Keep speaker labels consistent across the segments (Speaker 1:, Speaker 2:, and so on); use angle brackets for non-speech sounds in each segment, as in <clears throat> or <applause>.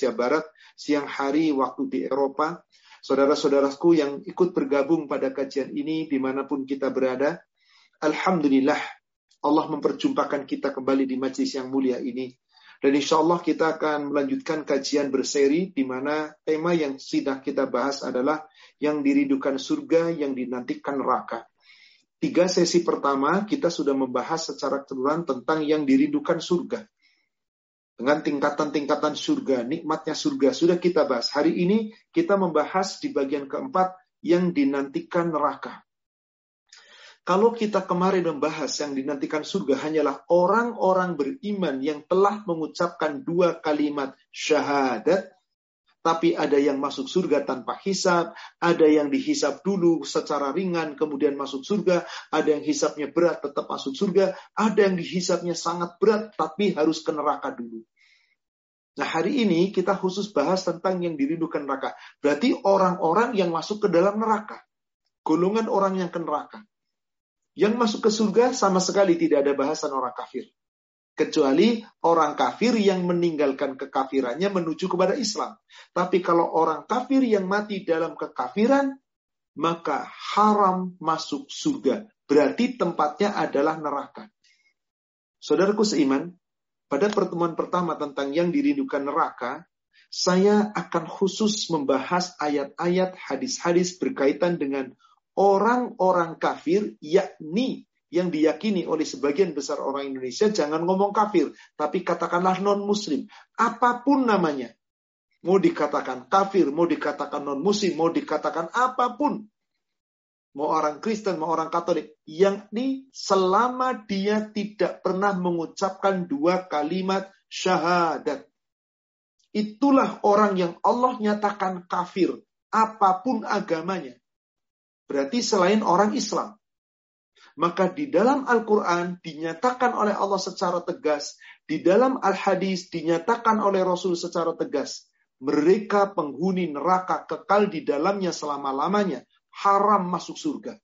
Speaker 1: Indonesia Barat, siang hari waktu di Eropa. Saudara-saudaraku yang ikut bergabung pada kajian ini di mana pun kita berada, Alhamdulillah Allah memperjumpakan kita kembali di majlis yang mulia ini. Dan insya Allah kita akan melanjutkan kajian berseri di mana tema yang sudah kita bahas adalah yang dirindukan surga, yang dinantikan neraka. Tiga sesi pertama kita sudah membahas secara keseluruhan tentang yang dirindukan surga. Dengan tingkatan-tingkatan surga, nikmatnya surga sudah kita bahas. Hari ini kita membahas di bagian keempat yang dinantikan neraka. Kalau kita kemarin membahas yang dinantikan surga hanyalah orang-orang beriman yang telah mengucapkan dua kalimat syahadat, tapi ada yang masuk surga tanpa hisap, ada yang dihisap dulu secara ringan kemudian masuk surga, ada yang hisapnya berat tetap masuk surga, ada yang dihisapnya sangat berat tapi harus ke neraka dulu. Nah hari ini kita khusus bahas tentang yang dirindukan neraka. Berarti orang-orang yang masuk ke dalam neraka. Golongan orang yang ke neraka. Yang masuk ke surga sama sekali tidak ada bahasan orang kafir. Kecuali orang kafir yang meninggalkan kekafirannya menuju kepada Islam. Tapi kalau orang kafir yang mati dalam kekafiran, maka haram masuk surga. Berarti tempatnya adalah neraka. Saudaraku seiman, pada pertemuan pertama tentang yang dirindukan neraka, saya akan khusus membahas ayat-ayat hadis-hadis berkaitan dengan orang-orang kafir, yakni yang diyakini oleh sebagian besar orang Indonesia, jangan ngomong kafir, tapi katakanlah non-muslim. Apa pun namanya. Mau dikatakan kafir, mau dikatakan non-muslim, mau dikatakan apa pun. Mau orang Kristen, mau orang Katolik. Yang ini selama dia tidak pernah mengucapkan dua kalimat syahadat. Itulah orang yang Allah nyatakan kafir. Apa pun agamanya. Berarti selain orang Islam. Maka di dalam Al-Quran dinyatakan oleh Allah secara tegas, di dalam Al-Hadis dinyatakan oleh Rasul secara tegas, mereka penghuni neraka kekal di dalamnya selama-lamanya, haram masuk surga.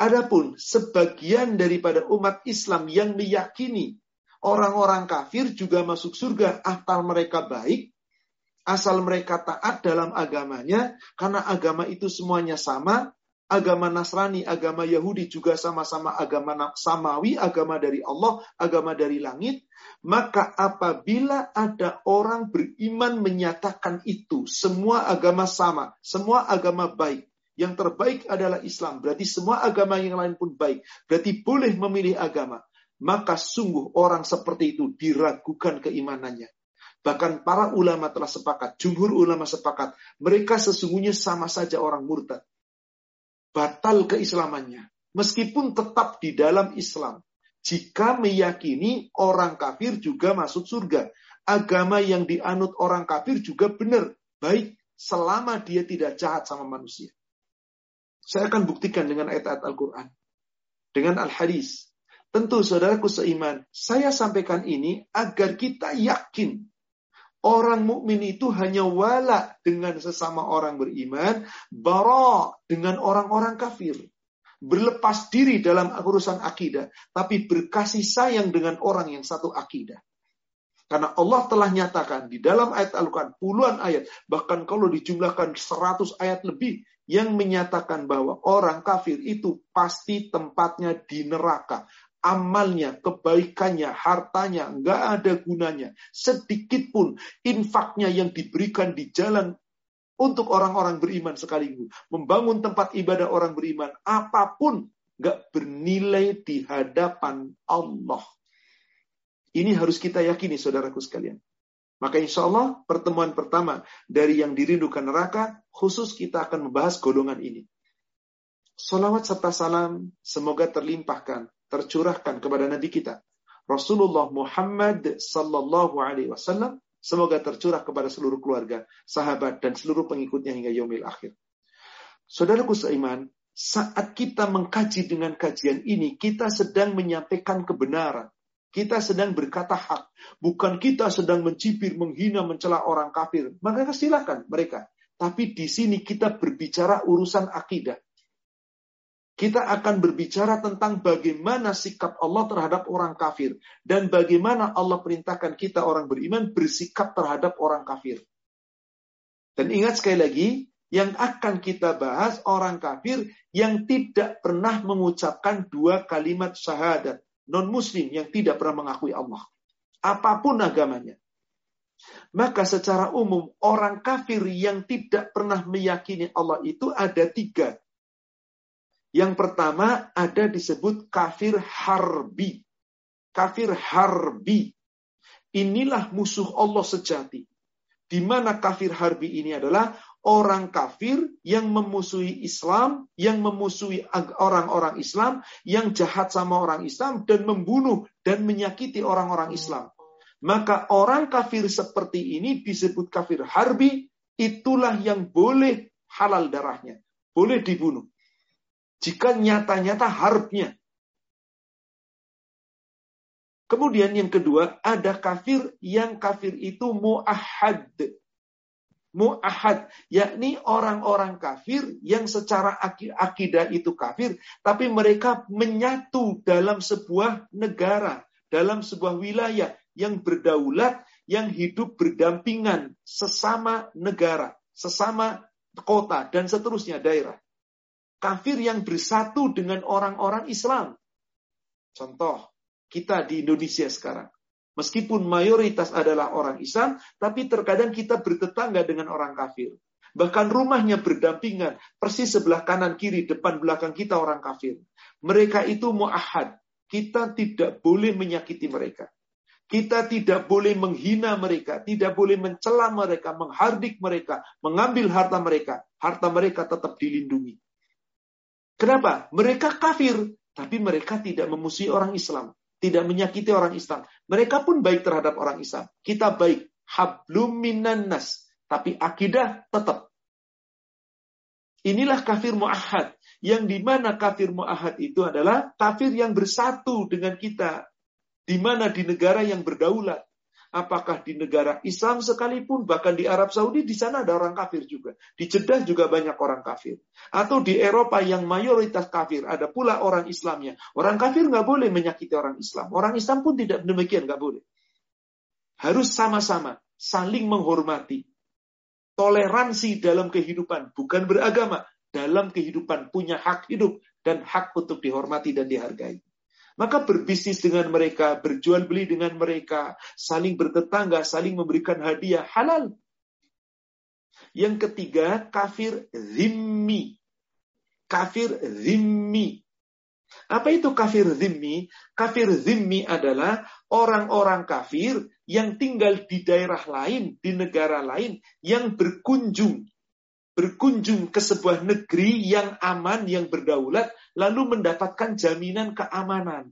Speaker 1: Adapun sebagian daripada umat Islam yang meyakini orang-orang kafir juga masuk surga asal mereka baik, asal mereka taat dalam agamanya, karena agama itu semuanya sama, agama Nasrani, agama Yahudi juga sama-sama agama samawi, agama dari Allah, agama dari langit, maka apabila ada orang beriman menyatakan itu, semua agama sama, semua agama baik, yang terbaik adalah Islam, berarti semua agama yang lain pun baik, berarti boleh memilih agama, maka sungguh orang seperti itu diragukan keimanannya. Bahkan para ulama telah sepakat, jumhur ulama sepakat, mereka sesungguhnya sama saja orang murtad batal keislamannya. Meskipun tetap di dalam Islam. Jika meyakini orang kafir juga masuk surga. Agama yang dianut orang kafir juga benar. Baik selama dia tidak jahat sama manusia. Saya akan buktikan dengan ayat-ayat Al-Quran. Dengan Al-Hadis. Tentu saudaraku seiman, saya sampaikan ini agar kita yakin Orang mukmin itu hanya wala dengan sesama orang beriman, bara dengan orang-orang kafir. Berlepas diri dalam urusan akidah, tapi berkasih sayang dengan orang yang satu akidah. Karena Allah telah nyatakan di dalam ayat Al-Quran puluhan ayat, bahkan kalau dijumlahkan 100 ayat lebih, yang menyatakan bahwa orang kafir itu pasti tempatnya di neraka amalnya, kebaikannya, hartanya, nggak ada gunanya. Sedikit pun infaknya yang diberikan di jalan untuk orang-orang beriman sekaligus. Membangun tempat ibadah orang beriman, apa pun nggak bernilai di hadapan Allah. Ini harus kita yakini, saudaraku sekalian. Maka insya Allah pertemuan pertama dari yang dirindukan neraka, khusus kita akan membahas golongan ini. Salawat serta salam semoga terlimpahkan tercurahkan kepada Nabi kita Rasulullah Muhammad sallallahu alaihi wasallam semoga tercurah kepada seluruh keluarga, sahabat dan seluruh pengikutnya hingga yaumil akhir. Saudaraku seiman, saat kita mengkaji dengan kajian ini, kita sedang menyampaikan kebenaran. Kita sedang berkata hak. Bukan kita sedang mencibir, menghina, mencela orang kafir. Maka silakan mereka. Tapi di sini kita berbicara urusan akidah. kita akan berbicara tentang bagaimana sikap Allah terhadap orang kafir dan bagaimana Allah perintahkan kita orang beriman bersikap terhadap orang kafir. Dan ingat sekali lagi, yang akan kita bahas orang kafir yang tidak pernah mengucapkan dua kalimat syahadat. Non-muslim yang tidak pernah mengakui Allah. Apa pun agamanya. Maka secara umum orang kafir yang tidak pernah meyakini Allah itu ada tiga. Yang pertama ada disebut kafir harbi. Kafir harbi. Inilah musuh Allah sejati. Di mana kafir harbi ini adalah orang kafir yang memusuhi Islam, yang memusuhi orang-orang Islam, yang jahat sama orang Islam dan membunuh dan menyakiti orang-orang Islam. Maka orang kafir seperti ini disebut kafir harbi, itulah yang boleh halal darahnya, boleh dibunuh jika nyata-nyata harbnya. Kemudian yang kedua, ada kafir yang kafir itu mu'ahad. Mu'ahad, yakni orang-orang kafir yang secara akidah itu kafir, tapi mereka menyatu dalam sebuah negara, dalam sebuah wilayah yang berdaulat, yang hidup berdampingan sesama negara, sesama kota, dan seterusnya daerah kafir yang bersatu dengan orang-orang Islam. Contoh, kita di Indonesia sekarang. Meskipun mayoritas adalah orang Islam, tapi terkadang kita bertetangga dengan orang kafir. Bahkan rumahnya berdampingan, persis sebelah kanan kiri, depan belakang kita orang kafir. Mereka itu mu'ahad. Kita tidak boleh menyakiti mereka. Kita tidak boleh menghina mereka, tidak boleh mencela mereka, menghardik mereka, mengambil harta mereka. Harta mereka tetap dilindungi. Kenapa? Mereka kafir, tapi mereka tidak memusuhi orang Islam, tidak menyakiti orang Islam. Mereka pun baik terhadap orang Islam. Kita baik, hablum nas, tapi akidah tetap. Inilah kafir mu'ahad. Yang di mana kafir mu'ahad itu adalah kafir yang bersatu dengan kita. Di mana di negara yang berdaulat apakah di negara Islam sekalipun, bahkan di Arab Saudi, di sana ada orang kafir juga. Di Jeddah juga banyak orang kafir. Atau di Eropa yang mayoritas kafir, ada pula orang Islamnya. Orang kafir nggak boleh menyakiti orang Islam. Orang Islam pun tidak demikian, nggak boleh. Harus sama-sama, saling menghormati. Toleransi dalam kehidupan, bukan beragama. Dalam kehidupan punya hak hidup dan hak untuk dihormati dan dihargai. Maka berbisnis dengan mereka, berjual beli dengan mereka, saling bertetangga, saling memberikan hadiah halal. Yang ketiga, kafir zimmi. Kafir zimmi. Apa itu kafir zimmi? Kafir zimmi adalah orang-orang kafir yang tinggal di daerah lain, di negara lain, yang berkunjung berkunjung ke sebuah negeri yang aman, yang berdaulat, lalu mendapatkan jaminan keamanan.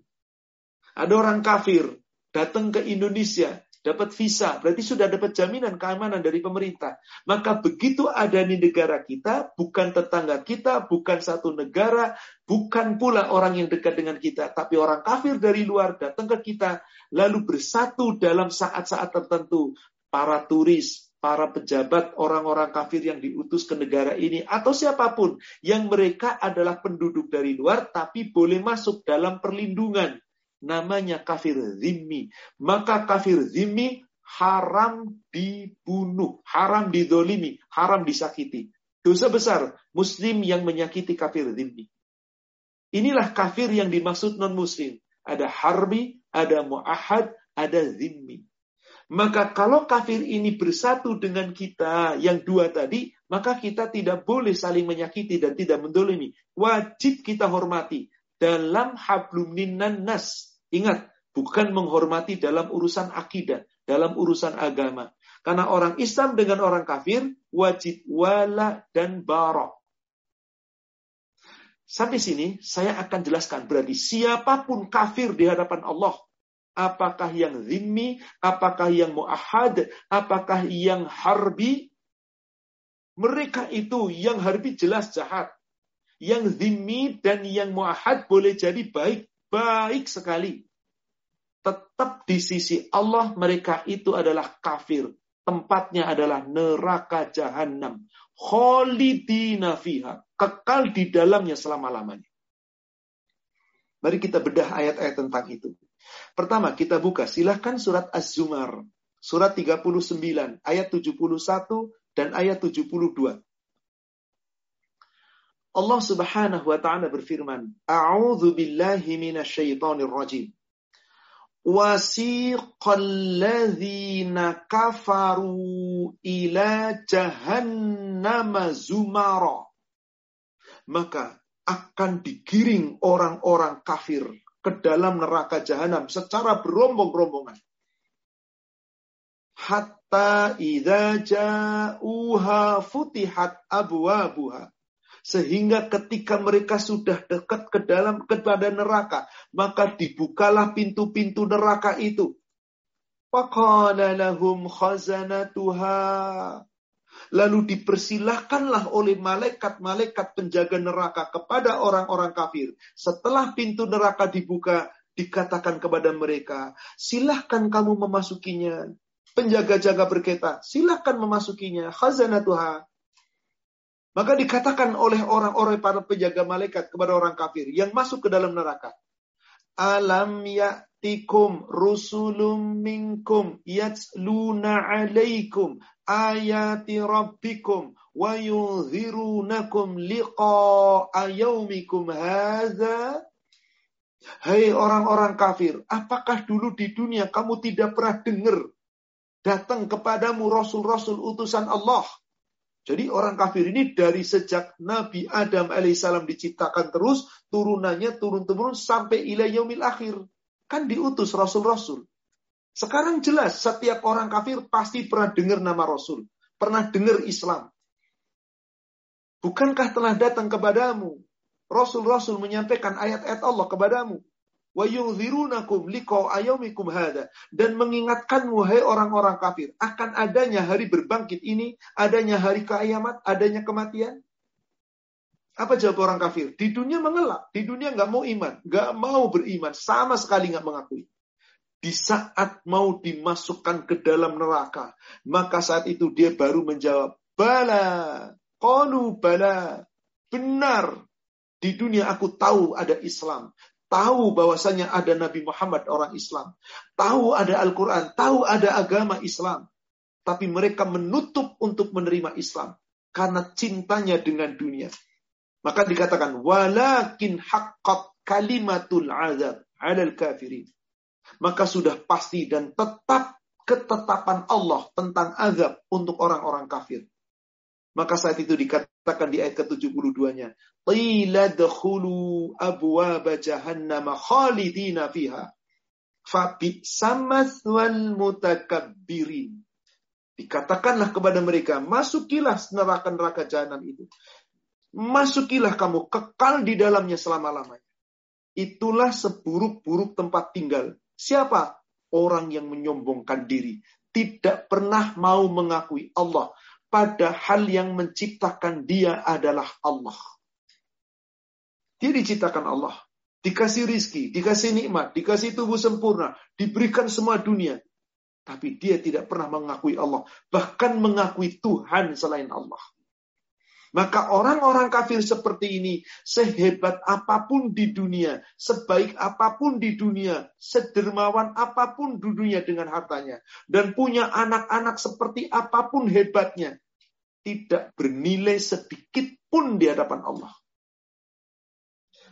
Speaker 1: Ada orang kafir datang ke Indonesia, dapat visa, berarti sudah dapat jaminan keamanan dari pemerintah. Maka begitu ada di negara kita, bukan tetangga kita, bukan satu negara, bukan pula orang yang dekat dengan kita, tapi orang kafir dari luar datang ke kita, lalu bersatu dalam saat-saat tertentu. Para turis, para pejabat, orang-orang kafir yang diutus ke negara ini, atau siapa pun yang mereka adalah penduduk dari luar, tapi boleh masuk dalam perlindungan. Namanya kafir zimmi. Maka kafir zimmi haram dibunuh, haram didolimi, haram disakiti. Dosa besar muslim yang menyakiti kafir zimmi. Inilah kafir yang dimaksud non-muslim. Ada harbi, ada mu'ahad, ada zimmi. Maka kalau kafir ini bersatu dengan kita yang dua tadi, maka kita tidak boleh saling menyakiti dan tidak mendolimi. Wajib kita hormati dalam hablum nas. Ingat, bukan menghormati dalam urusan akidah, dalam urusan agama. Karena orang Islam dengan orang kafir wajib wala dan barok. Sampai sini saya akan jelaskan berarti siapa pun kafir di hadapan Allah apakah yang zimmi, apakah yang mu'ahad, apakah yang harbi. Mereka itu yang harbi jelas jahat. Yang zimmi dan yang mu'ahad boleh jadi baik, baik sekali. Tetap di sisi Allah mereka itu adalah kafir. Tempatnya adalah neraka jahanam. Khalidina fiha. Kekal di dalamnya selama-lamanya. Mari kita bedah ayat-ayat tentang itu. Pertama, kita buka. Silahkan surat Az-Zumar. Surat 39, ayat 71 dan ayat 72. Allah Subhanahu wa taala berfirman, "A'udzu billahi minasyaitonir rajim." Wasiqal ladzina kafaru ila jahannam zumara. Maka akan digiring orang-orang kafir ke dalam neraka jahanam secara berombong-rombongan. Hatta idza ja'uha futihat abwabuha sehingga ketika mereka sudah dekat ke dalam kepada neraka, maka dibukalah pintu-pintu neraka itu. Faqala lahum khazanatuha. Lalu dipersilahkanlah oleh malaikat-malaikat penjaga neraka kepada orang-orang kafir. Setelah pintu neraka dibuka, dikatakan kepada mereka, silahkan kamu memasukinya. Penjaga-jaga berkata, silahkan memasukinya. Khazanatuha. Maka dikatakan oleh orang-orang para penjaga malaikat kepada orang kafir yang masuk ke dalam neraka. Alam ya'tikum rusulum minkum yatsluna alaikum ayati rabbikum wa yunzirunakum liqa'a yaumikum hadha Hai orang-orang kafir, apakah dulu di dunia kamu tidak pernah dengar datang kepadamu rasul-rasul utusan Allah jadi orang kafir ini dari sejak Nabi Adam alaihissalam diciptakan terus, turunannya turun-temurun sampai ila yaumil akhir. Kan diutus rasul-rasul. Sekarang jelas setiap orang kafir pasti pernah dengar nama Rasul. Pernah dengar Islam. Bukankah telah datang kepadamu Rasul-Rasul menyampaikan ayat-ayat Allah kepadamu wa yunzirunakum liqa hada dan mengingatkanmu hai orang-orang kafir akan adanya hari berbangkit ini, adanya hari kiamat, adanya kematian. Apa jawab orang kafir? Di dunia mengelak, di dunia nggak mau iman, nggak mau beriman, sama sekali nggak mengakui. Di saat mau dimasukkan ke dalam neraka, maka saat itu dia baru menjawab, bala, konu bala, benar. Di dunia aku tahu ada Islam, tahu bahwasanya ada Nabi Muhammad orang Islam, tahu ada Al-Quran, tahu ada agama Islam. Tapi mereka menutup untuk menerima Islam karena cintanya dengan dunia. Maka dikatakan, walakin haqqat kalimatul azab alal kafirin. Maka sudah pasti dan tetap ketetapan Allah tentang azab untuk orang-orang kafir. Maka saat itu dikatakan di ayat ke-72-nya, "Qila dkhulu abwaab jahannam khalidina fiha." Fabi samathwal mutakabbirin. Dikatakanlah kepada mereka, masukilah neraka-neraka jahanam itu. Masukilah kamu, kekal di dalamnya selama-lamanya. Itulah seburuk-buruk tempat tinggal. Siapa? Orang yang menyombongkan diri. Tidak pernah mau mengakui Allah padahal yang menciptakan dia adalah Allah. Dia diciptakan Allah. Dikasih rizki, dikasih nikmat, dikasih tubuh sempurna, diberikan semua dunia. Tapi dia tidak pernah mengakui Allah. Bahkan mengakui Tuhan selain Allah. Maka orang-orang kafir seperti ini, sehebat apa pun di dunia, sebaik apa pun di dunia, sedermawan apa pun di dunia dengan hartanya, dan punya anak-anak seperti apa pun hebatnya, tidak bernilai sedikit pun di hadapan Allah.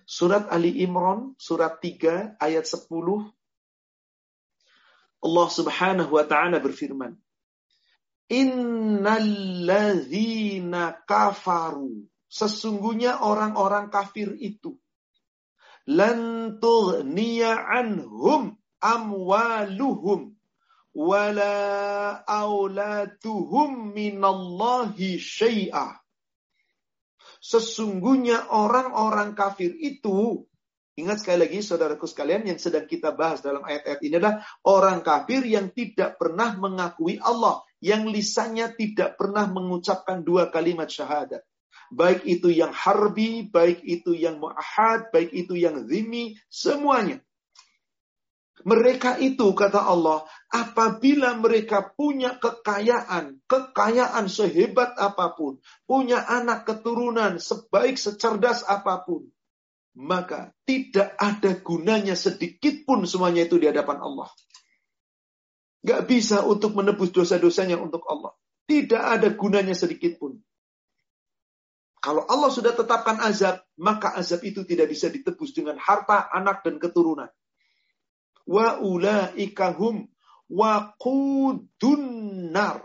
Speaker 1: Surat Ali Imran, surat 3, ayat 10, Allah subhanahu wa ta'ala berfirman, Innalladzina kafaru. Sesungguhnya orang-orang kafir itu. Lan tughniya anhum amwaluhum wala aulatuhum minallahi syai'ah. Sesungguhnya orang-orang kafir itu Ingat sekali lagi saudaraku sekalian yang sedang kita bahas dalam ayat-ayat ini adalah orang kafir yang tidak pernah mengakui Allah yang lisannya tidak pernah mengucapkan dua kalimat syahadat. Baik itu yang harbi, baik itu yang mu'ahad, baik itu yang zimi, semuanya. Mereka itu, kata Allah, apabila mereka punya kekayaan, kekayaan sehebat apa pun, punya anak keturunan sebaik secerdas apa pun, maka tidak ada gunanya sedikit pun semuanya itu di hadapan Allah. Gak bisa untuk menebus dosa-dosanya untuk Allah. Tidak ada gunanya sedikit pun. Kalau Allah sudah tetapkan azab, maka azab itu tidak bisa ditebus dengan harta, anak, dan keturunan. Wa ulaikahum waqudun nar.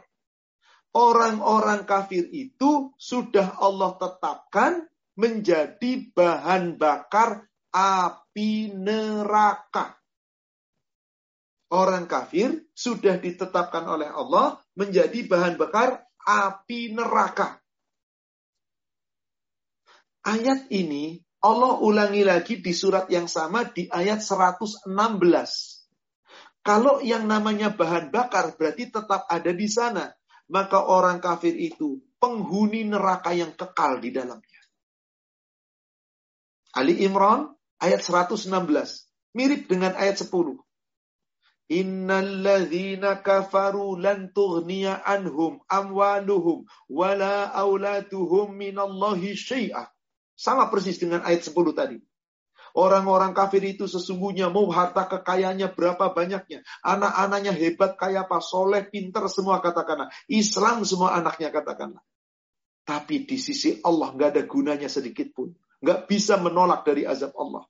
Speaker 1: Orang-orang kafir itu sudah Allah tetapkan menjadi bahan bakar api neraka. Orang kafir sudah ditetapkan oleh Allah menjadi bahan bakar api neraka. Ayat ini Allah ulangi lagi di surat yang sama di ayat 116. Kalau yang namanya bahan bakar berarti tetap ada di sana. Maka orang kafir itu penghuni neraka yang kekal di dalamnya. Ali Imran ayat 116. Mirip dengan ayat 10. Innalladzina kafaru lan tughniya anhum amwaluhum wala auladuhum minallahi syai'ah. Sama persis dengan ayat 10 tadi. Orang-orang kafir itu sesungguhnya mau harta kekayaannya berapa banyaknya. Anak-anaknya hebat, kaya apa, soleh, pinter semua katakanlah. Islam semua anaknya katakanlah. Tapi di sisi Allah nggak ada gunanya sedikit pun nggak bisa menolak dari azab Allah.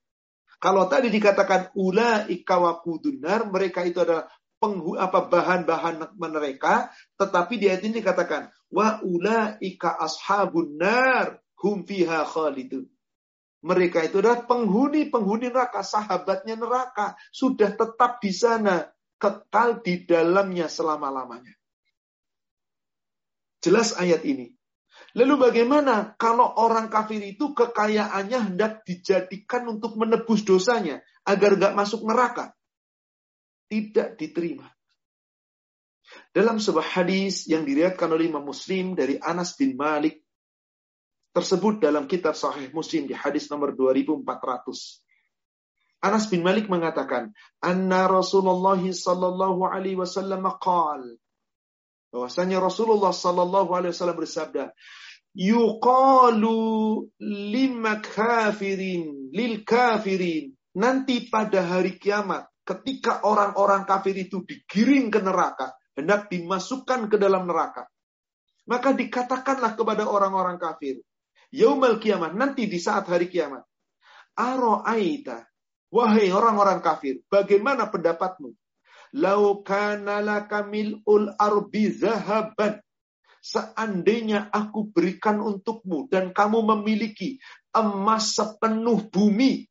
Speaker 1: Kalau tadi dikatakan ula ikawakudunar, mereka itu adalah penghu, apa bahan-bahan mereka, tetapi di ayat ini dikatakan wa ula ika ashabun nar hum fiha khalidun. Mereka itu adalah penghuni-penghuni neraka, sahabatnya neraka, sudah tetap di sana, kekal di dalamnya selama-lamanya. Jelas ayat ini. Lalu bagaimana kalau orang kafir itu kekayaannya hendak dijadikan untuk menebus dosanya agar gak masuk neraka? Tidak diterima. Dalam sebuah hadis yang diriatkan oleh Imam Muslim dari Anas bin Malik tersebut dalam kitab Sahih Muslim di hadis nomor 2400. Anas bin Malik mengatakan, "Anna Rasulullah sallallahu alaihi wasallam qaal" bahwasanya Rasulullah sallallahu alaihi wasallam bersabda, yuqalu lima kafirin lil kafirin nanti pada hari kiamat ketika orang-orang kafir itu digiring ke neraka hendak dimasukkan ke dalam neraka maka dikatakanlah kepada orang-orang kafir yaumal kiamat nanti di saat hari kiamat aro'aita wahai orang-orang kafir bagaimana pendapatmu? Lau kana laka mil'ul arbi zahaban seandainya aku berikan untukmu dan kamu memiliki emas sepenuh bumi.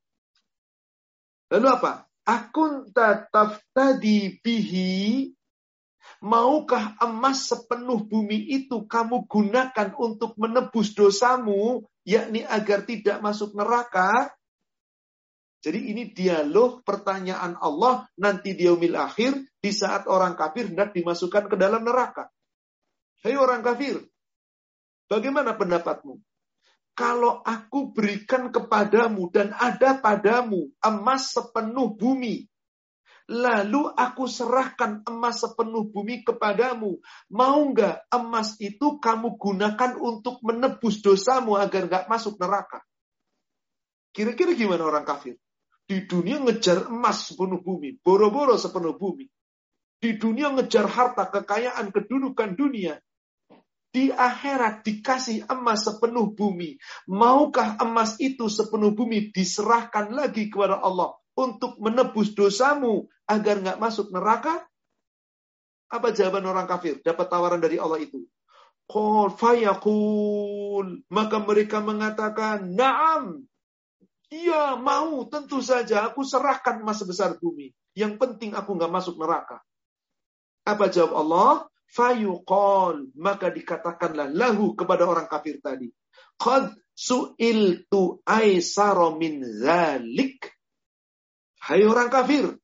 Speaker 1: Lalu apa? Akun tetap tadi bihi Maukah emas sepenuh bumi itu kamu gunakan untuk menebus dosamu, yakni agar tidak masuk neraka? Jadi ini dialog pertanyaan Allah nanti di akhir di saat orang kafir hendak dimasukkan ke dalam neraka. Hei orang kafir, bagaimana pendapatmu? Kalau aku berikan kepadamu dan ada padamu emas sepenuh bumi, lalu aku serahkan emas sepenuh bumi kepadamu, mau nggak emas itu kamu gunakan untuk menebus dosamu agar nggak masuk neraka? Kira-kira gimana orang kafir? Di dunia ngejar emas sepenuh bumi, boro-boro sepenuh bumi. Di dunia ngejar harta, kekayaan, kedudukan dunia di akhirat dikasih emas sepenuh bumi. Maukah emas itu sepenuh bumi diserahkan lagi kepada Allah untuk menebus dosamu agar nggak masuk neraka? Apa jawaban orang kafir? Dapat tawaran dari Allah itu. Qul. Maka mereka mengatakan, Naam. Iya, mau. Tentu saja. Aku serahkan emas sebesar bumi. Yang penting aku nggak masuk neraka. Apa jawab Allah? Fayuqal maka dikatakanlah lahu kepada orang kafir tadi qad su'iltu aisara min zalik hai orang kafir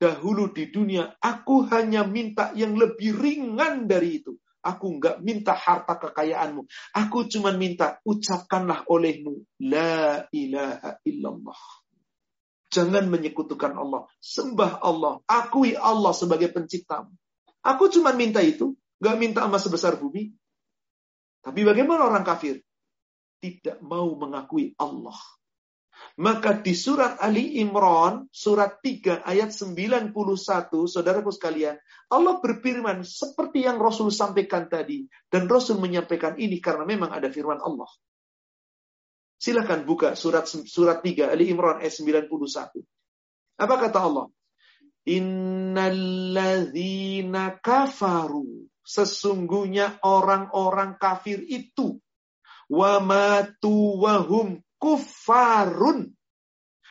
Speaker 1: dahulu di dunia aku hanya minta yang lebih ringan dari itu aku enggak minta harta kekayaanmu aku cuma minta ucapkanlah olehmu la ilaha illallah Jangan menyekutukan Allah. Sembah Allah. Akui Allah sebagai penciptamu. Aku cuma minta itu, gak minta emas sebesar bumi. Tapi bagaimana orang kafir? Tidak mau mengakui Allah. Maka di surat Ali Imran, surat 3 ayat 91, saudaraku sekalian, Allah berfirman seperti yang Rasul sampaikan tadi. Dan Rasul menyampaikan ini karena memang ada firman Allah. Silakan buka surat surat 3 Ali Imran ayat 91. Apa kata Allah? Innalladzina kafaru. Sesungguhnya orang-orang kafir itu. Wa matu wahum kufarun.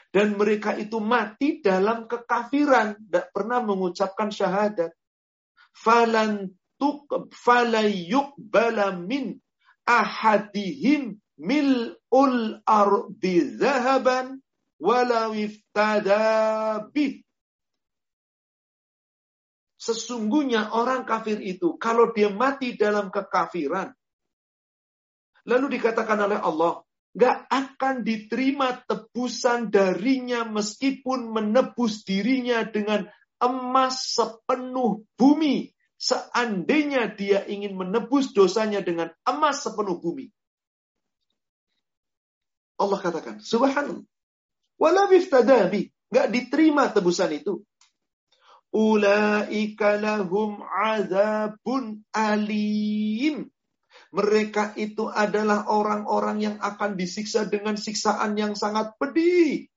Speaker 1: Dan mereka itu mati dalam kekafiran. Tidak pernah mengucapkan syahadat. Falan tuk falayuk balamin ahadihim mil'ul ardi zahaban walau iftada bih. Sesungguhnya orang kafir itu kalau dia mati dalam kekafiran lalu dikatakan oleh Allah gak akan diterima tebusan darinya meskipun menebus dirinya dengan emas sepenuh bumi. Seandainya dia ingin menebus dosanya dengan emas sepenuh bumi. Allah katakan, subhanallah. Wala biftadabi. Gak diterima tebusan itu. Ulaika lahum azabun alim. Mereka itu adalah orang-orang yang akan disiksa dengan siksaan yang sangat pedih.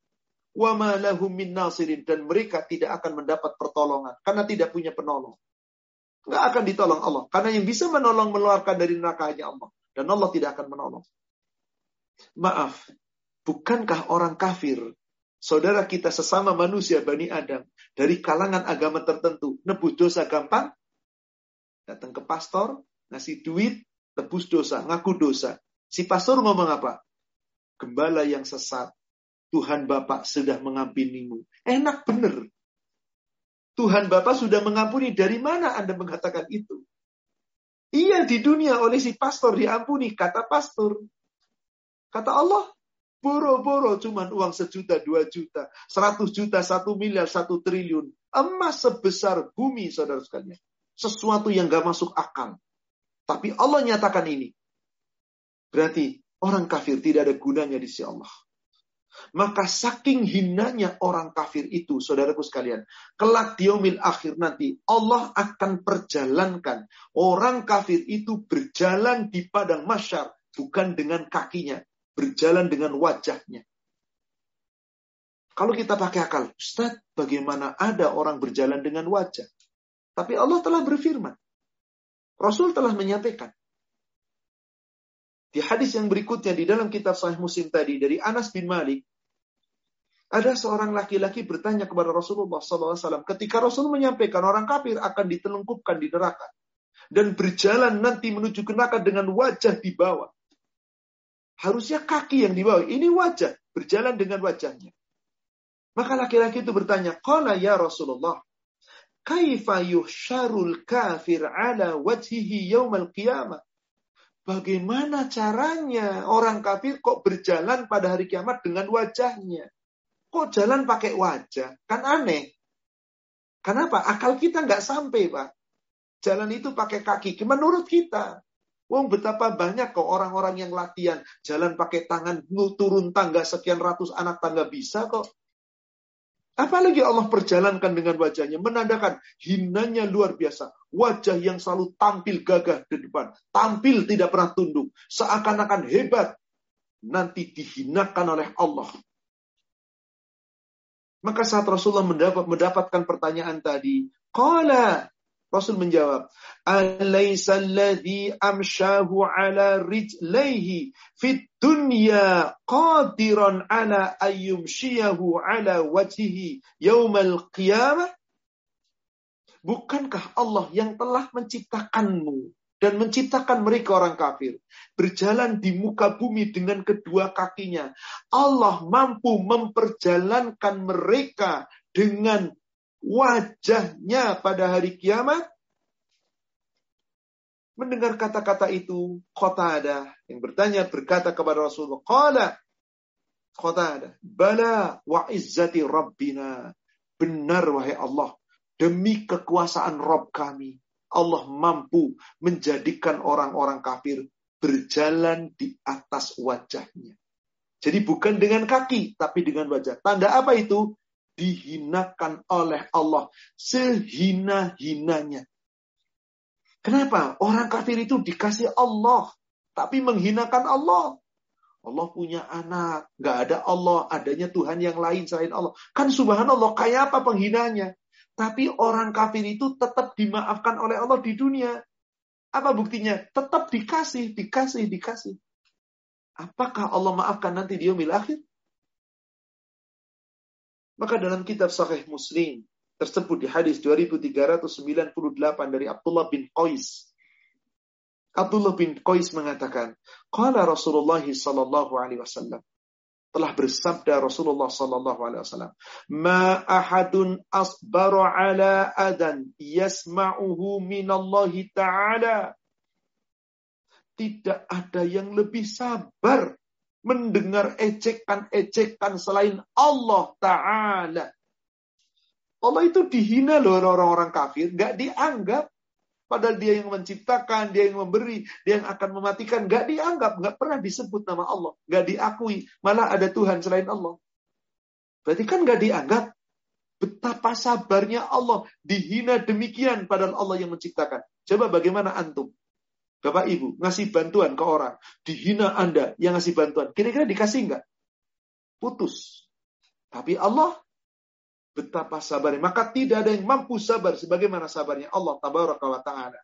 Speaker 1: Wa lahum min nasirin. Dan mereka tidak akan mendapat pertolongan. Karena tidak punya penolong. Nggak akan ditolong Allah. Karena yang bisa menolong meluarkan dari neraka hanya Allah. Dan Allah tidak akan menolong. Maaf. Bukankah orang kafir saudara kita sesama manusia Bani Adam dari kalangan agama tertentu nebus dosa gampang datang ke pastor ngasih duit tebus dosa, ngaku dosa. Si pastor ngomong apa? Gembala yang sesat. Tuhan Bapak sudah mengampunimu. Enak bener. Tuhan Bapak sudah mengampuni. Dari mana Anda mengatakan itu? Iya di dunia oleh si pastor diampuni. Kata pastor. Kata Allah. Boro-boro cuman uang sejuta, dua juta, seratus juta, satu miliar, satu triliun. Emas sebesar bumi, saudara sekalian. Sesuatu yang gak masuk akal. Tapi Allah nyatakan ini. Berarti orang kafir tidak ada gunanya di sisi Allah. Maka saking hinanya orang kafir itu, saudaraku sekalian, kelak diomil akhir nanti, Allah akan perjalankan orang kafir itu berjalan di padang masyar, bukan dengan kakinya, berjalan dengan wajahnya. Kalau kita pakai akal, Ustaz, bagaimana ada orang berjalan dengan wajah? Tapi Allah telah berfirman, Rasul telah menyampaikan. Di hadis yang berikutnya di dalam kitab Sahih Muslim tadi dari Anas bin Malik, ada seorang laki-laki bertanya kepada Rasulullah SAW ketika Rasul menyampaikan orang kafir akan ditelengkupkan di neraka dan berjalan nanti menuju neraka dengan wajah di bawah. Harusnya kaki yang di bawah. Ini wajah, berjalan dengan wajahnya. Maka laki-laki itu bertanya, Qala ya Rasulullah, kaifa yuhsyarul kafir ala wajhihi yaumal qiyamah. Bagaimana caranya orang kafir kok berjalan pada hari kiamat dengan wajahnya? Kok jalan pakai wajah? Kan aneh. Kenapa? Akal kita nggak sampai, Pak. Jalan itu pakai kaki. Menurut kita. Wong betapa banyak kok orang-orang yang latihan. Jalan pakai tangan, turun tangga sekian ratus anak tangga bisa kok. Apalagi Allah perjalankan dengan wajahnya, menandakan hinanya luar biasa. Wajah yang selalu tampil gagah di depan, tampil tidak pernah tunduk, seakan-akan hebat. Nanti dihinakan oleh Allah. Maka saat Rasulullah mendapat, mendapatkan pertanyaan tadi, Qala Rasul menjawab, "Alaysa alladhi amshahu ala rijlaihi fit dunya qadiran ala ayyumshiyahu ala wajhihi yaumal qiyamah?" Bukankah Allah yang telah menciptakanmu dan menciptakan mereka orang kafir berjalan di muka bumi dengan kedua kakinya. Allah mampu memperjalankan mereka dengan wajahnya pada hari kiamat? Mendengar kata-kata itu, kota ada yang bertanya berkata kepada Rasulullah, kota ada, Bala wa izzati Rabbina. Benar wahai Allah, demi kekuasaan Rabb kami, Allah mampu menjadikan orang-orang kafir berjalan di atas wajahnya. Jadi bukan dengan kaki, tapi dengan wajah. Tanda apa itu? Dihinakan oleh Allah sehina-hinanya. Kenapa? Orang kafir itu dikasih Allah, tapi menghinakan Allah. Allah punya anak, nggak ada Allah, adanya Tuhan yang lain selain Allah. Kan subhanallah, kayak apa penghinanya? Tapi orang kafir itu tetap dimaafkan oleh Allah di dunia. Apa buktinya? Tetap dikasih, dikasih, dikasih. Apakah Allah maafkan nanti di akhir? Maka dalam kitab Sahih Muslim tersebut di hadis 2398 dari Abdullah bin Qais. Abdullah bin Qais mengatakan, Qala Rasulullah sallallahu alaihi wasallam telah bersabda Rasulullah sallallahu alaihi wasallam, "Ma ahadun asbara ala adan yasma'uhu minallahi ta'ala." tidak ada yang lebih sabar mendengar ejekan-ejekan selain Allah Ta'ala. Allah itu dihina loh orang-orang kafir, gak dianggap. Padahal dia yang menciptakan, dia yang memberi, dia yang akan mematikan. Gak dianggap, gak pernah disebut nama Allah. Gak diakui, malah ada Tuhan selain Allah. Berarti kan gak dianggap. Betapa sabarnya Allah dihina demikian padahal Allah yang menciptakan. Coba bagaimana antum? Bapak Ibu ngasih bantuan ke orang, dihina Anda yang ngasih bantuan, kira-kira dikasih enggak? Putus. Tapi Allah betapa sabarnya. Maka tidak ada yang mampu sabar sebagaimana sabarnya Allah tabaraka wa ta'ala.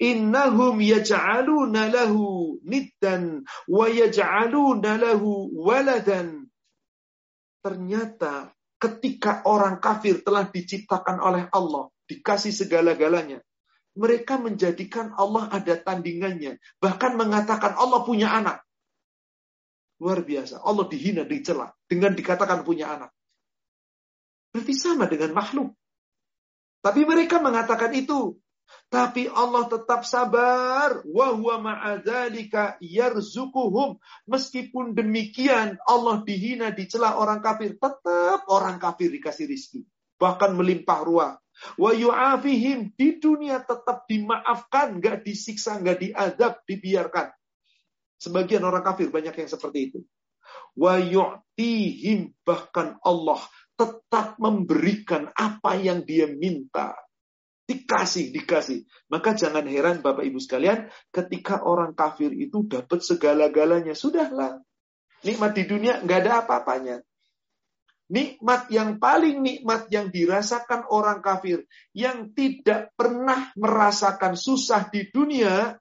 Speaker 1: Innahum yaj'aluna lahu niddan wa yaj'aluna lahu waladan. Ternyata ketika orang kafir telah diciptakan oleh Allah, dikasih segala-galanya, mereka menjadikan Allah ada tandingannya. Bahkan mengatakan Allah punya anak. Luar biasa. Allah dihina, dicela. Dengan dikatakan punya anak. Berarti sama dengan makhluk. Tapi mereka mengatakan itu. Tapi Allah tetap sabar. Wahuwa yarzukuhum. Meskipun demikian Allah dihina, dicela orang kafir. Tetap orang kafir dikasih rizki. Bahkan melimpah ruah. Wa yu'afihim di dunia tetap dimaafkan, nggak disiksa, nggak diadab, dibiarkan. Sebagian orang kafir banyak yang seperti itu. Wa yu'tihim bahkan Allah tetap memberikan apa yang dia minta. Dikasih, dikasih. Maka jangan heran Bapak Ibu sekalian, ketika orang kafir itu dapat segala-galanya. Sudahlah. Nikmat di dunia nggak ada apa-apanya. Nikmat yang paling nikmat yang dirasakan orang kafir yang tidak pernah merasakan susah di dunia,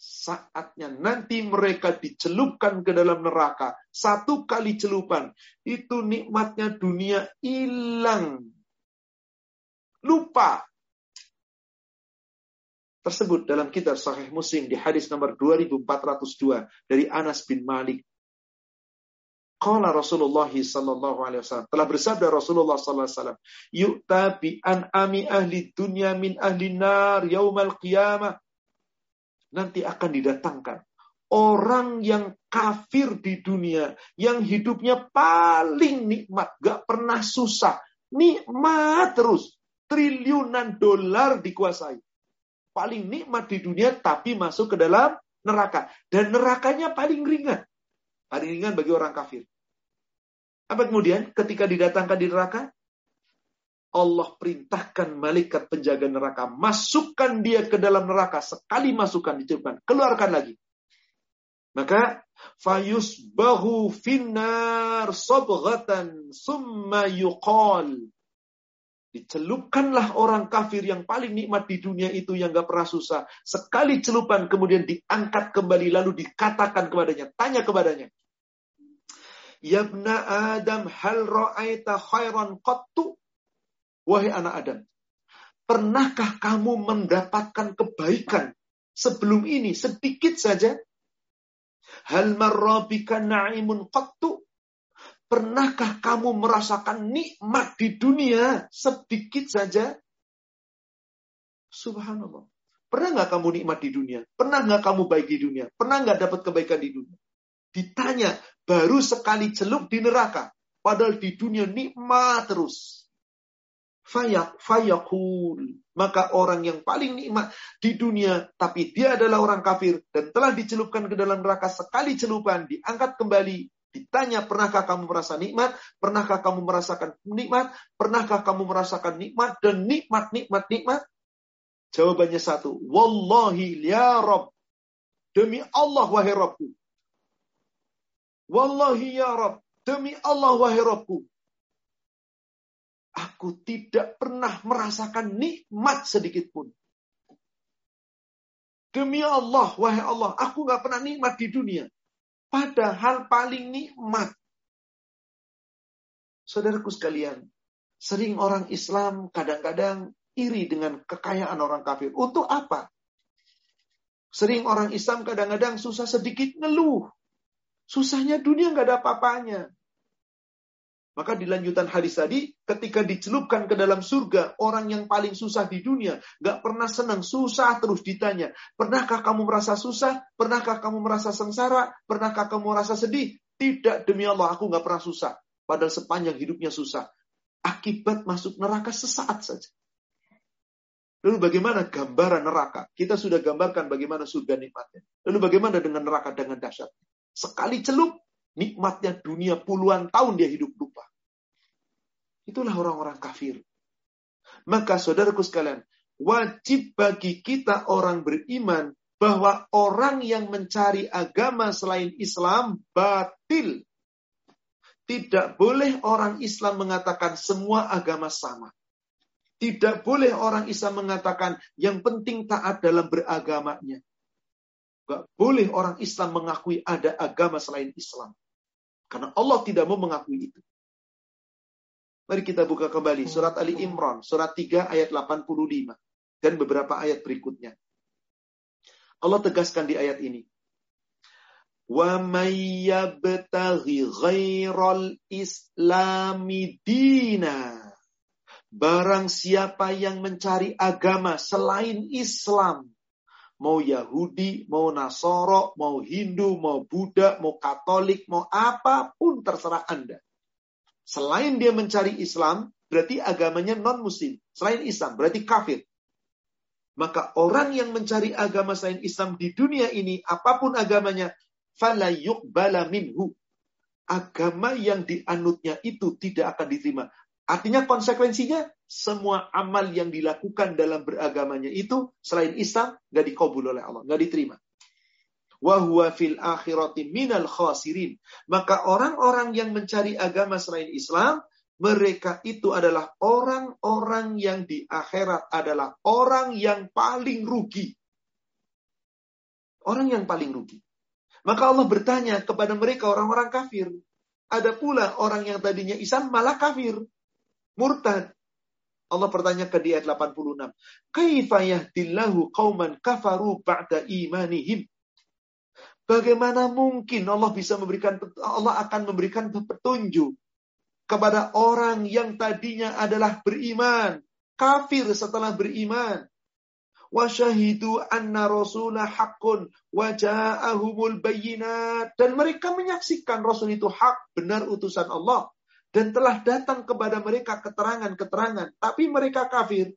Speaker 1: saatnya nanti mereka dicelupkan ke dalam neraka. Satu kali celupan, itu nikmatnya dunia hilang. Lupa. Tersebut dalam kitab Sahih Muslim di hadis nomor 2402 dari Anas bin Malik Qala Rasulullah sallallahu alaihi wasallam. Telah bersabda Rasulullah sallallahu alaihi wasallam, "Yu'ta bi ami ahli dunya min ahli nar yaumal qiyamah." Nanti akan didatangkan orang yang kafir di dunia, yang hidupnya paling nikmat, gak pernah susah, nikmat terus, triliunan dolar dikuasai. Paling nikmat di dunia, tapi masuk ke dalam neraka. Dan nerakanya paling ringan. Paling ringan bagi orang kafir. Apa kemudian ketika didatangkan di neraka? Allah perintahkan malaikat penjaga neraka. Masukkan dia ke dalam neraka. Sekali masukkan, dicurupkan. Keluarkan lagi. Maka fayus bahu finnar sobghatan summa yuqal. Dicelupkanlah orang kafir yang paling nikmat di dunia itu yang gak pernah susah. Sekali celupan kemudian diangkat kembali lalu dikatakan kepadanya. Tanya kepadanya. Yabna Adam hal ra'aita khairan qattu? Wahai anak Adam, pernahkah kamu mendapatkan kebaikan sebelum ini sedikit saja? Hal marrabika na'imun qattu? Pernahkah kamu merasakan nikmat di dunia sedikit saja? Subhanallah. Pernah nggak kamu nikmat di dunia? Pernah nggak kamu baik di dunia? Pernah nggak dapat kebaikan di dunia? Ditanya, baru sekali celup di neraka. Padahal di dunia nikmat terus. Fayak, fayakul. Maka orang yang paling nikmat di dunia, tapi dia adalah orang kafir dan telah dicelupkan ke dalam neraka sekali celupan, diangkat kembali, ditanya, pernahkah kamu merasa nikmat? Pernahkah kamu merasakan nikmat? Pernahkah kamu merasakan nikmat dan nikmat, nikmat, nikmat? Jawabannya satu, Wallahi ya Rob. Demi Allah wahai Robku. Wallahi ya Rob. Demi Allah wahai Robku. Aku tidak pernah merasakan nikmat sedikit pun. Demi Allah, wahai Allah, aku gak pernah nikmat di dunia. Padahal paling nikmat. Saudaraku sekalian, sering orang Islam kadang-kadang iri dengan kekayaan orang kafir. Untuk apa? Sering orang Islam kadang-kadang susah sedikit ngeluh. Susahnya dunia nggak ada apa-apanya. Maka di lanjutan hadis tadi, ketika dicelupkan ke dalam surga, orang yang paling susah di dunia, gak pernah senang, susah terus ditanya. Pernahkah kamu merasa susah? Pernahkah kamu merasa sengsara? Pernahkah kamu merasa sedih? Tidak, demi Allah, aku gak pernah susah. Padahal sepanjang hidupnya susah. Akibat masuk neraka sesaat saja. Lalu bagaimana gambaran neraka? Kita sudah gambarkan bagaimana surga nikmatnya. Lalu bagaimana dengan neraka dengan dahsyat? Sekali celup, Nikmatnya dunia puluhan tahun dia hidup lupa. Itulah orang-orang kafir. Maka saudaraku sekalian, wajib bagi kita orang beriman bahwa orang yang mencari agama selain Islam batil. Tidak boleh orang Islam mengatakan semua agama sama. Tidak boleh orang Islam mengatakan yang penting taat dalam beragamanya. Gak boleh orang Islam mengakui ada agama selain Islam. Karena Allah tidak mau mengakui itu. Mari kita buka kembali surat Ali Imran, surat 3 ayat 85 dan beberapa ayat berikutnya. Allah tegaskan di ayat ini. Wa may ghairal islami dina. Barang siapa yang mencari agama selain Islam, mau Yahudi, mau Nasoro, mau Hindu, mau Buddha, mau Katolik, mau apa pun terserah Anda. Selain dia mencari Islam, berarti agamanya non-muslim. Selain Islam, berarti kafir. Maka orang yang mencari agama selain Islam di dunia ini, apa pun agamanya, fala yuqbala minhu. Agama yang dianutnya itu tidak akan diterima. Artinya konsekuensinya semua amal yang dilakukan dalam beragamanya itu selain Islam nggak dikabul oleh Allah, nggak diterima. Wahwa fil akhirati minal khasirin. Maka orang-orang yang mencari agama selain Islam, mereka itu adalah orang-orang yang di akhirat adalah orang yang paling rugi. Orang yang paling rugi. Maka Allah bertanya kepada mereka orang-orang kafir. Ada pula orang yang tadinya Islam malah kafir murtad. Allah bertanyakan di ayat 86. Kaifa yahdillahu qauman kafaru ba'da imanihim. Bagaimana mungkin Allah bisa memberikan Allah akan memberikan petunjuk kepada orang yang tadinya adalah beriman, kafir setelah beriman. Wa syahidu anna rasulah haqqun wa ja'ahumul bayyinat dan mereka menyaksikan rasul itu hak, benar utusan Allah dan telah datang kepada mereka keterangan-keterangan, tapi mereka kafir.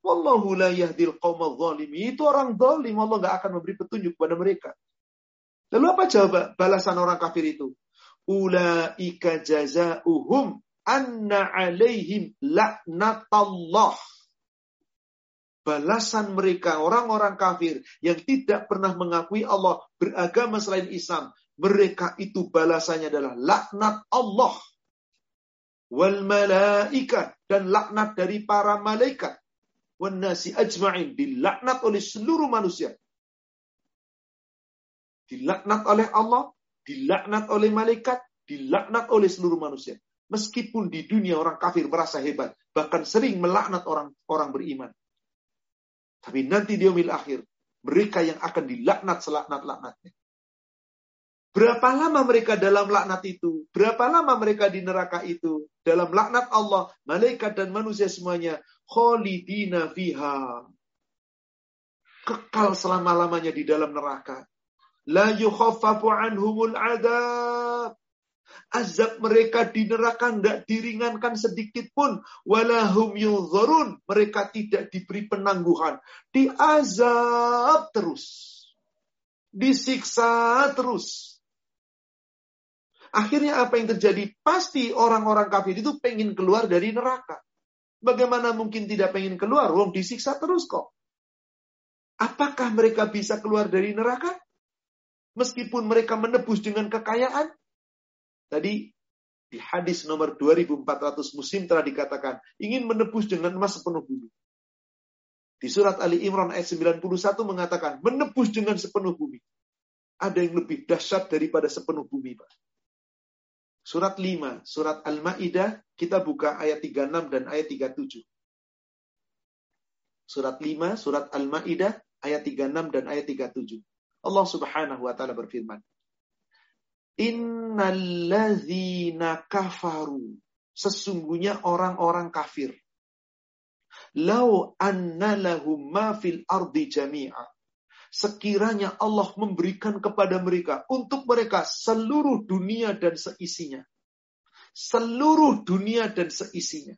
Speaker 1: Wallahu la yahdil qawmal. Itu orang zalim, Allah nggak akan memberi petunjuk kepada mereka. Lalu apa jawab balasan orang kafir itu? Ulaika jazauhum anna alaihim laknatallah. Balasan mereka, orang-orang kafir yang tidak pernah mengakui Allah beragama selain Islam. Mereka itu balasannya adalah laknat Allah wal malaika dan laknat dari para malaikat. Wan nasi ajma'in dilaknat oleh seluruh manusia. Dilaknat oleh Allah dilaknat oleh malaikat dilaknat oleh seluruh manusia. Meskipun di dunia orang kafir merasa hebat bahkan sering melaknat orang orang beriman. Tapi nanti di akhir mereka yang akan dilaknat selaknat-laknatnya Berapa lama mereka dalam laknat itu? Berapa lama mereka di neraka itu? Dalam laknat Allah, malaikat dan manusia semuanya. Kholidina fiha. Kekal selama-lamanya di dalam neraka. La yukhaffafu anhumul adab. Azab mereka di neraka tidak diringankan sedikit pun. Walahum yudhurun. Mereka tidak diberi penangguhan. Diazab terus. Disiksa terus. Akhirnya apa yang terjadi? Pasti orang-orang kafir itu pengen keluar dari neraka. Bagaimana mungkin tidak pengen keluar? Wong disiksa terus kok. Apakah mereka bisa keluar dari neraka? Meskipun mereka menebus dengan kekayaan? Tadi di hadis nomor 2400 musim telah dikatakan, ingin menebus dengan emas sepenuh bumi. Di surat Ali Imran ayat 91 mengatakan, menebus dengan sepenuh bumi. Ada yang lebih dahsyat daripada sepenuh bumi, Pak. Surat 5, surat Al-Ma'idah, kita buka ayat 36 dan ayat 37. Surat 5, surat Al-Ma'idah, ayat 36 dan ayat 37. Allah Subhanahu wa taala berfirman, Innalladzina kafaru. Sesungguhnya orang-orang kafir. Lau anna lahum ma fil ardi jami'a. Sekiranya Allah memberikan kepada mereka, untuk mereka seluruh dunia dan seisinya. Seluruh dunia dan seisinya.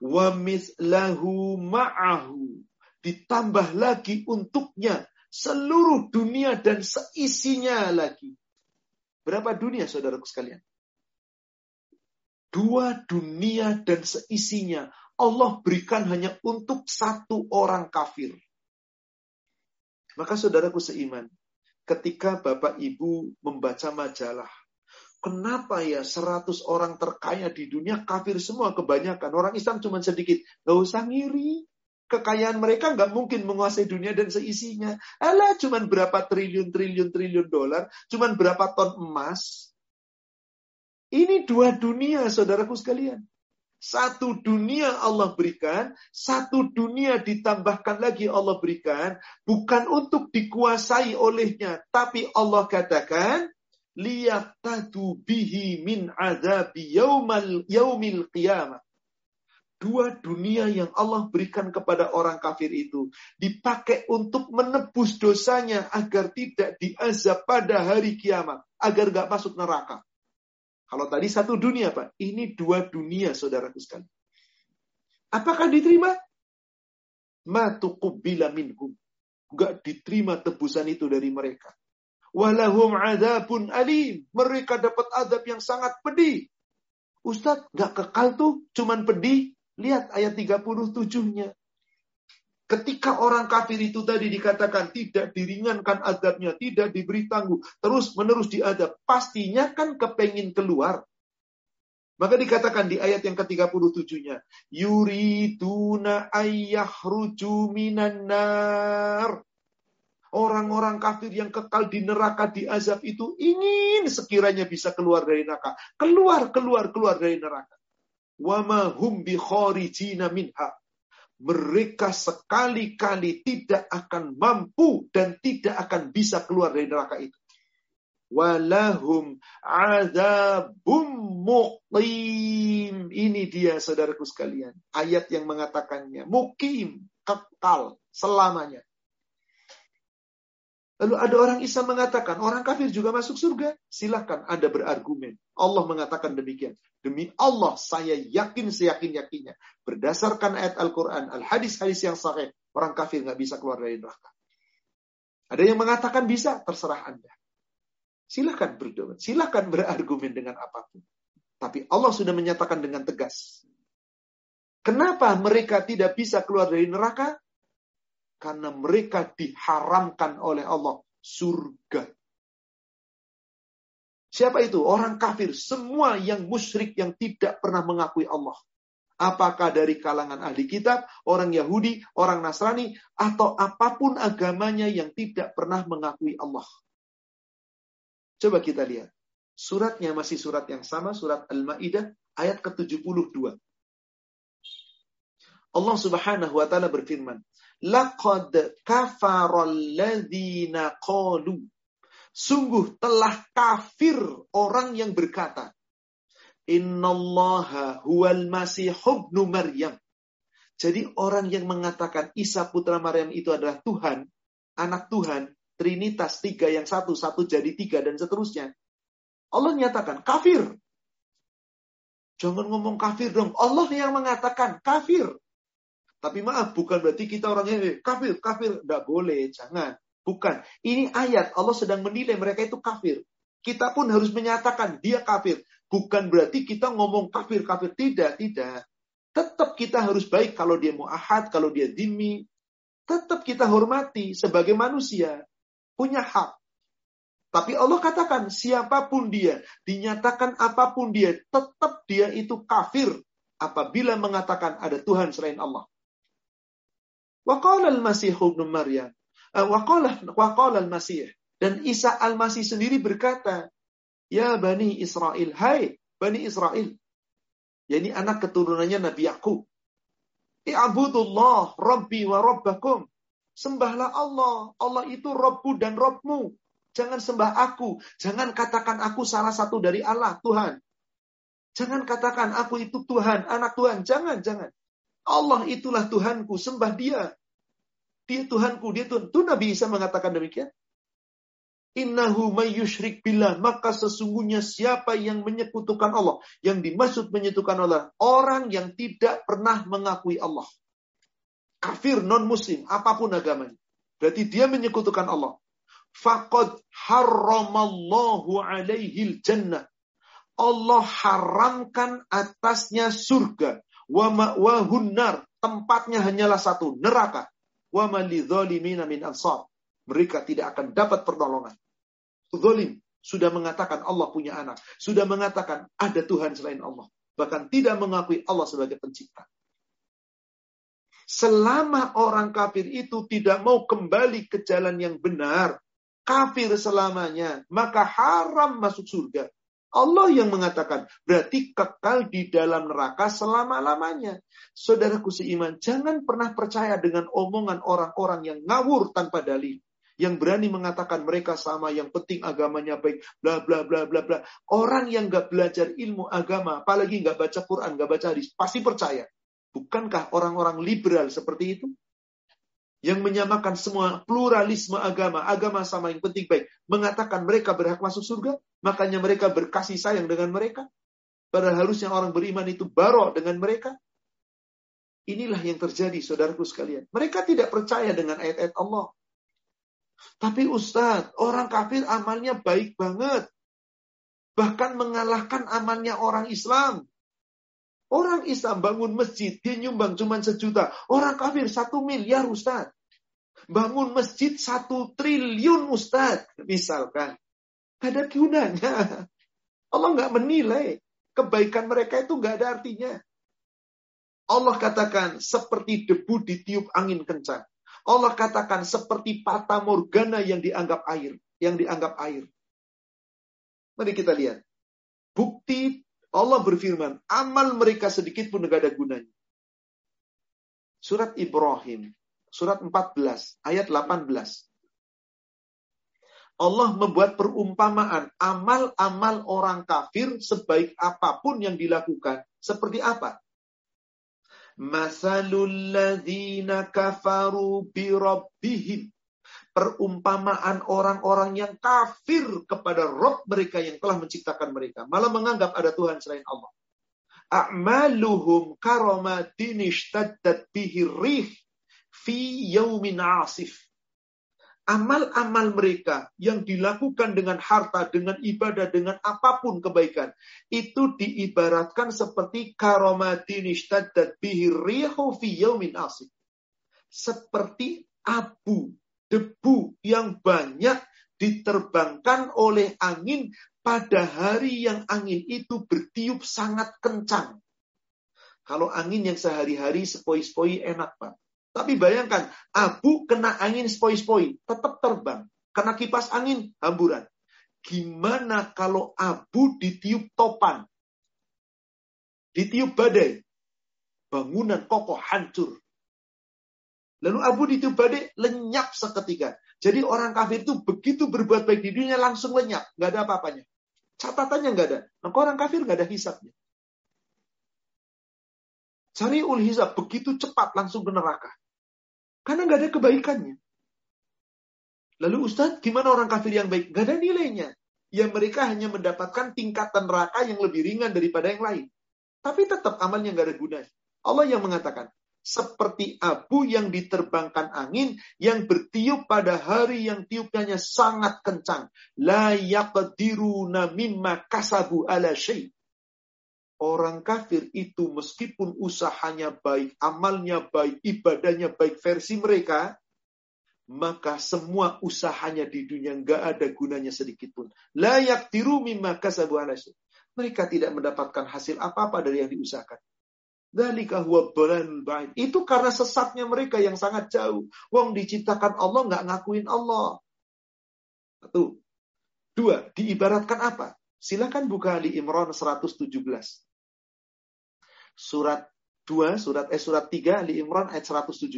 Speaker 1: Wa mithlahu ma'ahu ditambah lagi untuknya seluruh dunia dan seisinya lagi. Berapa dunia saudaraku sekalian? Dua dunia dan seisinya Allah berikan hanya untuk satu orang kafir. Maka saudaraku seiman, ketika Bapak Ibu membaca majalah, kenapa ya 100 orang terkaya di dunia kafir semua kebanyakan, orang Islam cuma sedikit. Gak usah ngiri kekayaan mereka nggak mungkin menguasai dunia dan seisinya. Alah, cuman berapa triliun, triliun, triliun dolar, cuman berapa ton emas. Ini dua dunia, saudaraku sekalian. Satu dunia Allah berikan, satu dunia ditambahkan lagi Allah berikan, bukan untuk dikuasai olehnya, tapi Allah katakan, liyaqtadu bihi min azabi yaumal yaumil qiyamah dua dunia yang Allah berikan kepada orang kafir itu dipakai untuk menebus dosanya agar tidak diazab pada hari kiamat, agar gak masuk neraka. Kalau tadi satu dunia, Pak, ini dua dunia, saudara sekalian. Apakah diterima? Matukubbila minhum. Gak diterima tebusan itu dari mereka. Walahum adabun alim. Mereka dapat adab yang sangat pedih. Ustadz, gak kekal tuh, cuman pedih. Lihat ayat 37-nya. Ketika orang kafir itu tadi dikatakan tidak diringankan adabnya, tidak diberi tangguh, terus menerus diadab, pastinya kan kepengin keluar. Maka dikatakan di ayat yang ke-37-nya, yuriduna ayyahruju minan nar. Orang-orang kafir yang kekal di neraka di azab itu ingin sekiranya bisa keluar dari neraka. Keluar, keluar, keluar dari neraka wama hum bi kharijina minha. Mereka sekali-kali tidak akan mampu dan tidak akan bisa keluar dari neraka itu. Walahum azabum muqim. Ini dia saudaraku sekalian. Ayat yang mengatakannya. Mukim. Kekal. Selamanya. Lalu ada orang Islam mengatakan, orang kafir juga masuk surga. Silahkan Anda berargumen. Allah mengatakan demikian. Demi Allah, saya yakin seyakin-yakinnya. Berdasarkan ayat Al-Quran, Al-Hadis-hadis yang sahih, orang kafir nggak bisa keluar dari neraka. Ada yang mengatakan bisa, terserah Anda. Silahkan berdoa, silahkan berargumen dengan apa pun. Tapi Allah sudah menyatakan dengan tegas. Kenapa mereka tidak bisa keluar dari neraka? Karena mereka diharamkan oleh Allah surga. Siapa itu? Orang kafir. Semua yang musyrik yang tidak pernah mengakui Allah. Apakah dari kalangan ahli kitab, orang Yahudi, orang Nasrani, atau apa pun agamanya yang tidak pernah mengakui Allah. Coba kita lihat. Suratnya masih surat yang sama, surat Al-Ma'idah, ayat ke-72. Allah subhanahu wa ta'ala berfirman, Laqad kafaralladzina qalu. Sungguh telah kafir orang yang berkata, Innallaha huwal masih ibnu Maryam. Jadi orang yang mengatakan Isa putra Maryam itu adalah Tuhan, anak Tuhan, Trinitas tiga yang satu, satu jadi tiga dan seterusnya. Allah nyatakan kafir. Jangan ngomong kafir dong. Allah yang mengatakan kafir. Tapi maaf, bukan berarti kita orangnya eh, kafir, kafir. Tidak boleh, jangan. Bukan. Ini ayat, Allah sedang menilai mereka itu kafir. Kita pun harus menyatakan dia kafir. Bukan berarti kita ngomong kafir, kafir. Tidak, tidak. Tetap kita harus baik kalau dia mu'ahad, kalau dia dimi. Tetap kita hormati sebagai manusia. Punya hak. Tapi Allah katakan, siapa pun dia, dinyatakan apa pun dia, tetap dia itu kafir apabila mengatakan ada Tuhan selain Allah. Waqala al-Masih ibn Maryam. Uh, waqala al-Masih. Dan Isa al-Masih sendiri berkata, Ya Bani Israel, hai Bani Israel. Yani anak keturunannya Nabi Yakub. I'budullah Rabbi wa Rabbakum. Sembahlah Allah. Allah itu Rabbu dan Rabbmu. Jangan sembah aku. Jangan katakan aku salah satu dari Allah, Tuhan. Jangan katakan aku itu Tuhan, anak Tuhan. Jangan, jangan. Allah itulah Tuhanku, sembah dia. Dia Tuhanku, dia Tuhan. Itu Nabi Isa mengatakan demikian. Innahu mayyushrik billah. Maka sesungguhnya siapa yang menyekutukan Allah. Yang dimaksud menyekutukan Allah. Orang yang tidak pernah mengakui Allah. Kafir, non-muslim, apa pun agamanya. Berarti dia menyekutukan Allah. Faqad harramallahu alaihi jannah. Allah haramkan atasnya surga. Wa. Tempatnya hanyalah satu, neraka. Wa min ansar. Mereka tidak akan dapat pertolongan. Zolim sudah mengatakan Allah punya anak. Sudah mengatakan ada Tuhan selain Allah. Bahkan tidak mengakui Allah sebagai pencipta. Selama orang kafir itu tidak mau kembali ke jalan yang benar, kafir selamanya, maka haram masuk surga. Allah yang mengatakan, berarti kekal di dalam neraka selama-lamanya. Saudaraku seiman, jangan pernah percaya dengan omongan orang-orang yang ngawur tanpa dalil. Yang berani mengatakan mereka sama, yang penting agamanya baik, bla bla bla bla bla. Orang yang gak belajar ilmu agama, apalagi gak baca Quran, gak baca hadis, pasti percaya. Bukankah orang-orang liberal seperti itu? Yang menyamakan semua pluralisme agama, agama sama yang penting baik, mengatakan mereka berhak masuk surga, makanya mereka berkasih sayang dengan mereka. Padahal harusnya orang beriman itu barok dengan mereka. Inilah yang terjadi, saudaraku sekalian. Mereka tidak percaya dengan ayat-ayat Allah. Tapi Ustadz, orang kafir amalnya baik banget. Bahkan mengalahkan amalnya orang Islam. Orang Islam bangun masjid, dia nyumbang cuma sejuta. Orang kafir satu miliar Ustaz. Bangun masjid satu triliun Ustaz. Misalkan. Ada gunanya. Allah nggak menilai. Kebaikan mereka itu nggak ada artinya. Allah katakan seperti debu ditiup angin kencang. Allah katakan seperti pata morgana yang dianggap air. Yang dianggap air. Mari kita lihat. Bukti Allah berfirman, amal mereka sedikit pun tidak ada gunanya. Surat Ibrahim, surat 14, ayat 18. Allah membuat perumpamaan amal-amal orang kafir sebaik apa pun yang dilakukan. Seperti apa? Masalul ladzina kafaru bi rabbihim perumpamaan orang-orang yang kafir kepada Rob mereka yang telah menciptakan mereka. Malah menganggap ada Tuhan selain Allah. A'maluhum karomatin ishtaddat bihi rih fi yaumin asif. Amal-amal mereka yang dilakukan dengan harta, dengan ibadah, dengan apa pun kebaikan. Itu diibaratkan seperti karomatin ishtaddat bihi rihu fi yaumin asif. Seperti abu debu yang banyak diterbangkan oleh angin pada hari yang angin itu bertiup sangat kencang. Kalau angin yang sehari-hari sepoi-sepoi enak, Pak. Tapi bayangkan, abu kena angin sepoi-sepoi, tetap terbang. Kena kipas angin, hamburan. Gimana kalau abu ditiup topan? Ditiup badai. Bangunan kokoh hancur. Lalu Abu ditiup badai, lenyap seketika. Jadi orang kafir itu begitu berbuat baik di dunia langsung lenyap. Nggak ada apa-apanya. Catatannya nggak ada. Maka orang kafir nggak ada hisapnya. Cari ul hisap begitu cepat langsung ke neraka. Karena nggak ada kebaikannya. Lalu Ustadz, gimana orang kafir yang baik? Nggak ada nilainya. Ya mereka hanya mendapatkan tingkatan neraka yang lebih ringan daripada yang lain. Tapi tetap amalnya nggak ada gunanya. Allah yang mengatakan, seperti abu yang diterbangkan angin yang bertiup pada hari yang tiupnya sangat kencang. La yaqdiruna mimma kasabu ala syai. Orang kafir itu meskipun usahanya baik, amalnya baik, ibadahnya baik versi mereka, maka semua usahanya di dunia nggak ada gunanya sedikit pun. Layak tiru mimma kasabu ala. Mereka tidak mendapatkan hasil apa-apa dari yang diusahakan. Dalika huwa ba'id. Itu karena sesatnya mereka yang sangat jauh. Wong diciptakan Allah nggak ngakuin Allah. Satu. Dua, diibaratkan apa? Silakan buka Ali Imran 117. Surat 2, surat eh surat 3 Ali Imran ayat 117.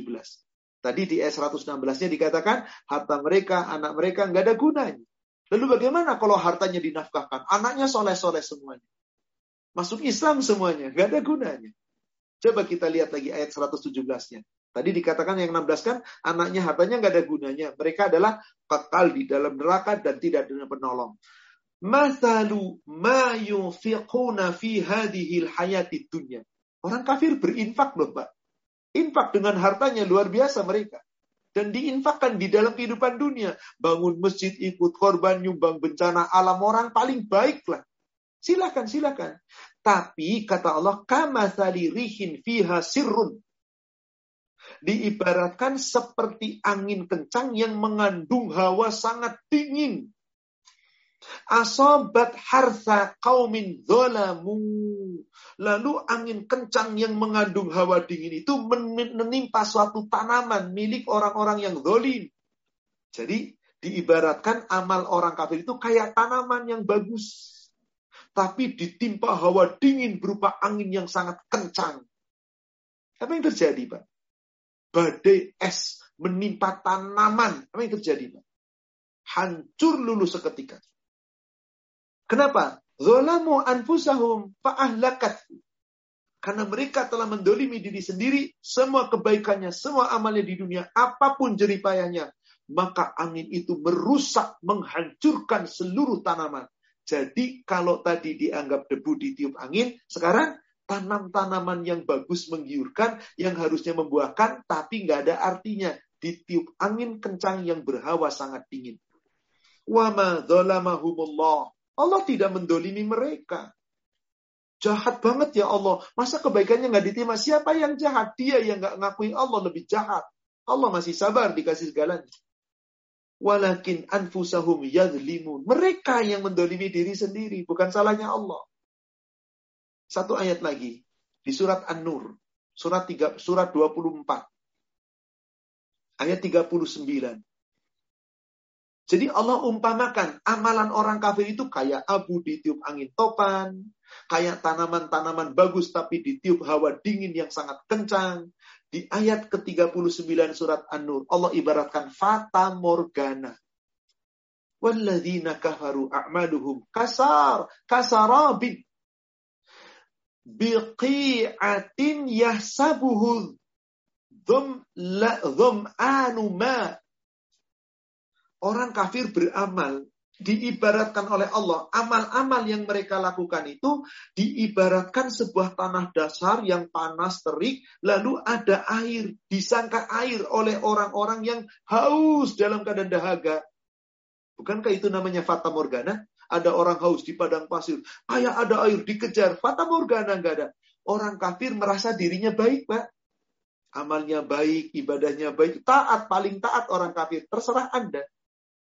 Speaker 1: Tadi di ayat 116-nya dikatakan harta mereka, anak mereka nggak ada gunanya. Lalu bagaimana kalau hartanya dinafkahkan? Anaknya soleh-soleh semuanya. Masuk Islam semuanya, nggak ada gunanya. Coba kita lihat lagi ayat 117-nya. Tadi dikatakan yang 16 kan anaknya hartanya nggak ada gunanya. Mereka adalah kekal di dalam neraka dan tidak ada penolong. Masalu ma yunfiquna fi hadhil hayati dunya. Orang kafir berinfak loh, Pak. Infak dengan hartanya luar biasa mereka. Dan diinfakkan di dalam kehidupan dunia. Bangun masjid, ikut korban, nyumbang bencana alam orang paling baik lah. Silakan, silakan. Tapi kata Allah, kama rihin fiha sirrun. Diibaratkan seperti angin kencang yang mengandung hawa sangat dingin. Asobat harsa kaumin zolamu. Lalu angin kencang yang mengandung hawa dingin itu menimpa suatu tanaman milik orang-orang yang zolim. Jadi diibaratkan amal orang kafir itu kayak tanaman yang bagus tapi ditimpa hawa dingin berupa angin yang sangat kencang. Apa yang terjadi, Pak? Badai es menimpa tanaman. Apa yang terjadi, Pak? Hancur lulu seketika. Kenapa? Zolamu anfusahum fa'ahlakat. Karena mereka telah mendolimi diri sendiri, semua kebaikannya, semua amalnya di dunia, apa pun jeripayanya, maka angin itu merusak, menghancurkan seluruh tanaman. Jadi kalau tadi dianggap debu ditiup angin, sekarang tanam-tanaman yang bagus menggiurkan, yang harusnya membuahkan, tapi nggak ada artinya. Ditiup angin kencang yang berhawa sangat dingin. Wama. Allah tidak mendolimi mereka. Jahat banget ya Allah. Masa kebaikannya nggak diterima? Siapa yang jahat? Dia yang nggak ngakui Allah lebih jahat. Allah masih sabar dikasih segalanya. Walakin anfusahum yadlimun. Mereka yang mendolimi diri sendiri. Bukan salahnya Allah. Satu ayat lagi. Di surat An-Nur. Surat, 3, surat 24. Ayat 39. Jadi Allah umpamakan amalan orang kafir itu kayak abu ditiup angin topan, kayak tanaman-tanaman bagus tapi ditiup hawa dingin yang sangat kencang, di ayat ke-39 surat An-Nur, Allah ibaratkan fata morgana. Walladzina kafaru a'maluhum kasar, kasarabin. Biqi'atin yahsabuhu dhum'anu ma. Orang kafir beramal diibaratkan oleh Allah, amal-amal yang mereka lakukan itu diibaratkan sebuah tanah dasar yang panas terik, lalu ada air, disangka air oleh orang-orang yang haus dalam keadaan dahaga. Bukankah itu namanya fata morgana? Ada orang haus di padang pasir, kayak ada air dikejar, fata morgana nggak ada. Orang kafir merasa dirinya baik, Pak. Amalnya baik, ibadahnya baik, taat, paling taat orang kafir. Terserah Anda.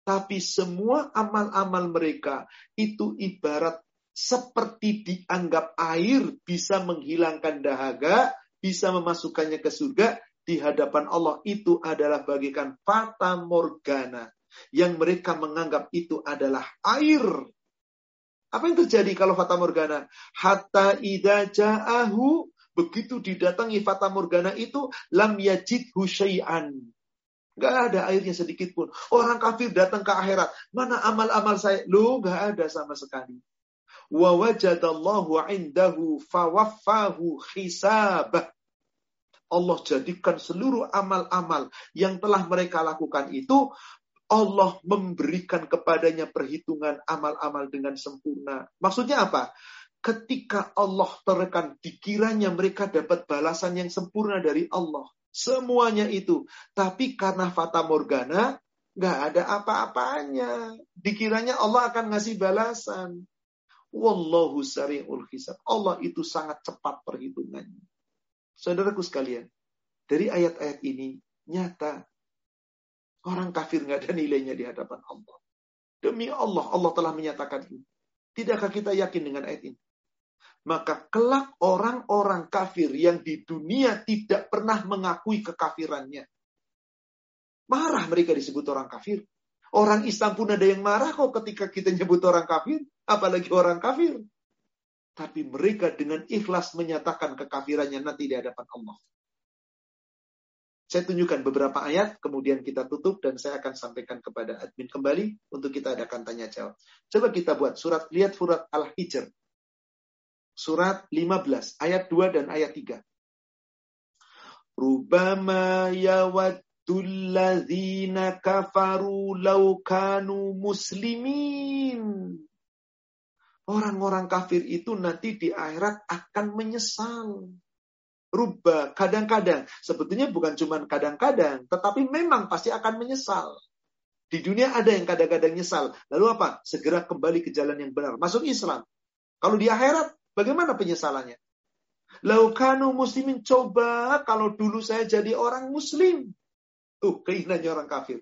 Speaker 1: Tapi semua amal-amal mereka itu ibarat seperti dianggap air bisa menghilangkan dahaga, bisa memasukkannya ke surga. Di hadapan Allah itu adalah bagikan fata morgana. Yang mereka menganggap itu adalah air. Apa yang terjadi kalau fata morgana? Hatta ida ja'ahu. Begitu didatangi fata morgana itu, lam yajid husyai'an Gak ada airnya sedikit pun. Orang kafir datang ke akhirat. Mana amal-amal saya? Lu gak ada sama sekali. Wa wajadallahu indahu fawaffahu hisabah. Allah jadikan seluruh amal-amal yang telah mereka lakukan itu Allah memberikan kepadanya perhitungan amal-amal dengan sempurna. Maksudnya apa? Ketika Allah terekan, dikiranya mereka dapat balasan yang sempurna dari Allah. Semuanya itu. Tapi karena Fata Morgana, nggak ada apa-apanya. Dikiranya Allah akan ngasih balasan. Wallahu sari'ul hisab. Allah itu sangat cepat perhitungannya. Saudaraku sekalian, dari ayat-ayat ini nyata Orang kafir nggak ada nilainya di hadapan Allah. Demi Allah, Allah telah menyatakan ini. Tidakkah kita yakin dengan ayat ini? Maka kelak orang-orang kafir yang di dunia tidak pernah mengakui kekafirannya. Marah mereka disebut orang kafir. Orang Islam pun ada yang marah kok ketika kita nyebut orang kafir. Apalagi orang kafir. Tapi mereka dengan ikhlas menyatakan kekafirannya nanti di hadapan Allah. Saya tunjukkan beberapa ayat, kemudian kita tutup dan saya akan sampaikan kepada admin kembali untuk kita adakan tanya jawab. Coba kita buat surat, lihat surat Al-Hijr. Surat 15, ayat 2 dan ayat 3. Rubama yawaddul ladzina kafaru law kanu muslimin. Orang-orang kafir itu nanti di akhirat akan menyesal rubah, kadang-kadang. Sebetulnya bukan cuma kadang-kadang, tetapi memang pasti akan menyesal. Di dunia ada yang kadang-kadang nyesal. Lalu apa? Segera kembali ke jalan yang benar. Masuk Islam. Kalau di akhirat, bagaimana penyesalannya? Laukanu muslimin coba kalau dulu saya jadi orang muslim. Tuh, keinginannya orang kafir.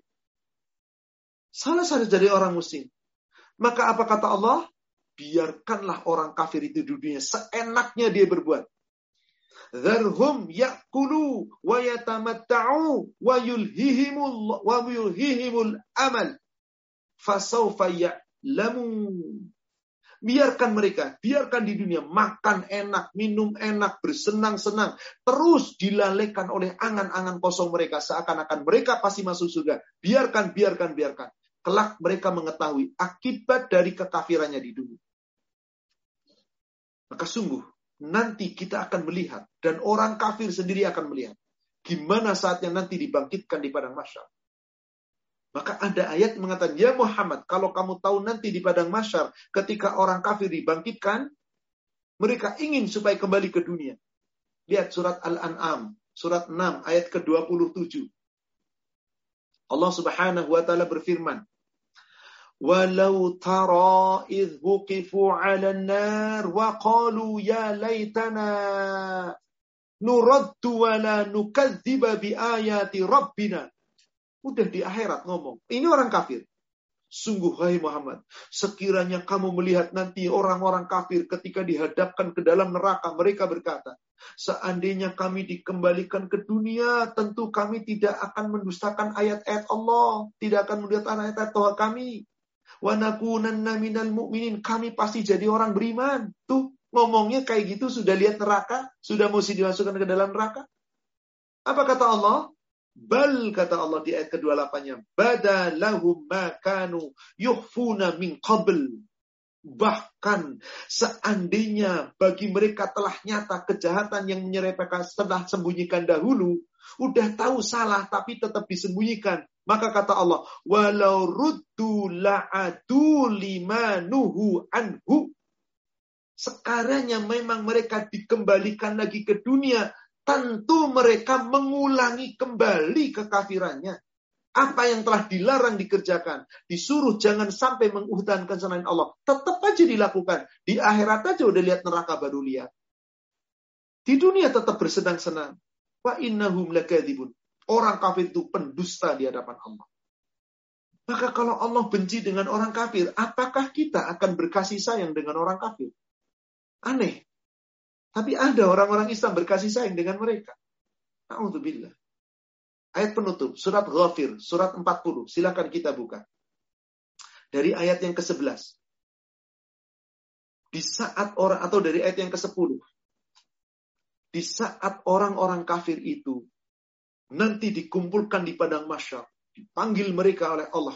Speaker 1: Salah saya jadi orang muslim. Maka apa kata Allah? Biarkanlah orang kafir itu dunia seenaknya dia berbuat. Dharhum yakulu wa yatamatta'u wa yulhihimul wa yulhihimul amal. Fasawfa ya'lamun. Biarkan mereka, biarkan di dunia makan enak, minum enak, bersenang-senang. Terus dilalaikan oleh angan-angan kosong mereka. Seakan-akan mereka pasti masuk surga. Biarkan, biarkan, biarkan. Kelak mereka mengetahui akibat dari kekafirannya di dunia. Maka sungguh nanti kita akan melihat dan orang kafir sendiri akan melihat gimana saatnya nanti dibangkitkan di padang masyar. Maka ada ayat mengatakan, Ya Muhammad, kalau kamu tahu nanti di padang masyar, ketika orang kafir dibangkitkan, mereka ingin supaya kembali ke dunia. Lihat surat Al-An'am, surat 6, ayat ke-27. Allah subhanahu wa ta'ala berfirman, ولو ترى إذ وقفوا على النار وقالوا يا ليتنا نرد ولا نكذب بآيات ربنا Udah di akhirat ngomong. Ini orang kafir. Sungguh, hai Muhammad, sekiranya kamu melihat nanti orang-orang kafir ketika dihadapkan ke dalam neraka, mereka berkata, seandainya kami dikembalikan ke dunia, tentu kami tidak akan mendustakan ayat-ayat Allah, tidak akan melihat ayat-ayat Tuhan kami. Wa nakunanna minal mu'minin. Kami pasti jadi orang beriman. Tuh, ngomongnya kayak gitu sudah lihat neraka, sudah mesti dimasukkan ke dalam neraka. Apa kata Allah? Bal kata Allah di ayat ke-28-nya, badalahum makanu yuhfuna min qabl. Bahkan seandainya bagi mereka telah nyata kejahatan yang menyerempetkan setelah sembunyikan dahulu, udah tahu salah tapi tetap disembunyikan. Maka kata Allah, walau ruddu la'adu limanuhu anhu. Sekarangnya memang mereka dikembalikan lagi ke dunia, tentu mereka mengulangi kembali kekafirannya. Apa yang telah dilarang dikerjakan, disuruh jangan sampai menguhtankan selain Allah, tetap aja dilakukan. Di akhirat aja udah lihat neraka baru lihat. Di dunia tetap bersenang-senang. Wa innahum lakadibun. Orang kafir itu pendusta di hadapan Allah. Maka kalau Allah benci dengan orang kafir, apakah kita akan berkasih sayang dengan orang kafir? Aneh. Tapi ada orang-orang Islam berkasih sayang dengan mereka. Alhamdulillah. Ayat penutup, surat Ghafir, surat 40. Silakan kita buka. Dari ayat yang ke-11. Di saat orang, atau dari ayat yang ke-10. Di saat orang-orang kafir itu nanti dikumpulkan di padang masyar, dipanggil mereka oleh Allah,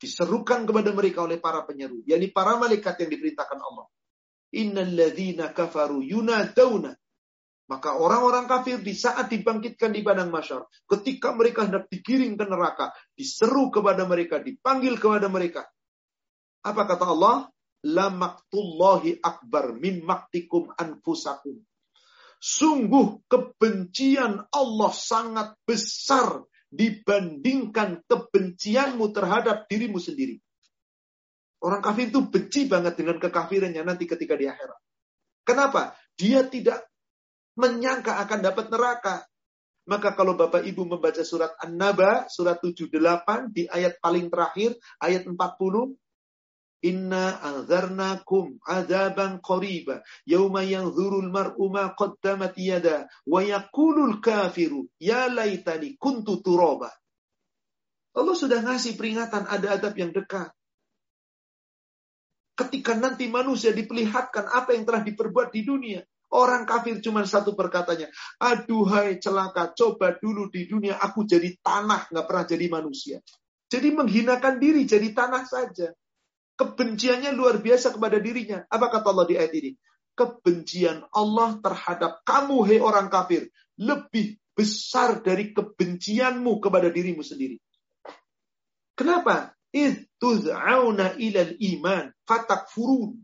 Speaker 1: diserukan kepada mereka oleh para penyeru, yakni para malaikat yang diperintahkan Allah. Innal ladzina kafaru yunadawna Maka orang-orang kafir di saat dibangkitkan di padang masyar, ketika mereka hendak digiring ke neraka, diseru kepada mereka, dipanggil kepada mereka. Apa kata Allah? La maktullahi akbar min maktikum anfusakum. Sungguh kebencian Allah sangat besar dibandingkan kebencianmu terhadap dirimu sendiri. Orang kafir itu benci banget dengan kekafirannya nanti ketika di akhirat. Kenapa? Dia tidak menyangka akan dapat neraka. Maka kalau Bapak Ibu membaca surat An-Naba, surat 78 di ayat paling terakhir, ayat 40, Inna anzarnakum azaban qariba yauma yanzurul mar'u ma qaddamat yada wa yaqulul kafiru ya laitani kuntu turaba. Allah sudah ngasih peringatan ada adab yang dekat. Ketika nanti manusia diperlihatkan apa yang telah diperbuat di dunia, Orang kafir cuma satu perkatanya. Aduhai celaka, coba dulu di dunia aku jadi tanah, nggak pernah jadi manusia. Jadi menghinakan diri jadi tanah saja. Kebenciannya luar biasa kepada dirinya. Apa kata Allah di ayat ini? Kebencian Allah terhadap kamu, hei orang kafir, lebih besar dari kebencianmu kepada dirimu sendiri. Kenapa? Ituz'auna ilal iman fatakfurun.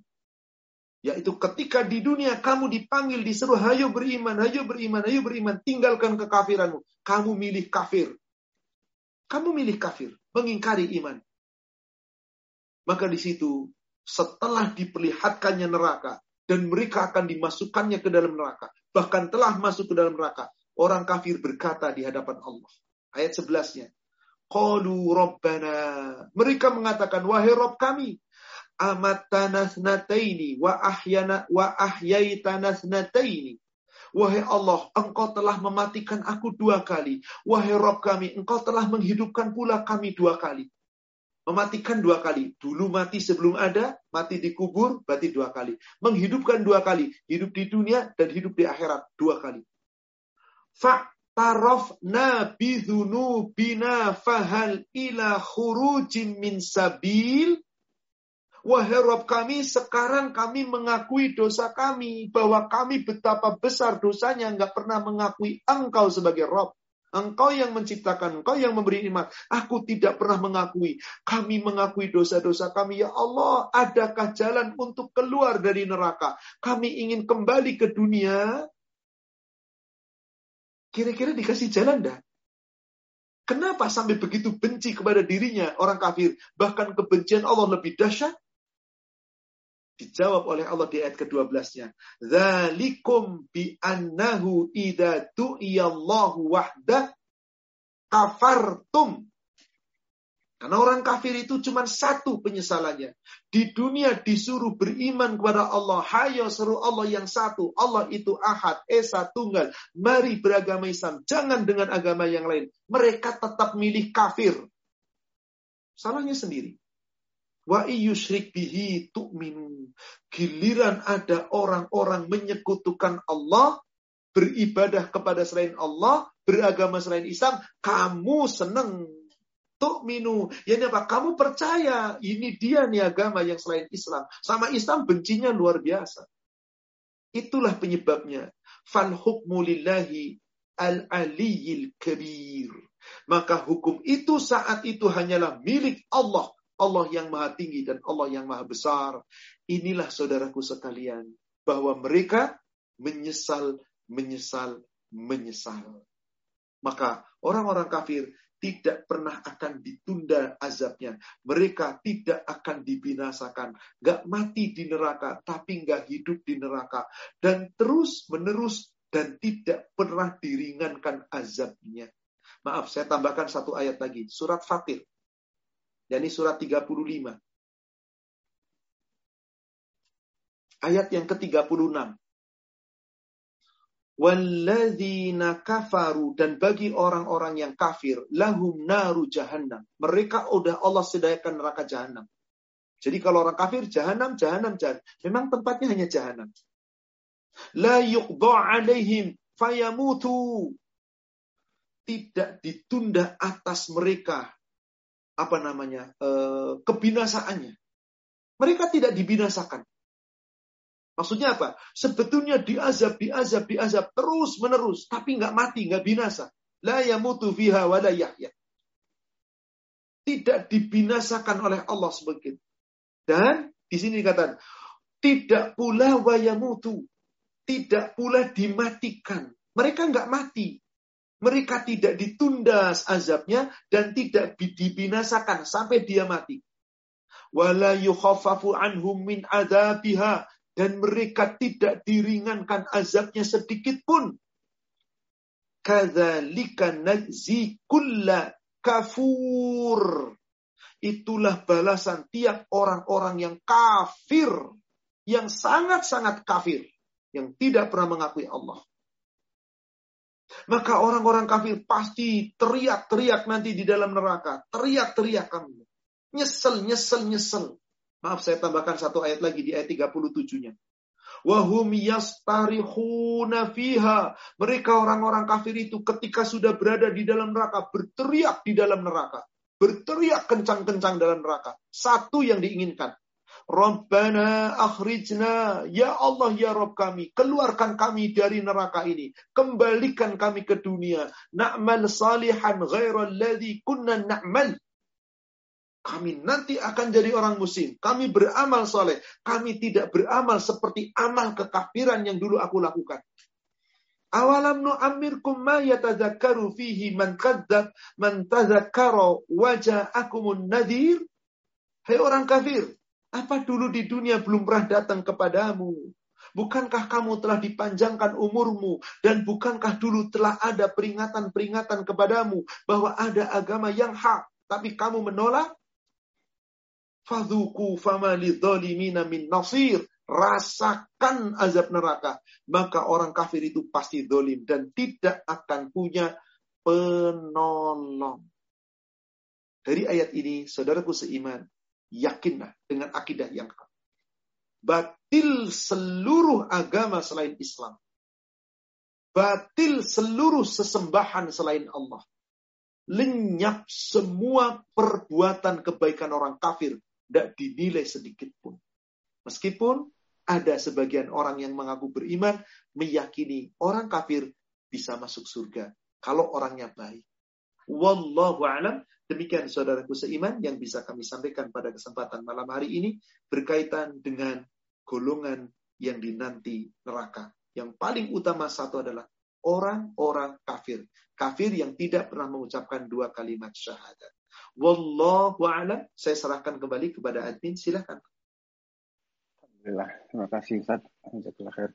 Speaker 1: Yaitu ketika di dunia kamu dipanggil, disuruh, hayo beriman, hayo beriman, hayo beriman, tinggalkan kekafiranmu. Kamu milih kafir. Kamu milih kafir, mengingkari iman. Maka di situ, setelah diperlihatkannya neraka, dan mereka akan dimasukkannya ke dalam neraka, bahkan telah masuk ke dalam neraka, orang kafir berkata di hadapan Allah. Ayat 11-nya. Qalu. Mereka mengatakan, wahai Rob kami, amatanasnataini wa ahyana wa ahyaitanasnataini. Wahai Allah, Engkau telah mematikan aku dua kali. Wahai Rob kami, Engkau telah menghidupkan pula kami dua kali. Mematikan dua kali. Dulu mati sebelum ada, mati di kubur, berarti dua kali. Menghidupkan dua kali. Hidup di dunia dan hidup di akhirat. Dua kali. Fa'tarafna bina fahal ila khurujim min sabil Wahai Rob kami, sekarang kami mengakui dosa kami. Bahwa kami betapa besar dosanya nggak pernah mengakui engkau sebagai Rob. Engkau yang menciptakan, engkau yang memberi iman. Aku tidak pernah mengakui. Kami mengakui dosa-dosa kami. Ya Allah, adakah jalan untuk keluar dari neraka? Kami ingin kembali ke dunia. Kira-kira dikasih jalan dah? Kenapa sampai begitu benci kepada dirinya orang kafir? Bahkan kebencian Allah lebih dahsyat. Dijawab oleh Allah di ayat ke-12-nya. Zalikum bi annahu idza tu'iyallahu wahdah kafartum. Karena orang kafir itu cuma satu penyesalannya. Di dunia disuruh beriman kepada Allah. Hayo seru Allah yang satu. Allah itu ahad, esa, tunggal. Mari beragama Islam. Jangan dengan agama yang lain. Mereka tetap milih kafir. Salahnya sendiri. Wa iyyushrik bihi tu'minu. Giliran ada orang-orang menyekutukan Allah, beribadah kepada selain Allah, beragama selain Islam, kamu senang tu'minu. Ya apa? Kamu percaya ini dia nih agama yang selain Islam. Sama Islam bencinya luar biasa. Itulah penyebabnya. Fal hukmu lillahi al-aliyil kabir. Maka hukum itu saat itu hanyalah milik Allah Allah yang maha tinggi dan Allah yang maha besar. Inilah saudaraku sekalian, bahwa mereka menyesal, menyesal, menyesal. Maka orang-orang kafir tidak pernah akan ditunda azabnya. Mereka tidak akan dibinasakan. Gak mati di neraka, tapi gak hidup di neraka. Dan terus menerus dan tidak pernah diringankan azabnya. Maaf, saya tambahkan satu ayat lagi. Surat Fatir yakni surat 35. Ayat yang ke-36. Walladzina kafaru dan bagi orang-orang yang kafir lahum naru jahannam. Mereka udah Allah sediakan neraka jahanam. Jadi kalau orang kafir jahanam, jahanam, jahanam. Memang tempatnya hanya jahanam. La yuqda' alaihim fayamutu. Tidak ditunda atas mereka apa namanya eh, kebinasaannya. Mereka tidak dibinasakan. Maksudnya apa? Sebetulnya diazab, diazab, diazab terus menerus, tapi nggak mati, nggak binasa. La yamutu fiha wa la yahya. Tidak dibinasakan oleh Allah sebagian. Dan di sini dikatakan, tidak pula wayamutu. Tidak pula dimatikan. Mereka nggak mati. Mereka tidak ditunda azabnya dan tidak dibinasakan sampai dia mati. Wala anhum adabiha dan mereka tidak diringankan azabnya sedikit pun. Kadzalika najzi kafur. Itulah balasan tiap orang-orang yang kafir, yang sangat-sangat kafir, yang tidak pernah mengakui Allah. Maka orang-orang kafir pasti teriak-teriak nanti di dalam neraka. Teriak-teriak kamu. Nyesel, nyesel, nyesel. Maaf saya tambahkan satu ayat lagi di ayat 37-nya. Wahum yastarihuna fiha. Mereka orang-orang kafir itu ketika sudah berada di dalam neraka, berteriak di dalam neraka. Berteriak kencang-kencang dalam neraka. Satu yang diinginkan. Rabbana akhrijna. Ya Allah ya Rabb kami. Keluarkan kami dari neraka ini. Kembalikan kami ke dunia. Na'mal salihan ghairal ladhi kunna na'mal. Kami nanti akan jadi orang muslim. Kami beramal soleh. Kami tidak beramal seperti amal kekafiran yang dulu aku lakukan. Awalam nu'amirkum ma yatazakkaru fihi man kadzab man tazakkara waja'akumun nadir. Hai orang kafir, apa dulu di dunia belum pernah datang kepadamu? Bukankah kamu telah dipanjangkan umurmu dan bukankah dulu telah ada peringatan-peringatan kepadamu bahwa ada agama yang hak tapi kamu menolak? Fadhuku fama lidzalimina min nasir. Rasakan azab neraka. Maka orang kafir itu pasti dolim dan tidak akan punya penolong. Dari ayat ini, saudaraku seiman, yakinlah dengan akidah yang hak. Batil seluruh agama selain Islam. Batil seluruh sesembahan selain Allah. Lenyap semua perbuatan kebaikan orang kafir tidak dinilai sedikit pun. Meskipun ada sebagian orang yang mengaku beriman, meyakini orang kafir bisa masuk surga kalau orangnya baik. Wallahu alam. Demikian saudaraku seiman yang bisa kami sampaikan pada kesempatan malam hari ini berkaitan dengan golongan yang dinanti neraka. Yang paling utama satu adalah orang-orang kafir. Kafir yang tidak pernah mengucapkan dua kalimat syahadat. Wallahu a'lam. Saya serahkan kembali kepada admin. Silakan.
Speaker 2: Alhamdulillah. Terima kasih Ustaz. khair.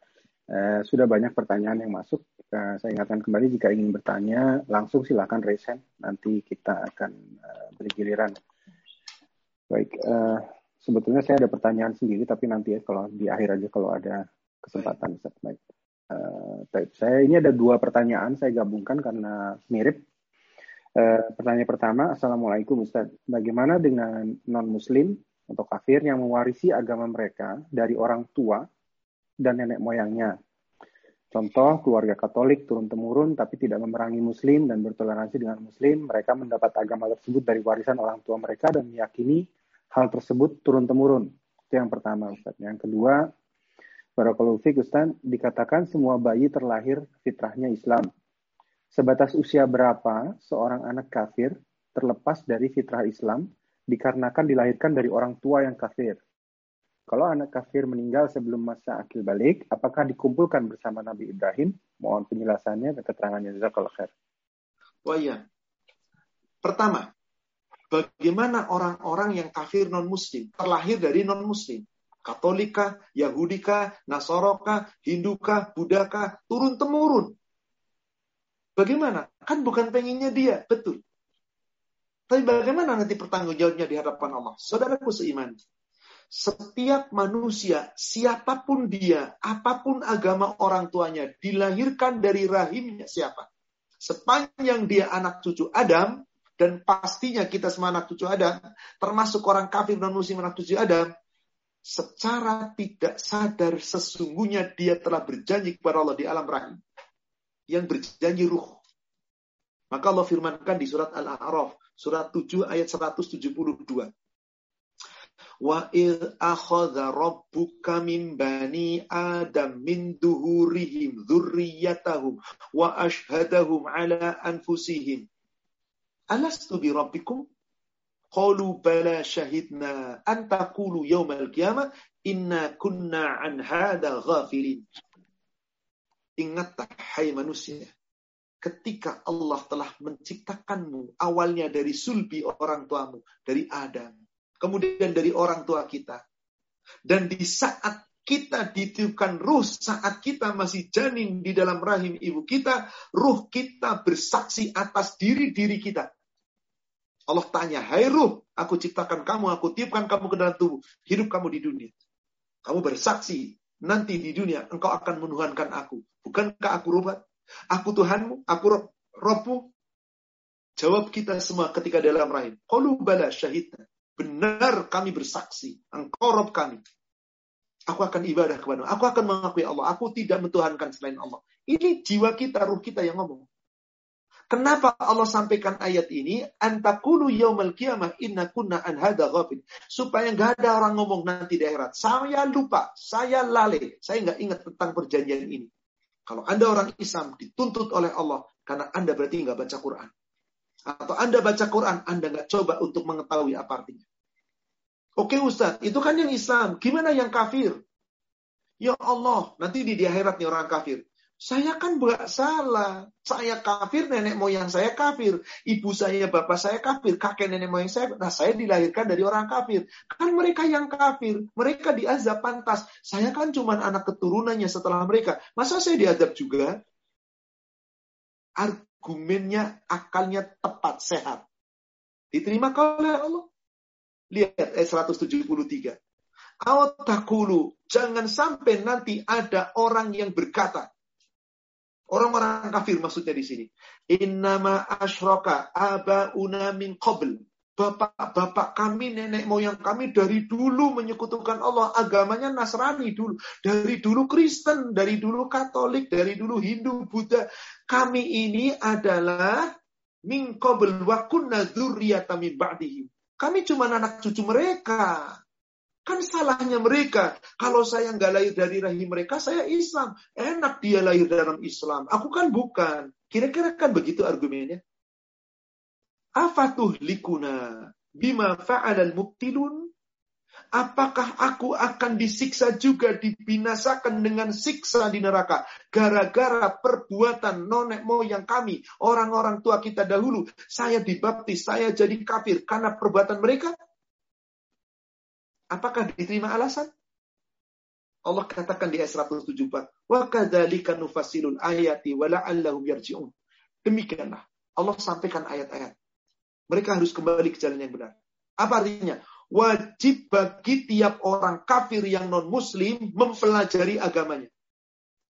Speaker 2: Eh, sudah banyak pertanyaan yang masuk. Eh, saya ingatkan kembali jika ingin bertanya langsung silakan raise hand. Nanti kita akan eh, beri giliran. Baik, eh, sebetulnya saya ada pertanyaan sendiri tapi nanti ya kalau di akhir aja kalau ada kesempatan. Baik. Uh, saya ini ada dua pertanyaan saya gabungkan karena mirip Eh, pertanyaan pertama, Assalamualaikum Ustaz. Bagaimana dengan non-muslim atau kafir yang mewarisi agama mereka dari orang tua dan nenek moyangnya? Contoh, keluarga Katolik turun-temurun tapi tidak memerangi muslim dan bertoleransi dengan muslim, mereka mendapat agama tersebut dari warisan orang tua mereka dan meyakini hal tersebut turun-temurun. Itu yang pertama Ustaz. Yang kedua, Fik Ustaz, dikatakan semua bayi terlahir fitrahnya Islam Sebatas usia berapa seorang anak kafir terlepas dari fitrah Islam dikarenakan dilahirkan dari orang tua yang kafir. Kalau anak kafir meninggal sebelum masa akil balik, apakah dikumpulkan bersama Nabi Ibrahim? Mohon penjelasannya dan keterangannya. Jazakallah khair.
Speaker 1: Oh iya. Pertama, bagaimana orang-orang yang kafir non-muslim, terlahir dari non-muslim? Katolika, Yahudika, Nasoroka, Hinduka, Budaka, turun-temurun. Bagaimana? Kan bukan pengennya dia, betul. Tapi bagaimana nanti pertanggung jawabnya di hadapan Allah? Saudaraku seiman. Setiap manusia, siapa pun dia, apa pun agama orang tuanya, dilahirkan dari rahimnya siapa? Sepanjang dia anak cucu Adam, dan pastinya kita semua anak cucu Adam, termasuk orang kafir non muslim anak cucu Adam, secara tidak sadar sesungguhnya dia telah berjanji kepada Allah di alam rahim yang berjanji ruh. Maka Allah firmankan di surat Al-A'raf, surat 7 ayat 172. Wa id akhadha rabbuka min bani Adam min duhurihim dzurriyyatahum wa ashhadahum ala anfusihim. Alastu bi rabbikum? Qalu bala syahidna an taqulu yaumal qiyamah inna kunna an hada ghafilin. Ingatlah hai manusia, ketika Allah telah menciptakanmu awalnya dari sulbi orang tuamu, dari Adam, kemudian dari orang tua kita. Dan di saat kita ditiupkan ruh, saat kita masih janin di dalam rahim ibu kita, ruh kita bersaksi atas diri-diri kita. Allah tanya, hai ruh, aku ciptakan kamu, aku tiupkan kamu ke dalam tubuh, hidup kamu di dunia. Kamu bersaksi, nanti di dunia engkau akan menuhankan aku. Bukankah aku robat? Aku Tuhanmu, aku rob, Robmu. Jawab kita semua ketika dalam rahim. Qalu bala syahidna. Benar kami bersaksi. Engkau Rob kami. Aku akan ibadah kepada Aku akan mengakui Allah. Aku tidak mentuhankan selain Allah. Ini jiwa kita, ruh kita yang ngomong. Kenapa Allah sampaikan ayat ini? Antakulu yaumal qiyamah inna kunna an hada ghafil. Supaya nggak ada orang ngomong nanti di akhirat. Saya lupa, saya lale, saya nggak ingat tentang perjanjian ini. Kalau Anda orang Islam dituntut oleh Allah karena Anda berarti nggak baca Quran. Atau Anda baca Quran, Anda nggak coba untuk mengetahui apa artinya. Oke Ustaz, itu kan yang Islam. Gimana yang kafir? Ya Allah, nanti di, di akhirat nih orang kafir. Saya kan nggak salah. Saya kafir, nenek moyang saya kafir. Ibu saya, bapak saya kafir. Kakek nenek moyang saya. Nah, saya dilahirkan dari orang kafir. Kan mereka yang kafir. Mereka diazab pantas. Saya kan cuma anak keturunannya setelah mereka. Masa saya diazab juga? Argumennya, akalnya tepat, sehat. Diterima oleh Allah. Lihat ayat 173. Awat takulu, jangan sampai nanti ada orang yang berkata, Orang-orang kafir maksudnya di sini. Innama asyraka abauna min qabl. Bapak-bapak kami, nenek moyang kami dari dulu menyekutukan Allah. Agamanya Nasrani dulu. Dari dulu Kristen, dari dulu Katolik, dari dulu Hindu, Buddha. Kami ini adalah min qabl. Kami cuma anak cucu mereka. Kan salahnya mereka. Kalau saya nggak lahir dari rahim mereka, saya Islam. Enak dia lahir dalam Islam. Aku kan bukan. Kira-kira kan begitu argumennya. Afatuh likuna bima fa'alal muktilun. Apakah aku akan disiksa juga, dibinasakan dengan siksa di neraka? Gara-gara perbuatan nonek moyang kami, orang-orang tua kita dahulu. Saya dibaptis, saya jadi kafir karena perbuatan mereka. Apakah diterima alasan? Allah katakan di ayat 174, "Wa kadzalika nufasilul ayati wa yarji'un." Demikianlah Allah sampaikan ayat-ayat. Mereka harus kembali ke jalan yang benar. Apa artinya? Wajib bagi tiap orang kafir yang non-muslim mempelajari agamanya.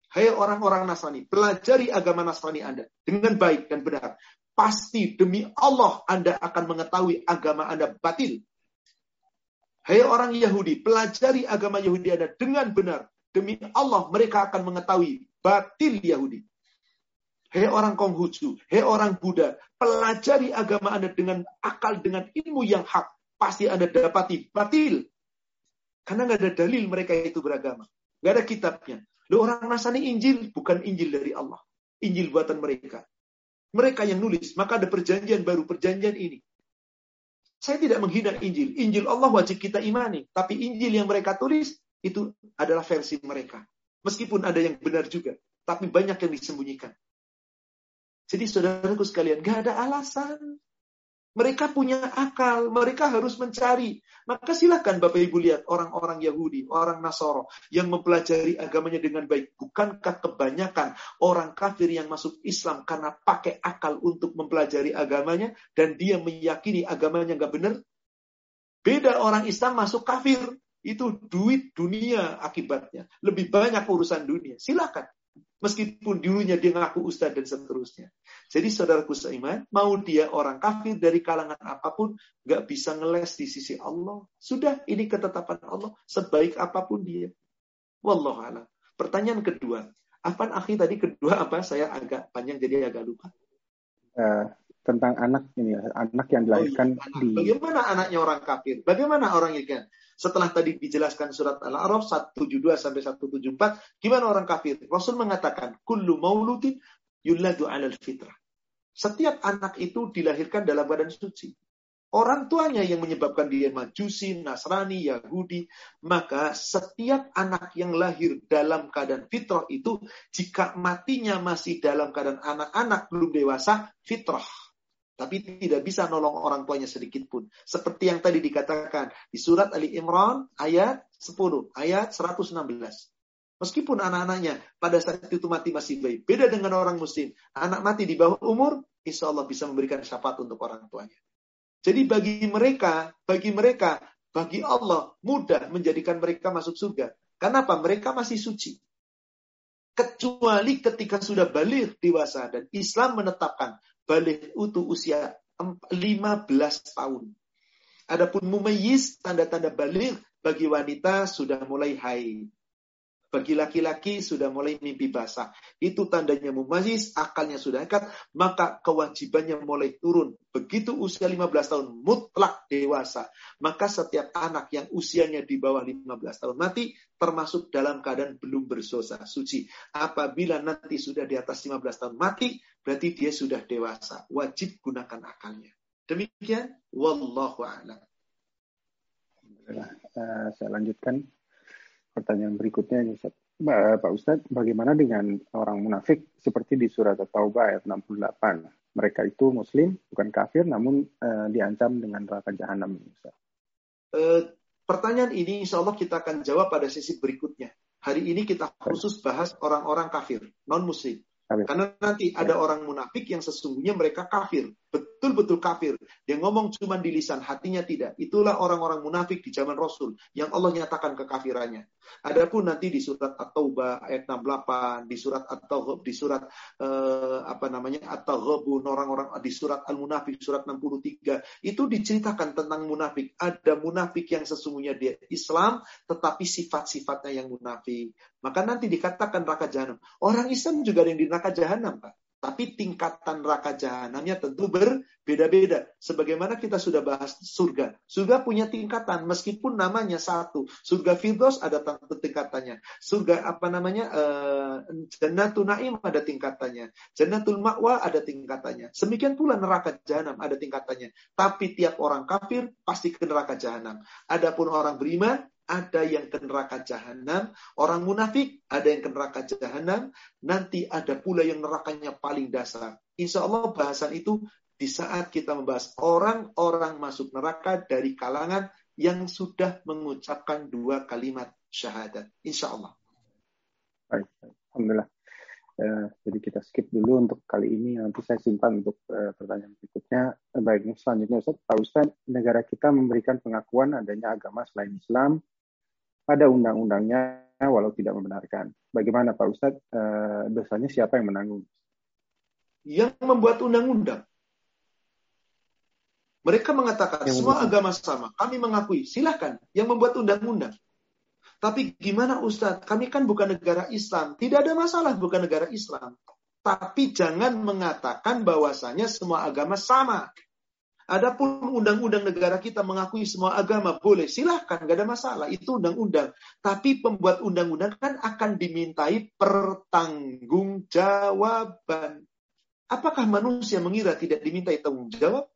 Speaker 1: Hai orang-orang Nasrani, pelajari agama Nasrani Anda dengan baik dan benar. Pasti demi Allah Anda akan mengetahui agama Anda batil Hai orang Yahudi, pelajari agama Yahudi Anda dengan benar. Demi Allah, mereka akan mengetahui batil Yahudi. Hei orang Konghucu, hei orang Buddha, pelajari agama Anda dengan akal, dengan ilmu yang hak. Pasti Anda dapati batil. Karena nggak ada dalil mereka itu beragama. Nggak ada kitabnya. Lo orang Nasani Injil bukan Injil dari Allah. Injil buatan mereka. Mereka yang nulis. Maka ada perjanjian baru, perjanjian ini. Saya tidak menghina Injil. Injil Allah wajib kita imani. Tapi Injil yang mereka tulis itu adalah versi mereka. Meskipun ada yang benar juga. Tapi banyak yang disembunyikan. Jadi saudaraku sekalian, gak ada alasan mereka punya akal, mereka harus mencari. Maka silakan Bapak Ibu lihat orang-orang Yahudi, orang Nasoro yang mempelajari agamanya dengan baik. Bukankah kebanyakan orang kafir yang masuk Islam karena pakai akal untuk mempelajari agamanya dan dia meyakini agamanya nggak benar? Beda orang Islam masuk kafir. Itu duit dunia akibatnya. Lebih banyak urusan dunia. Silakan. Meskipun dulunya dia ngaku ustadz dan seterusnya. Jadi saudaraku seiman, mau dia orang kafir dari kalangan apa pun, nggak bisa ngeles di sisi Allah. Sudah, ini ketetapan Allah. Sebaik apa pun dia. Wallahu Pertanyaan kedua. Apa akhi tadi kedua apa? Saya agak panjang jadi agak lupa.
Speaker 2: Uh, tentang anak ini anak yang dilahirkan oh, iya,
Speaker 1: di bagaimana anaknya orang kafir bagaimana orang ikan setelah tadi dijelaskan surat Al-A'raf 172 sampai 174 gimana orang kafir? Rasul mengatakan kullu mauludin yuladu 'alal fitrah. Setiap anak itu dilahirkan dalam badan suci. Orang tuanya yang menyebabkan dia majusi, Nasrani, Yahudi, maka setiap anak yang lahir dalam keadaan fitrah itu, jika matinya masih dalam keadaan anak-anak belum dewasa, fitrah. Tapi tidak bisa nolong orang tuanya sedikit pun. Seperti yang tadi dikatakan di surat Ali Imran ayat 10, ayat 116. Meskipun anak-anaknya pada saat itu mati masih bayi. Beda dengan orang muslim. Anak mati di bawah umur, insya Allah bisa memberikan syafaat untuk orang tuanya. Jadi bagi mereka, bagi mereka, bagi Allah mudah menjadikan mereka masuk surga. Kenapa? Mereka masih suci. Kecuali ketika sudah balik dewasa dan Islam menetapkan balik utuh usia 15 tahun. Adapun mumayyiz tanda-tanda balik bagi wanita sudah mulai haid. Bagi laki-laki sudah mulai mimpi basah. Itu tandanya mumazis, akalnya sudah dekat, maka kewajibannya mulai turun. Begitu usia 15 tahun, mutlak dewasa. Maka setiap anak yang usianya di bawah 15 tahun mati, termasuk dalam keadaan belum bersosa suci. Apabila nanti sudah di atas 15 tahun mati, berarti dia sudah dewasa. Wajib gunakan akalnya. Demikian, wallahu a'lam.
Speaker 2: Uh, saya lanjutkan pertanyaan berikutnya Ustaz. Pak Ustadz, bagaimana dengan orang munafik seperti di surat At-Taubah ayat 68? Mereka itu muslim, bukan kafir, namun uh, diancam dengan neraka jahanam.
Speaker 1: Uh, pertanyaan ini insya Allah kita akan jawab pada sesi berikutnya. Hari ini kita khusus bahas orang-orang kafir, non-muslim. Karena nanti ada orang munafik yang sesungguhnya mereka kafir betul-betul kafir. Dia ngomong cuma di lisan, hatinya tidak. Itulah orang-orang munafik di zaman Rasul yang Allah nyatakan kekafirannya. Adapun nanti di surat At-Taubah ayat 68, di surat At-Taubah, di surat uh, apa namanya At-Taghabun orang-orang di surat Al-Munafik surat 63 itu diceritakan tentang munafik. Ada munafik yang sesungguhnya dia Islam tetapi sifat-sifatnya yang munafik. Maka nanti dikatakan neraka jahanam. Orang Islam juga ada yang di neraka jahanam, Pak. Tapi tingkatan neraka jahanamnya tentu berbeda-beda. Sebagaimana kita sudah bahas surga. Surga punya tingkatan meskipun namanya satu. Surga Firdaus ada tingkatannya. Surga apa namanya? Uh, Jannatul Naim ada tingkatannya. Jannatul Ma'wa ada tingkatannya. Semikian pula neraka jahanam ada tingkatannya. Tapi tiap orang kafir pasti ke neraka jahanam. Adapun orang beriman ada yang ke neraka jahanam, orang munafik ada yang ke neraka jahanam, nanti ada pula yang nerakanya paling dasar. Insya Allah bahasan itu di saat kita membahas orang-orang masuk neraka dari kalangan yang sudah mengucapkan dua kalimat syahadat. Insya Allah.
Speaker 2: Baik, Alhamdulillah. Uh, jadi kita skip dulu untuk kali ini. Nanti saya simpan untuk uh, pertanyaan berikutnya. Uh, baik, selanjutnya Ustaz. Pak Ustaz, negara kita memberikan pengakuan adanya agama selain Islam ada undang-undangnya walau tidak membenarkan. Bagaimana Pak Ustadz, e, dosanya siapa yang menanggung?
Speaker 1: Yang membuat undang-undang. Mereka mengatakan yang semua membuat... agama sama. Kami mengakui, silahkan yang membuat undang-undang. Tapi gimana Ustadz? Kami kan bukan negara Islam. Tidak ada masalah bukan negara Islam. Tapi jangan mengatakan bahwasanya semua agama sama. Adapun undang-undang negara kita mengakui semua agama boleh, silahkan, gak ada masalah. Itu undang-undang. Tapi pembuat undang-undang kan akan dimintai pertanggungjawaban. Apakah manusia mengira tidak dimintai tanggung jawab?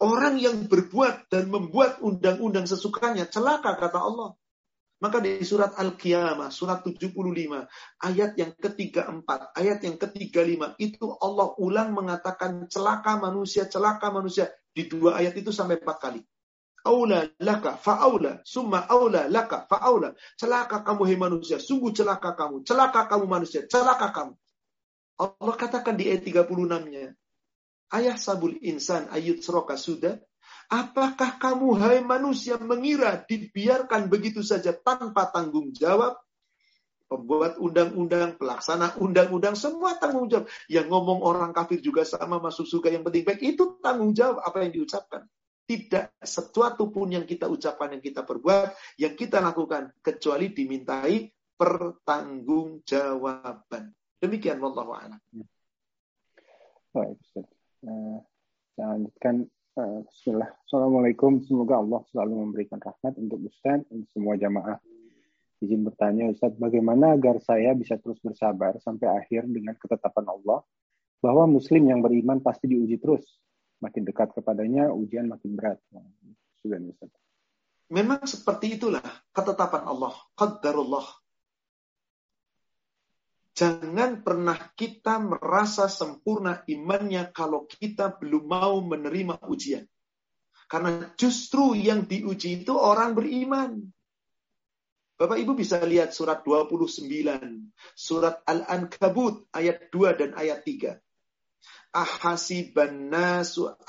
Speaker 1: Orang yang berbuat dan membuat undang-undang sesukanya celaka kata Allah. Maka di surat Al-Qiyamah, surat 75, ayat yang ketiga-empat, ayat yang ketiga-lima, itu Allah ulang mengatakan celaka manusia, celaka manusia. Di dua ayat itu sampai empat kali. Aula laka fa'aula, summa aula laka fa'aula. Celaka kamu hai manusia, sungguh celaka kamu. Celaka kamu manusia, celaka kamu. Allah katakan di ayat 36-nya. Ayah sabul insan ayat seroka sudah. Apakah kamu, hai manusia, mengira dibiarkan begitu saja tanpa tanggung jawab? Pembuat undang-undang, pelaksana undang-undang, semua tanggung jawab. Yang ngomong orang kafir juga sama masuk surga yang penting baik. Itu tanggung jawab apa yang diucapkan. Tidak sesuatu pun yang kita ucapkan, yang kita perbuat, yang kita lakukan. Kecuali dimintai pertanggungjawaban. Demikian, Wallahu a'lam.
Speaker 2: Baik, Uh, saya lanjutkan. Uh, Bismillah. Assalamualaikum. Semoga Allah selalu memberikan rahmat untuk Ustaz dan semua jamaah. Izin bertanya, Ustaz, bagaimana agar saya bisa terus bersabar sampai akhir dengan ketetapan Allah bahwa Muslim yang beriman pasti diuji terus. Makin dekat kepadanya, ujian makin berat. Sudah, Ustaz.
Speaker 1: Memang seperti itulah ketetapan Allah. Qaddarullah. Jangan pernah kita merasa sempurna imannya kalau kita belum mau menerima ujian. Karena justru yang diuji itu orang beriman. Bapak Ibu bisa lihat surat 29, surat Al-Ankabut ayat 2 dan ayat 3. Ahasiban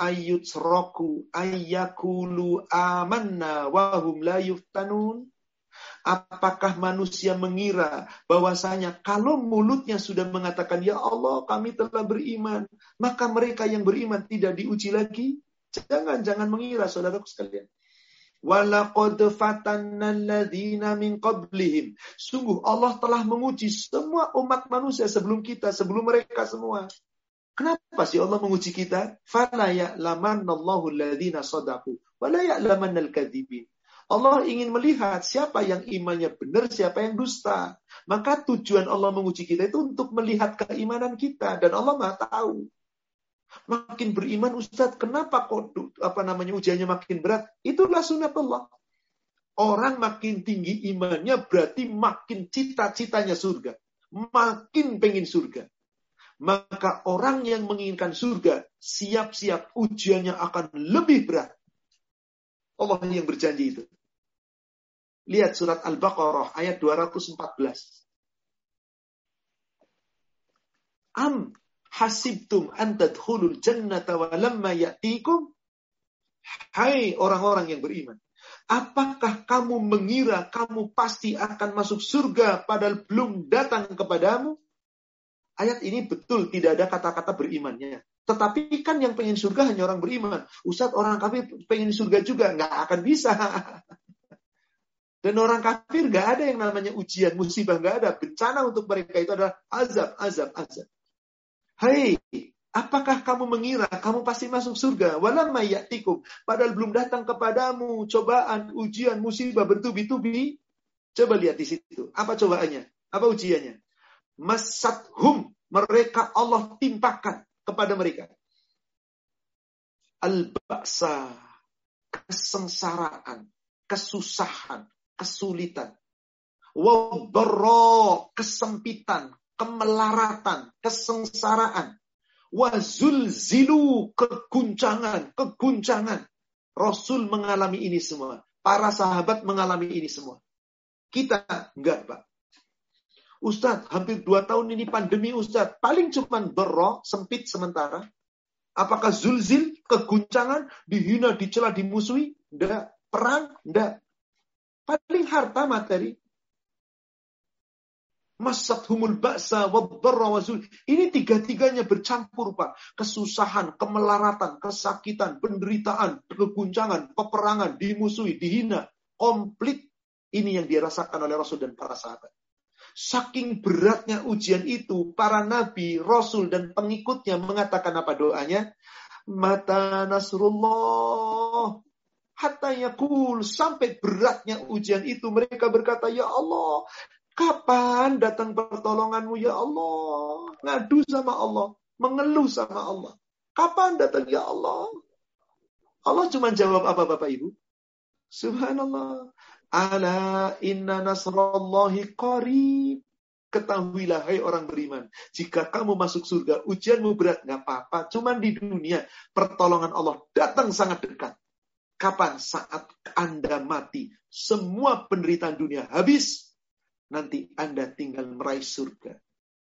Speaker 1: ayyutsraku ayyakulu amanna wahum la yuftanun. Apakah manusia mengira bahwasanya kalau mulutnya sudah mengatakan ya Allah kami telah beriman, maka mereka yang beriman tidak diuji lagi? Jangan jangan mengira saudaraku sekalian. Walaqad min qablihim. Sungguh Allah telah menguji semua umat manusia sebelum kita, sebelum mereka semua. Kenapa sih Allah menguji kita? Fala ya'lamannallahu. Allah ingin melihat siapa yang imannya benar, siapa yang dusta. Maka tujuan Allah menguji kita itu untuk melihat keimanan kita dan Allah Maha tahu. Makin beriman Ustadz, kenapa kok apa namanya ujiannya makin berat? Itulah sunat Allah. Orang makin tinggi imannya berarti makin cita-citanya surga. Makin pengen surga. Maka orang yang menginginkan surga, siap-siap ujiannya akan lebih berat. Allah yang berjanji itu. Lihat surat Al-Baqarah ayat 214. Am hasibtum an tadkhulul jannata wa lamma ya'tikum Hai orang-orang yang beriman, apakah kamu mengira kamu pasti akan masuk surga padahal belum datang kepadamu? Ayat ini betul tidak ada kata-kata berimannya. Tetapi kan yang pengen surga hanya orang beriman. Ustadz orang kafir pengen surga juga. Nggak akan bisa. <laughs> Dan orang kafir gak ada yang namanya ujian, musibah gak ada. Bencana untuk mereka itu adalah azab, azab, azab. Hai, apakah kamu mengira kamu pasti masuk surga? Walamma ya'tikum. Padahal belum datang kepadamu cobaan, ujian, musibah bertubi-tubi. Coba lihat di situ. Apa cobaannya? Apa ujiannya? Masathum. Mereka Allah timpakan kepada mereka. Al-ba'sa. Kesengsaraan. Kesusahan kesulitan. Wabro, kesempitan, kemelaratan, kesengsaraan. Wazulzilu, keguncangan, keguncangan. Rasul mengalami ini semua. Para sahabat mengalami ini semua. Kita enggak, Pak. Ustadz, hampir dua tahun ini pandemi Ustadz. Paling cuma berro, sempit sementara. Apakah zulzil, keguncangan, dihina, dicela, dimusuhi? Enggak. Perang? Enggak. Paling harta materi. Masat humul baksa wabbarra wazul. Ini tiga-tiganya bercampur, Pak. Kesusahan, kemelaratan, kesakitan, penderitaan, keguncangan, peperangan, dimusuhi, dihina. Komplit. Ini yang dirasakan oleh Rasul dan para sahabat. Saking beratnya ujian itu, para nabi, rasul, dan pengikutnya mengatakan apa doanya? Mata Nasrullah, Hatta yakul, sampai beratnya ujian itu mereka berkata, Ya Allah, kapan datang pertolonganmu ya Allah? Ngadu sama Allah, mengeluh sama Allah. Kapan datang ya Allah? Allah cuma jawab apa Bapak Ibu? Subhanallah. Ala inna nasrallahi qarib. Ketahuilah, hai orang beriman, jika kamu masuk surga, ujianmu berat, nggak apa-apa. Cuman di dunia, pertolongan Allah datang sangat dekat. Kapan? Saat Anda mati. Semua penderitaan dunia habis. Nanti Anda tinggal meraih surga.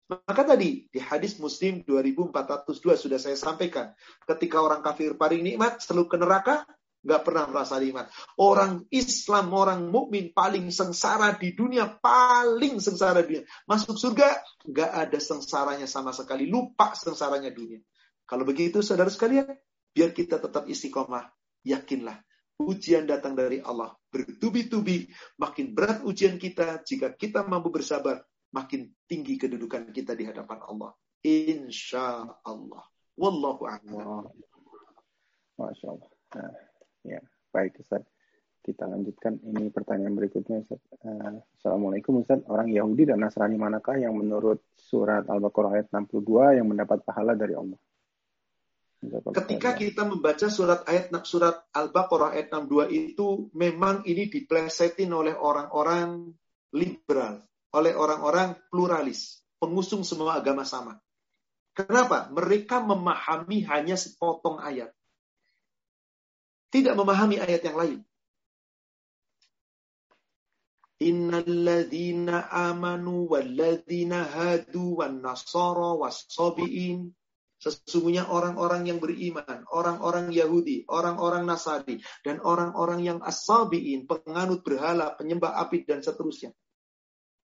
Speaker 1: Maka tadi di hadis Muslim 2402 sudah saya sampaikan. Ketika orang kafir paling nikmat, selalu ke neraka, nggak pernah merasa nikmat. Orang Islam, orang mukmin paling sengsara di dunia, paling sengsara di dunia. Masuk surga, nggak ada sengsaranya sama sekali. Lupa sengsaranya dunia. Kalau begitu, saudara sekalian, biar kita tetap istiqomah. Yakinlah, ujian datang dari Allah. Bertubi-tubi, makin berat ujian kita, jika kita mampu bersabar, makin tinggi kedudukan kita di hadapan Allah. Insya Allah. Wallahu a'lam.
Speaker 2: Masya Allah. Nah, ya, baik Ustaz. Kita lanjutkan ini pertanyaan berikutnya Ustaz. Uh, Assalamualaikum Ustaz. Orang Yahudi dan Nasrani manakah yang menurut surat Al-Baqarah ayat 62 yang mendapat pahala dari Allah?
Speaker 1: Ketika kita membaca surat ayat surat Al-Baqarah ayat 62 itu memang ini diplesetin oleh orang-orang liberal, oleh orang-orang pluralis, pengusung semua agama sama. Kenapa? Mereka memahami hanya sepotong ayat. Tidak memahami ayat yang lain. Innalladzina amanu walladzina hadu wan nasara was-sabiin Sesungguhnya orang-orang yang beriman, orang-orang Yahudi, orang-orang Nasari, dan orang-orang yang asabiin, penganut berhala, penyembah api, dan seterusnya.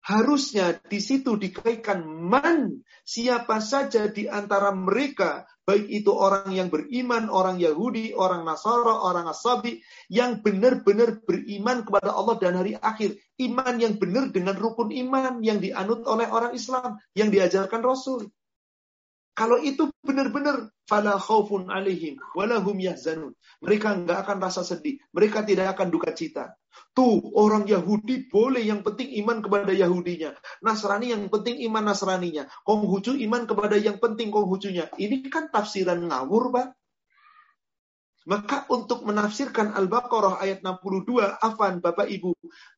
Speaker 1: Harusnya di situ dikaitkan man siapa saja di antara mereka baik itu orang yang beriman, orang Yahudi, orang Nasara, orang Asabi yang benar-benar beriman kepada Allah dan hari akhir, iman yang benar dengan rukun iman yang dianut oleh orang Islam yang diajarkan Rasul. Kalau itu benar-benar fala khaufun alaihim walahum yahzanun. Mereka enggak akan rasa sedih, mereka tidak akan duka cita. Tuh, orang Yahudi boleh yang penting iman kepada Yahudinya. Nasrani yang penting iman Nasraninya. Konghucu iman kepada yang penting Konghucunya. Ini kan tafsiran ngawur, Pak. Maka untuk menafsirkan Al-Baqarah ayat 62, afan Bapak Ibu,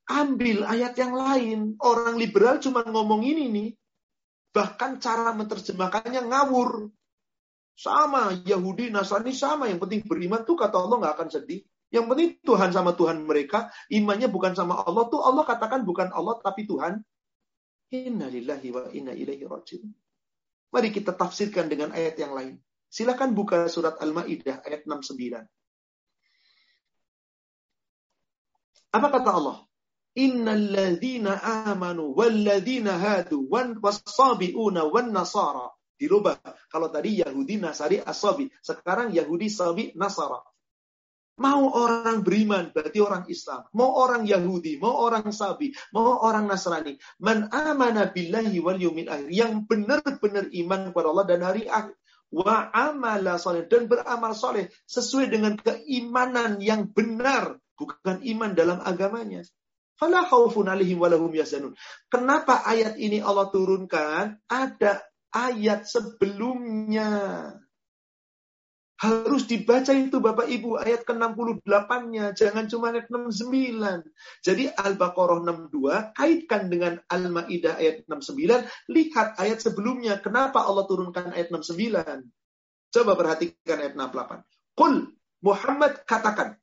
Speaker 1: ambil ayat yang lain. Orang liberal cuma ngomong ini nih. Bahkan cara menerjemahkannya ngawur. Sama, Yahudi, Nasrani sama. Yang penting beriman tuh kata Allah nggak akan sedih. Yang penting Tuhan sama Tuhan mereka, imannya bukan sama Allah tuh Allah katakan bukan Allah tapi Tuhan. Innalillahi wa inna ilaihi rajiun. Mari kita tafsirkan dengan ayat yang lain. Silakan buka surat Al-Maidah ayat 69. Apa kata Allah? Innalladzina amanu walladzina hadu wan wasabiuna wan nasara. Dirubah kalau tadi Yahudi Nasari Asabi. Sekarang Yahudi Sabi Nasara. Mau orang beriman berarti orang Islam. Mau orang Yahudi mau orang Sabi mau orang Nasrani. Man amana billahi wal yawmil akhir. Yang benar-benar iman kepada Allah dan hari akhir. Wa amala soleh dan beramal soleh sesuai dengan keimanan yang benar bukan iman dalam agamanya Fala khaufun alaihim walahum yahzanun. Kenapa ayat ini Allah turunkan? Ada ayat sebelumnya. Harus dibaca itu Bapak Ibu ayat ke-68-nya, jangan cuma ayat 69. Jadi Al-Baqarah 62 kaitkan dengan Al-Maidah ayat 69, lihat ayat sebelumnya kenapa Allah turunkan ayat 69. Coba perhatikan ayat 68. Qul Muhammad katakan,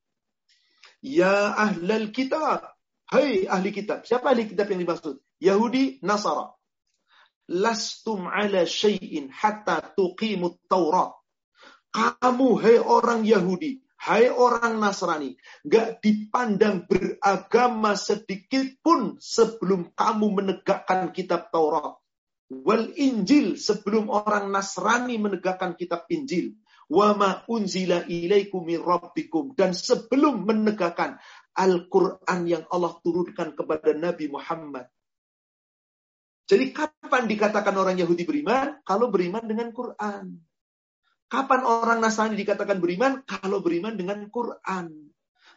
Speaker 1: Ya ahlal kitab, Hai ahli kitab. Siapa ahli kitab yang dimaksud? Yahudi, Nasara. Lastum ala syai'in hatta tuqimut Taurat. Kamu, hai orang Yahudi, hai orang Nasrani, gak dipandang beragama sedikit pun sebelum kamu menegakkan kitab Taurat. Wal Injil sebelum orang Nasrani menegakkan kitab Injil. Wama unzila ilaikum rabbikum. Dan sebelum menegakkan Al-Quran yang Allah turunkan kepada Nabi Muhammad. Jadi kapan dikatakan orang Yahudi beriman? Kalau beriman dengan Quran. Kapan orang Nasrani dikatakan beriman? Kalau beriman dengan Quran.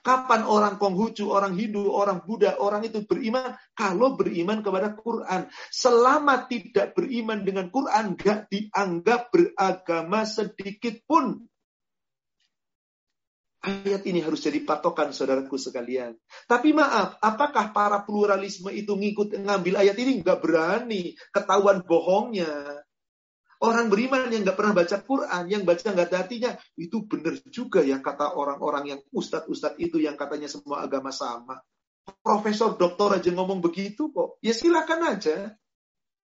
Speaker 1: Kapan orang Konghucu, orang Hindu, orang Buddha, orang itu beriman? Kalau beriman kepada Quran. Selama tidak beriman dengan Quran, gak dianggap beragama sedikit pun. Ayat ini harus jadi patokan saudaraku sekalian. Tapi maaf, apakah para pluralisme itu ngikut ngambil ayat ini? Nggak berani. Ketahuan bohongnya. Orang beriman yang nggak pernah baca Quran, yang baca nggak ada artinya, itu benar juga ya kata orang-orang yang ustadz-ustadz itu yang katanya semua agama sama. Profesor doktor aja ngomong begitu kok. Ya silakan aja.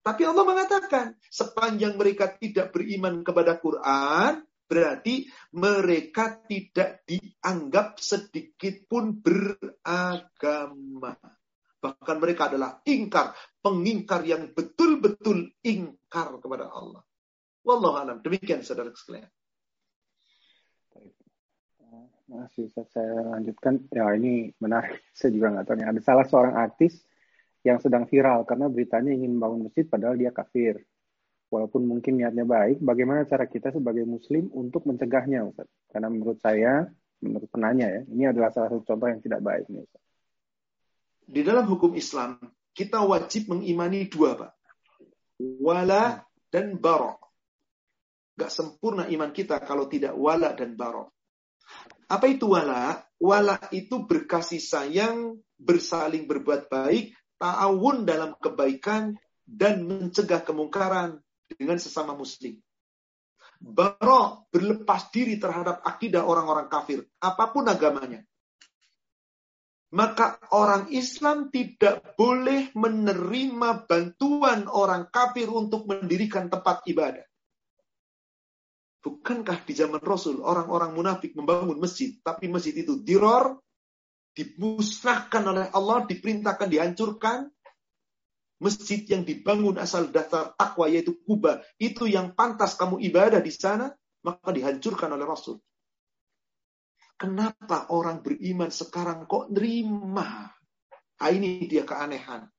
Speaker 1: Tapi Allah mengatakan, sepanjang mereka tidak beriman kepada Quran, Berarti mereka tidak dianggap sedikit pun beragama. Bahkan mereka adalah ingkar, pengingkar yang betul-betul ingkar kepada Allah. Wallahu alam. Demikian saudara sekalian.
Speaker 2: Masih saya lanjutkan. Ya ini menarik. <laughs> Saya juga nggak tahu. Ada salah seorang artis yang sedang viral karena beritanya ingin bangun masjid padahal dia kafir. Walaupun mungkin niatnya baik, bagaimana cara kita sebagai muslim untuk mencegahnya, Ustaz? Karena menurut saya, menurut penanya ya, ini adalah salah satu contoh yang tidak baik nih, Ustaz.
Speaker 1: Di dalam hukum Islam, kita wajib mengimani dua, Pak. Wala dan barok. Gak sempurna iman kita kalau tidak wala dan barok. Apa itu wala? Wala itu berkasih sayang, bersaling berbuat baik, ta'awun dalam kebaikan, dan mencegah kemungkaran, dengan sesama muslim. Baro berlepas diri terhadap akidah orang-orang kafir, apa pun agamanya. Maka orang Islam tidak boleh menerima bantuan orang kafir untuk mendirikan tempat ibadah. Bukankah di zaman Rasul orang-orang munafik membangun masjid, tapi masjid itu diror, dimusnahkan oleh Allah, diperintahkan dihancurkan, masjid yang dibangun asal dasar takwa yaitu Kuba itu yang pantas kamu ibadah di sana maka dihancurkan oleh Rasul. Kenapa orang beriman sekarang kok nerima? Nah, ini dia keanehan.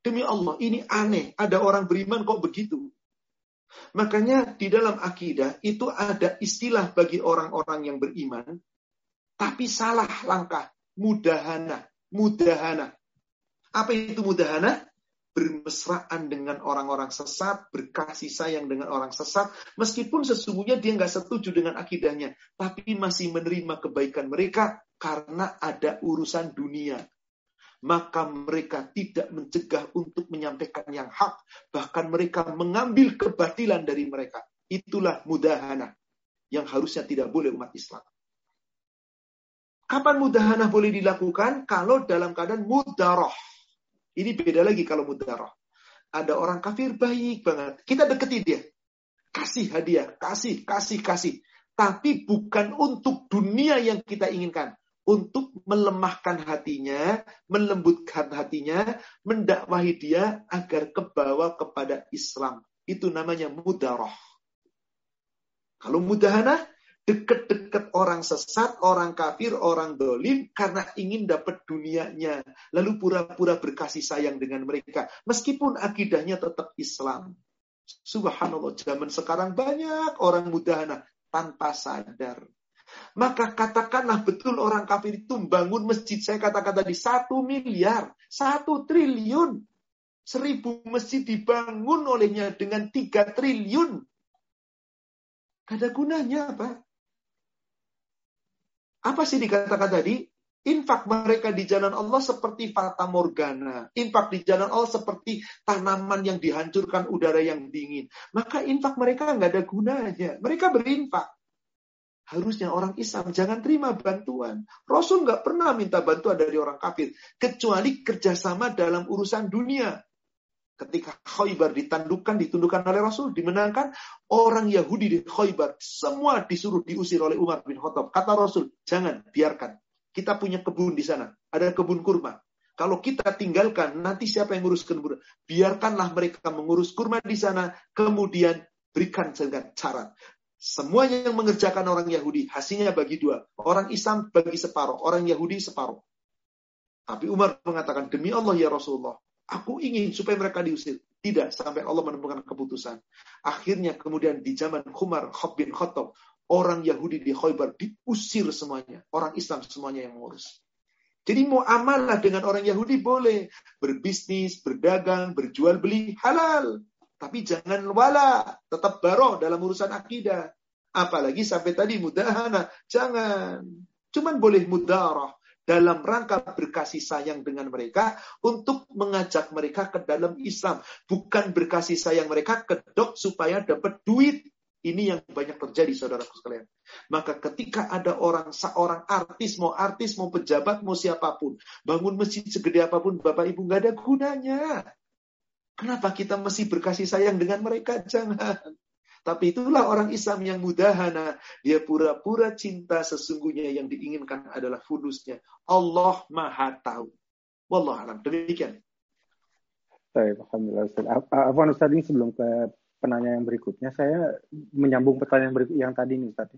Speaker 1: Demi Allah, ini aneh. Ada orang beriman kok begitu. Makanya di dalam akidah itu ada istilah bagi orang-orang yang beriman, tapi salah langkah. Mudahana. Mudahana. Apa itu mudahana? Bermesraan dengan orang-orang sesat, berkasih sayang dengan orang sesat, meskipun sesungguhnya dia nggak setuju dengan akidahnya, tapi masih menerima kebaikan mereka karena ada urusan dunia. Maka mereka tidak mencegah untuk menyampaikan yang hak, bahkan mereka mengambil kebatilan dari mereka. Itulah mudahana yang harusnya tidak boleh umat Islam. Kapan mudahana boleh dilakukan? Kalau dalam keadaan mudaroh ini beda lagi kalau mudarah. Ada orang kafir baik banget. Kita deketi dia. Kasih hadiah, kasih, kasih, kasih. Tapi bukan untuk dunia yang kita inginkan. Untuk melemahkan hatinya, melembutkan hatinya, mendakwahi dia agar kebawa kepada Islam. Itu namanya mudarah. Kalau mudahana, dekat-dekat orang sesat, orang kafir, orang dolim karena ingin dapat dunianya. Lalu pura-pura berkasih sayang dengan mereka. Meskipun akidahnya tetap Islam. Subhanallah, zaman sekarang banyak orang mudahana tanpa sadar. Maka katakanlah betul orang kafir itu membangun masjid. Saya katakan tadi satu miliar, satu triliun. Seribu masjid dibangun olehnya dengan tiga triliun. Ada gunanya apa? Apa sih dikatakan tadi? Infak mereka di jalan Allah seperti fata morgana. Infak di jalan Allah seperti tanaman yang dihancurkan udara yang dingin. Maka infak mereka nggak ada gunanya. Mereka berinfak. Harusnya orang Islam jangan terima bantuan. Rasul nggak pernah minta bantuan dari orang kafir. Kecuali kerjasama dalam urusan dunia ketika Khaybar ditandukkan, ditundukkan oleh Rasul, dimenangkan, orang Yahudi di Khaybar semua disuruh diusir oleh Umar bin Khattab. Kata Rasul, jangan, biarkan. Kita punya kebun di sana, ada kebun kurma. Kalau kita tinggalkan, nanti siapa yang ngurus kebun? Biarkanlah mereka mengurus kurma di sana, kemudian berikan dengan cara. Semuanya yang mengerjakan orang Yahudi, hasilnya bagi dua. Orang Islam bagi separuh, orang Yahudi separuh. Tapi Umar mengatakan, demi Allah ya Rasulullah, Aku ingin supaya mereka diusir. Tidak, sampai Allah menemukan keputusan. Akhirnya kemudian di zaman Khob bin Khattab, orang Yahudi di Khaybar diusir semuanya. Orang Islam semuanya yang mengurus. Jadi mau amallah dengan orang Yahudi boleh. Berbisnis, berdagang, berjual beli, halal. Tapi jangan wala, tetap baroh dalam urusan akidah. Apalagi sampai tadi mudahana, jangan. Cuman boleh mudarah dalam rangka berkasih sayang dengan mereka untuk mengajak mereka ke dalam Islam. Bukan berkasih sayang mereka kedok supaya dapat duit. Ini yang banyak terjadi saudaraku sekalian. Maka ketika ada orang, seorang artis, mau artis, mau pejabat, mau siapa pun. Bangun masjid segede apa pun, Bapak Ibu nggak ada gunanya. Kenapa kita mesti berkasih sayang dengan mereka? Jangan. Tapi itulah orang Islam yang mudahana. Dia pura-pura cinta sesungguhnya yang diinginkan adalah fulusnya. Allah maha tahu. Wallah alam. Demikian.
Speaker 2: Baik, Alhamdulillah Ustaz. Apa Ustaz ini sebelum ke penanya yang berikutnya, saya menyambung pertanyaan berikut yang tadi nih Ustaz.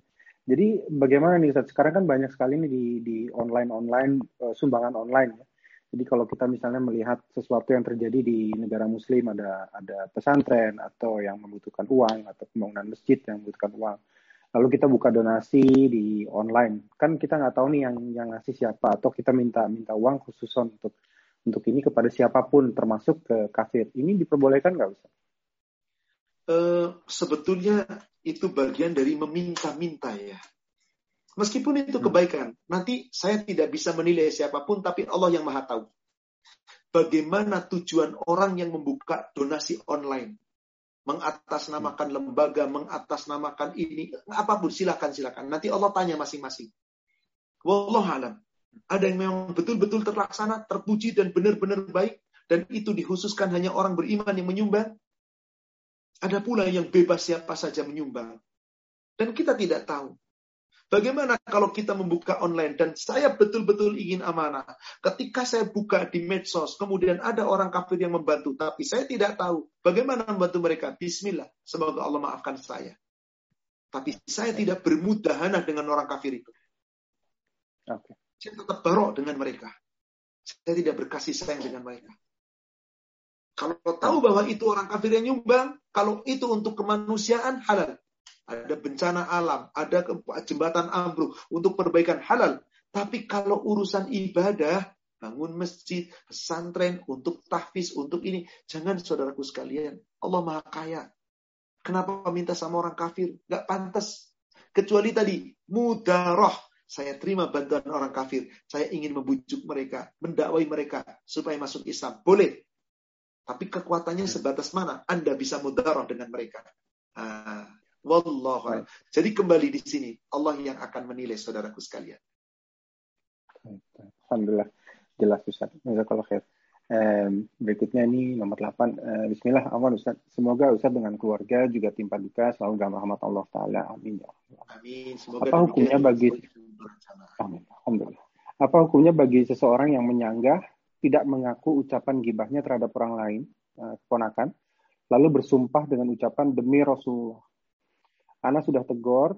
Speaker 2: Jadi bagaimana nih Ustaz? Sekarang kan banyak sekali nih di, di online-online, eh, sumbangan online ya Jadi kalau kita misalnya melihat sesuatu yang terjadi di negara Muslim ada ada pesantren atau yang membutuhkan uang atau pembangunan masjid yang membutuhkan uang, lalu kita buka donasi di online, kan kita nggak tahu nih yang yang ngasih siapa atau kita minta minta uang khusus untuk untuk ini kepada siapa pun termasuk ke kafir. Ini diperbolehkan nggak Ustaz?
Speaker 1: Uh, sebetulnya itu bagian dari meminta-minta ya. Meskipun itu hmm. kebaikan, nanti saya tidak bisa menilai siapa pun, tapi Allah yang maha tahu. Bagaimana tujuan orang yang membuka donasi online? Mengatasnamakan hmm. lembaga, mengatasnamakan ini, apa pun silakan silakan. Nanti Allah tanya masing-masing. Wallah alam. Ada yang memang betul-betul terlaksana, terpuji dan benar-benar baik, dan itu dikhususkan hanya orang beriman yang menyumbang. Ada pula yang bebas siapa saja menyumbang. Dan kita tidak tahu. Bagaimana kalau kita membuka online dan saya betul-betul ingin amanah. Ketika saya buka di medsos, kemudian ada orang kafir yang membantu, tapi saya tidak tahu bagaimana membantu mereka. Bismillah, semoga Allah maafkan saya. Tapi saya tidak bermudahanah dengan orang kafir itu. Okay. Saya tetap barok dengan mereka. Saya tidak berkasih sayang dengan mereka. Kalau tahu bahwa itu orang kafir yang nyumbang, kalau itu untuk kemanusiaan halal ada bencana alam, ada jembatan ambruk untuk perbaikan halal. Tapi kalau urusan ibadah, bangun masjid, pesantren, untuk tahfiz, untuk ini, jangan saudaraku sekalian. Allah Maha Kaya. Kenapa minta sama orang kafir? Gak pantas. Kecuali tadi, mudaroh. Saya terima bantuan orang kafir. Saya ingin membujuk mereka, mendakwai mereka supaya masuk Islam. Boleh. Tapi kekuatannya sebatas mana? Anda bisa mudaroh dengan mereka. Nah, Wallahu Jadi kembali di sini Allah yang akan menilai saudaraku sekalian.
Speaker 2: Alhamdulillah jelas Ustaz. Jazakallah khair. Berikutnya ini nomor 8. Uh, eh, Bismillah, aman Ustaz. Semoga Ustaz dengan keluarga juga timpa duka selalu dalam rahmat Allah Ta'ala. Amin. Ya Amin. Semoga Apa hukumnya bagi... Amin. Alhamdulillah. Apa hukumnya bagi seseorang yang menyanggah, tidak mengaku ucapan gibahnya terhadap orang lain, uh, keponakan, lalu bersumpah dengan ucapan demi Rasulullah Ana sudah tegur,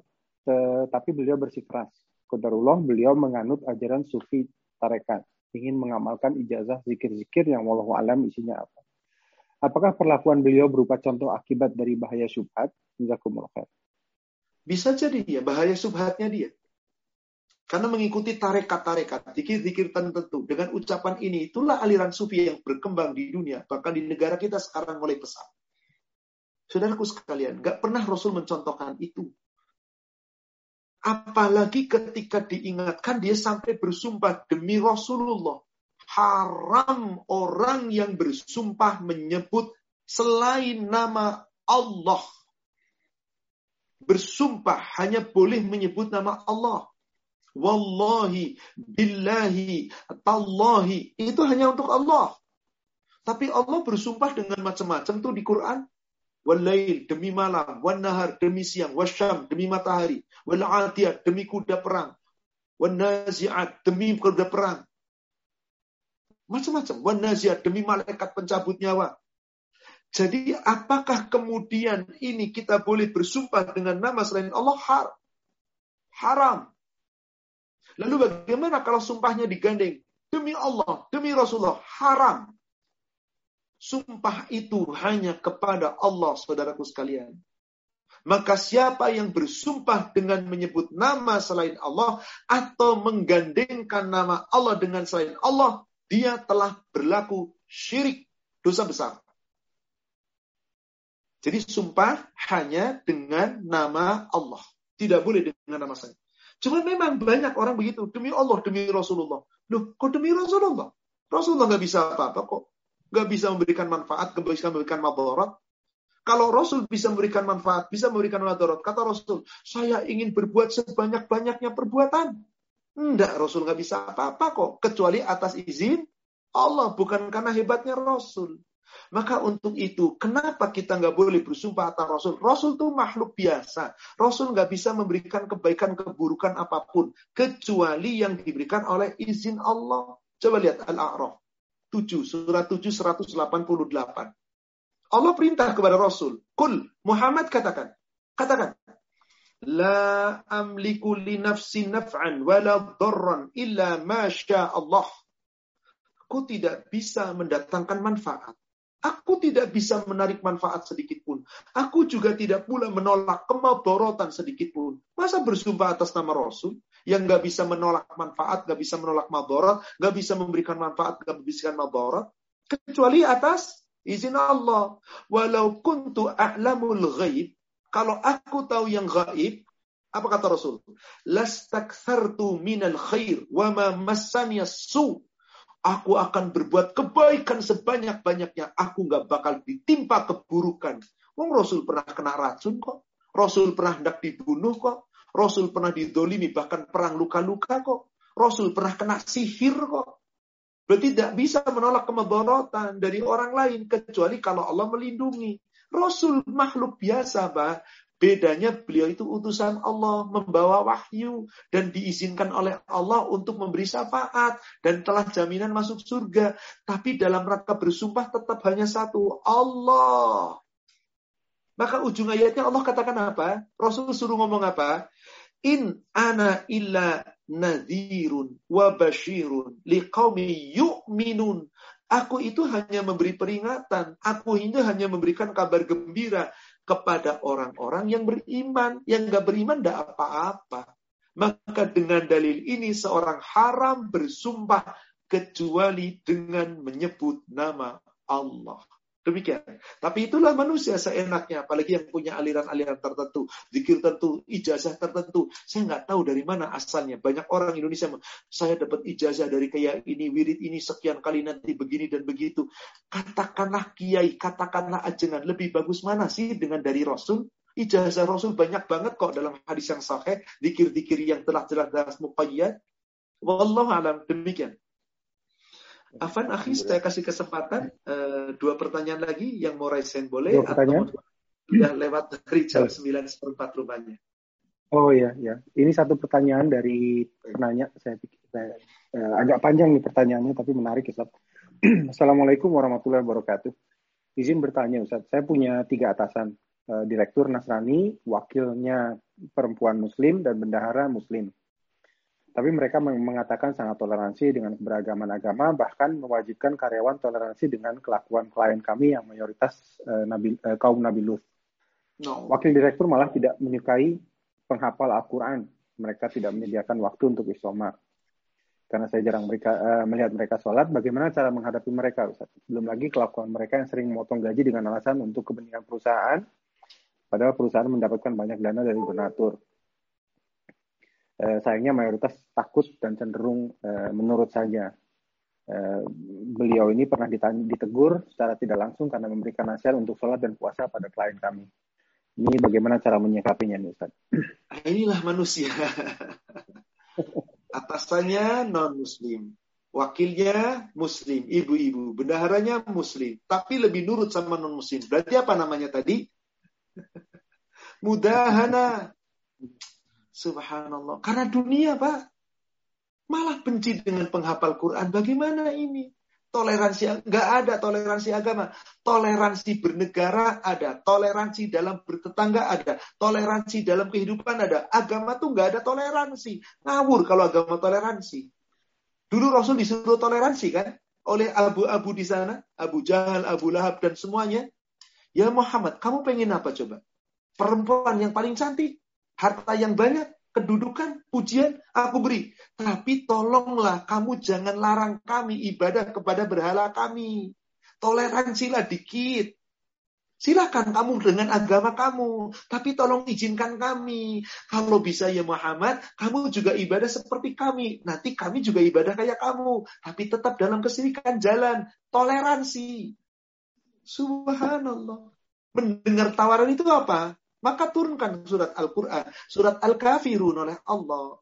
Speaker 2: tapi beliau bersikeras. Kodarullah beliau menganut ajaran sufi tarekat, ingin mengamalkan ijazah zikir-zikir yang wallahu alam isinya apa. Apakah perlakuan beliau berupa contoh akibat dari bahaya syubhat?
Speaker 1: Bisa jadi ya, bahaya subhatnya dia. Karena mengikuti tarekat-tarekat, zikir-zikir tertentu. Dengan ucapan ini, itulah aliran sufi yang berkembang di dunia. Bahkan di negara kita sekarang mulai pesat. Saudaraku sekalian, gak pernah Rasul mencontohkan itu. Apalagi ketika diingatkan dia sampai bersumpah demi Rasulullah. Haram orang yang bersumpah menyebut selain nama Allah. Bersumpah hanya boleh menyebut nama Allah. Wallahi, billahi, tallahi. Itu hanya untuk Allah. Tapi Allah bersumpah dengan macam-macam tuh di Quran walail demi malam, wan nahar demi siang, wasyam demi matahari, wal atiyat demi kuda perang, wan naziat demi kuda perang. Macam-macam, wan naziat demi malaikat pencabut nyawa. Jadi apakah kemudian ini kita boleh bersumpah dengan nama selain Allah? Har haram. Lalu bagaimana kalau sumpahnya digandeng? Demi Allah, demi Rasulullah, haram. Sumpah itu hanya kepada Allah, saudaraku sekalian. Maka siapa yang bersumpah dengan menyebut nama selain Allah atau menggandengkan nama Allah dengan selain Allah, dia telah berlaku syirik, dosa besar. Jadi sumpah hanya dengan nama Allah. Tidak boleh dengan nama saya. Cuma memang banyak orang begitu. Demi Allah, demi Rasulullah. Loh, kok demi Rasulullah? Rasulullah nggak bisa apa-apa kok nggak bisa memberikan manfaat, nggak bisa memberikan madarat. Kalau Rasul bisa memberikan manfaat, bisa memberikan madarat, kata Rasul, saya ingin berbuat sebanyak-banyaknya perbuatan. Enggak, Rasul nggak bisa apa-apa kok, kecuali atas izin Allah, bukan karena hebatnya Rasul. Maka untuk itu, kenapa kita nggak boleh bersumpah atas Rasul? Rasul itu makhluk biasa. Rasul nggak bisa memberikan kebaikan, keburukan apa pun. Kecuali yang diberikan oleh izin Allah. Coba lihat Al-A'raf. 7, surat 7 188. Allah perintah kepada Rasul, "Kul Muhammad katakan, katakan, la amliku li nafsi naf'an wala dharran illa ma Allah." aku tidak bisa mendatangkan manfaat. Aku tidak bisa menarik manfaat sedikit pun. Aku juga tidak pula menolak kemaborotan sedikit pun. Masa bersumpah atas nama Rasul yang nggak bisa menolak manfaat, nggak bisa menolak maborat, nggak bisa memberikan manfaat, nggak memberikan maborat, kecuali atas izin Allah. Walau kuntu a'lamul ghaib, kalau aku tahu yang gaib, apa kata Rasul? Lastakthartu minal khair wa ma massani su Aku akan berbuat kebaikan sebanyak-banyaknya. Aku nggak bakal ditimpa keburukan. Wong Rasul pernah kena racun kok. Rasul pernah hendak dibunuh kok. Rasul pernah didolimi bahkan perang luka-luka kok. Rasul pernah kena sihir kok. Berarti tidak bisa menolak kemedorotan dari orang lain kecuali kalau Allah melindungi. Rasul makhluk biasa, Pak. Bedanya beliau itu utusan Allah membawa wahyu dan diizinkan oleh Allah untuk memberi syafaat dan telah jaminan masuk surga. Tapi dalam rangka bersumpah tetap hanya satu, Allah. Maka ujung ayatnya Allah katakan apa? Rasul suruh ngomong apa? In ana illa nadhirun wa bashirun liqaumi yu'minun. Aku itu hanya memberi peringatan. Aku ini hanya memberikan kabar gembira kepada orang-orang yang beriman. Yang nggak beriman tidak apa-apa. Maka dengan dalil ini seorang haram bersumpah kecuali dengan menyebut nama Allah. Demikian. Tapi itulah manusia seenaknya, apalagi yang punya aliran-aliran tertentu, zikir tertentu, ijazah tertentu. Saya nggak tahu dari mana asalnya. Banyak orang Indonesia, saya dapat ijazah dari kayak ini, wirid ini sekian kali nanti begini dan begitu. Katakanlah kiai, katakanlah ajengan, lebih bagus mana sih dengan dari Rasul? Ijazah Rasul banyak banget kok dalam hadis yang sahih, dikir-dikir yang telah jelas-jelas muqayyad. Wallahu alam demikian. Afan, Akhi, saya kasih kesempatan uh, dua pertanyaan lagi yang mau raisen boleh
Speaker 2: dua pertanyaan? atau
Speaker 1: sudah lewat dari jam sembilan seperempat rupanya.
Speaker 2: Oh iya, ya. Ini satu pertanyaan dari penanya. Saya pikir saya, uh, agak panjang nih pertanyaannya, tapi menarik, Ustaz. <clears throat> Assalamualaikum warahmatullahi wabarakatuh. Izin bertanya, Ustaz. Saya punya tiga atasan. Uh, Direktur Nasrani, wakilnya perempuan Muslim, dan bendahara Muslim. Tapi mereka mengatakan sangat toleransi dengan keberagaman agama, bahkan mewajibkan karyawan toleransi dengan kelakuan klien kami yang mayoritas uh, nabi, uh, kaum Nabi Lut. No. Wakil direktur malah tidak menyukai penghafal Al-Quran. Mereka tidak menyediakan waktu untuk isoma. Karena saya jarang mereka, uh, melihat mereka sholat, bagaimana cara menghadapi mereka? Ustaz? Belum lagi kelakuan mereka yang sering memotong gaji dengan alasan untuk kepentingan perusahaan, padahal perusahaan mendapatkan banyak dana dari donatur eh, sayangnya mayoritas takut dan cenderung eh, menurut saja. Eh, beliau ini pernah ditegur secara tidak langsung karena memberikan nasihat untuk sholat dan puasa pada klien kami. Ini bagaimana cara menyikapinya nih Ustaz?
Speaker 1: Ah, inilah manusia. <laughs> Atasannya non-muslim. Wakilnya muslim, ibu-ibu. Bendaharanya muslim. Tapi lebih nurut sama non-muslim. Berarti apa namanya tadi? <laughs> Mudahana. Subhanallah. Karena dunia, Pak. Malah benci dengan penghafal Quran. Bagaimana ini? Toleransi, nggak ada toleransi agama. Toleransi bernegara ada. Toleransi dalam bertetangga ada. Toleransi dalam kehidupan ada. Agama tuh nggak ada toleransi. Ngawur kalau agama toleransi. Dulu Rasul disuruh toleransi kan? Oleh abu-abu di sana. Abu Jahal, Abu Lahab, dan semuanya. Ya Muhammad, kamu pengen apa coba? Perempuan yang paling cantik? Harta yang banyak, kedudukan, pujian, aku beri. Tapi tolonglah kamu jangan larang kami ibadah kepada berhala kami. Toleransilah dikit. Silakan kamu dengan agama kamu, tapi tolong izinkan kami. Kalau bisa ya Muhammad, kamu juga ibadah seperti kami. Nanti kami juga ibadah kayak kamu, tapi tetap dalam kesirikan jalan. Toleransi. Subhanallah. Mendengar tawaran itu apa? Maka turunkan surat Al-Quran, surat Al-Kafirun oleh Allah.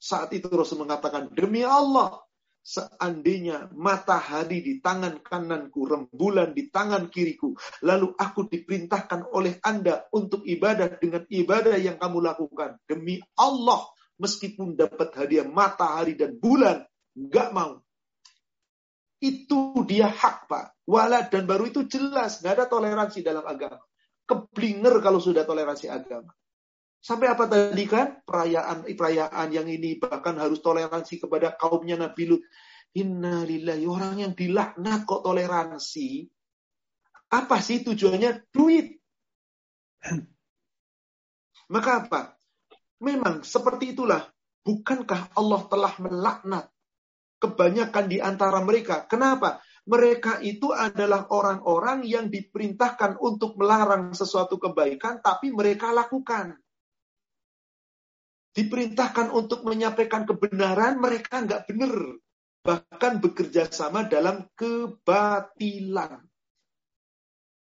Speaker 1: Saat itu Rasul mengatakan, demi Allah, seandainya matahari di tangan kananku, rembulan di tangan kiriku, lalu aku diperintahkan oleh Anda untuk ibadah dengan ibadah yang kamu lakukan. Demi Allah, meskipun dapat hadiah matahari dan bulan, nggak mau. Itu dia hak, Pak. Walat dan baru itu jelas, nggak ada toleransi dalam agama keblinger kalau sudah toleransi agama. Sampai apa tadi kan? Perayaan perayaan yang ini bahkan harus toleransi kepada kaumnya Nabi Lut. Innalillahi orang yang dilaknat kok toleransi. Apa sih tujuannya? Duit. <clears throat> Maka apa? Memang seperti itulah. Bukankah Allah telah melaknat kebanyakan di antara mereka? Kenapa? Mereka itu adalah orang-orang yang diperintahkan untuk melarang sesuatu kebaikan, tapi mereka lakukan. Diperintahkan untuk menyampaikan kebenaran, mereka nggak benar. Bahkan bekerja sama dalam kebatilan.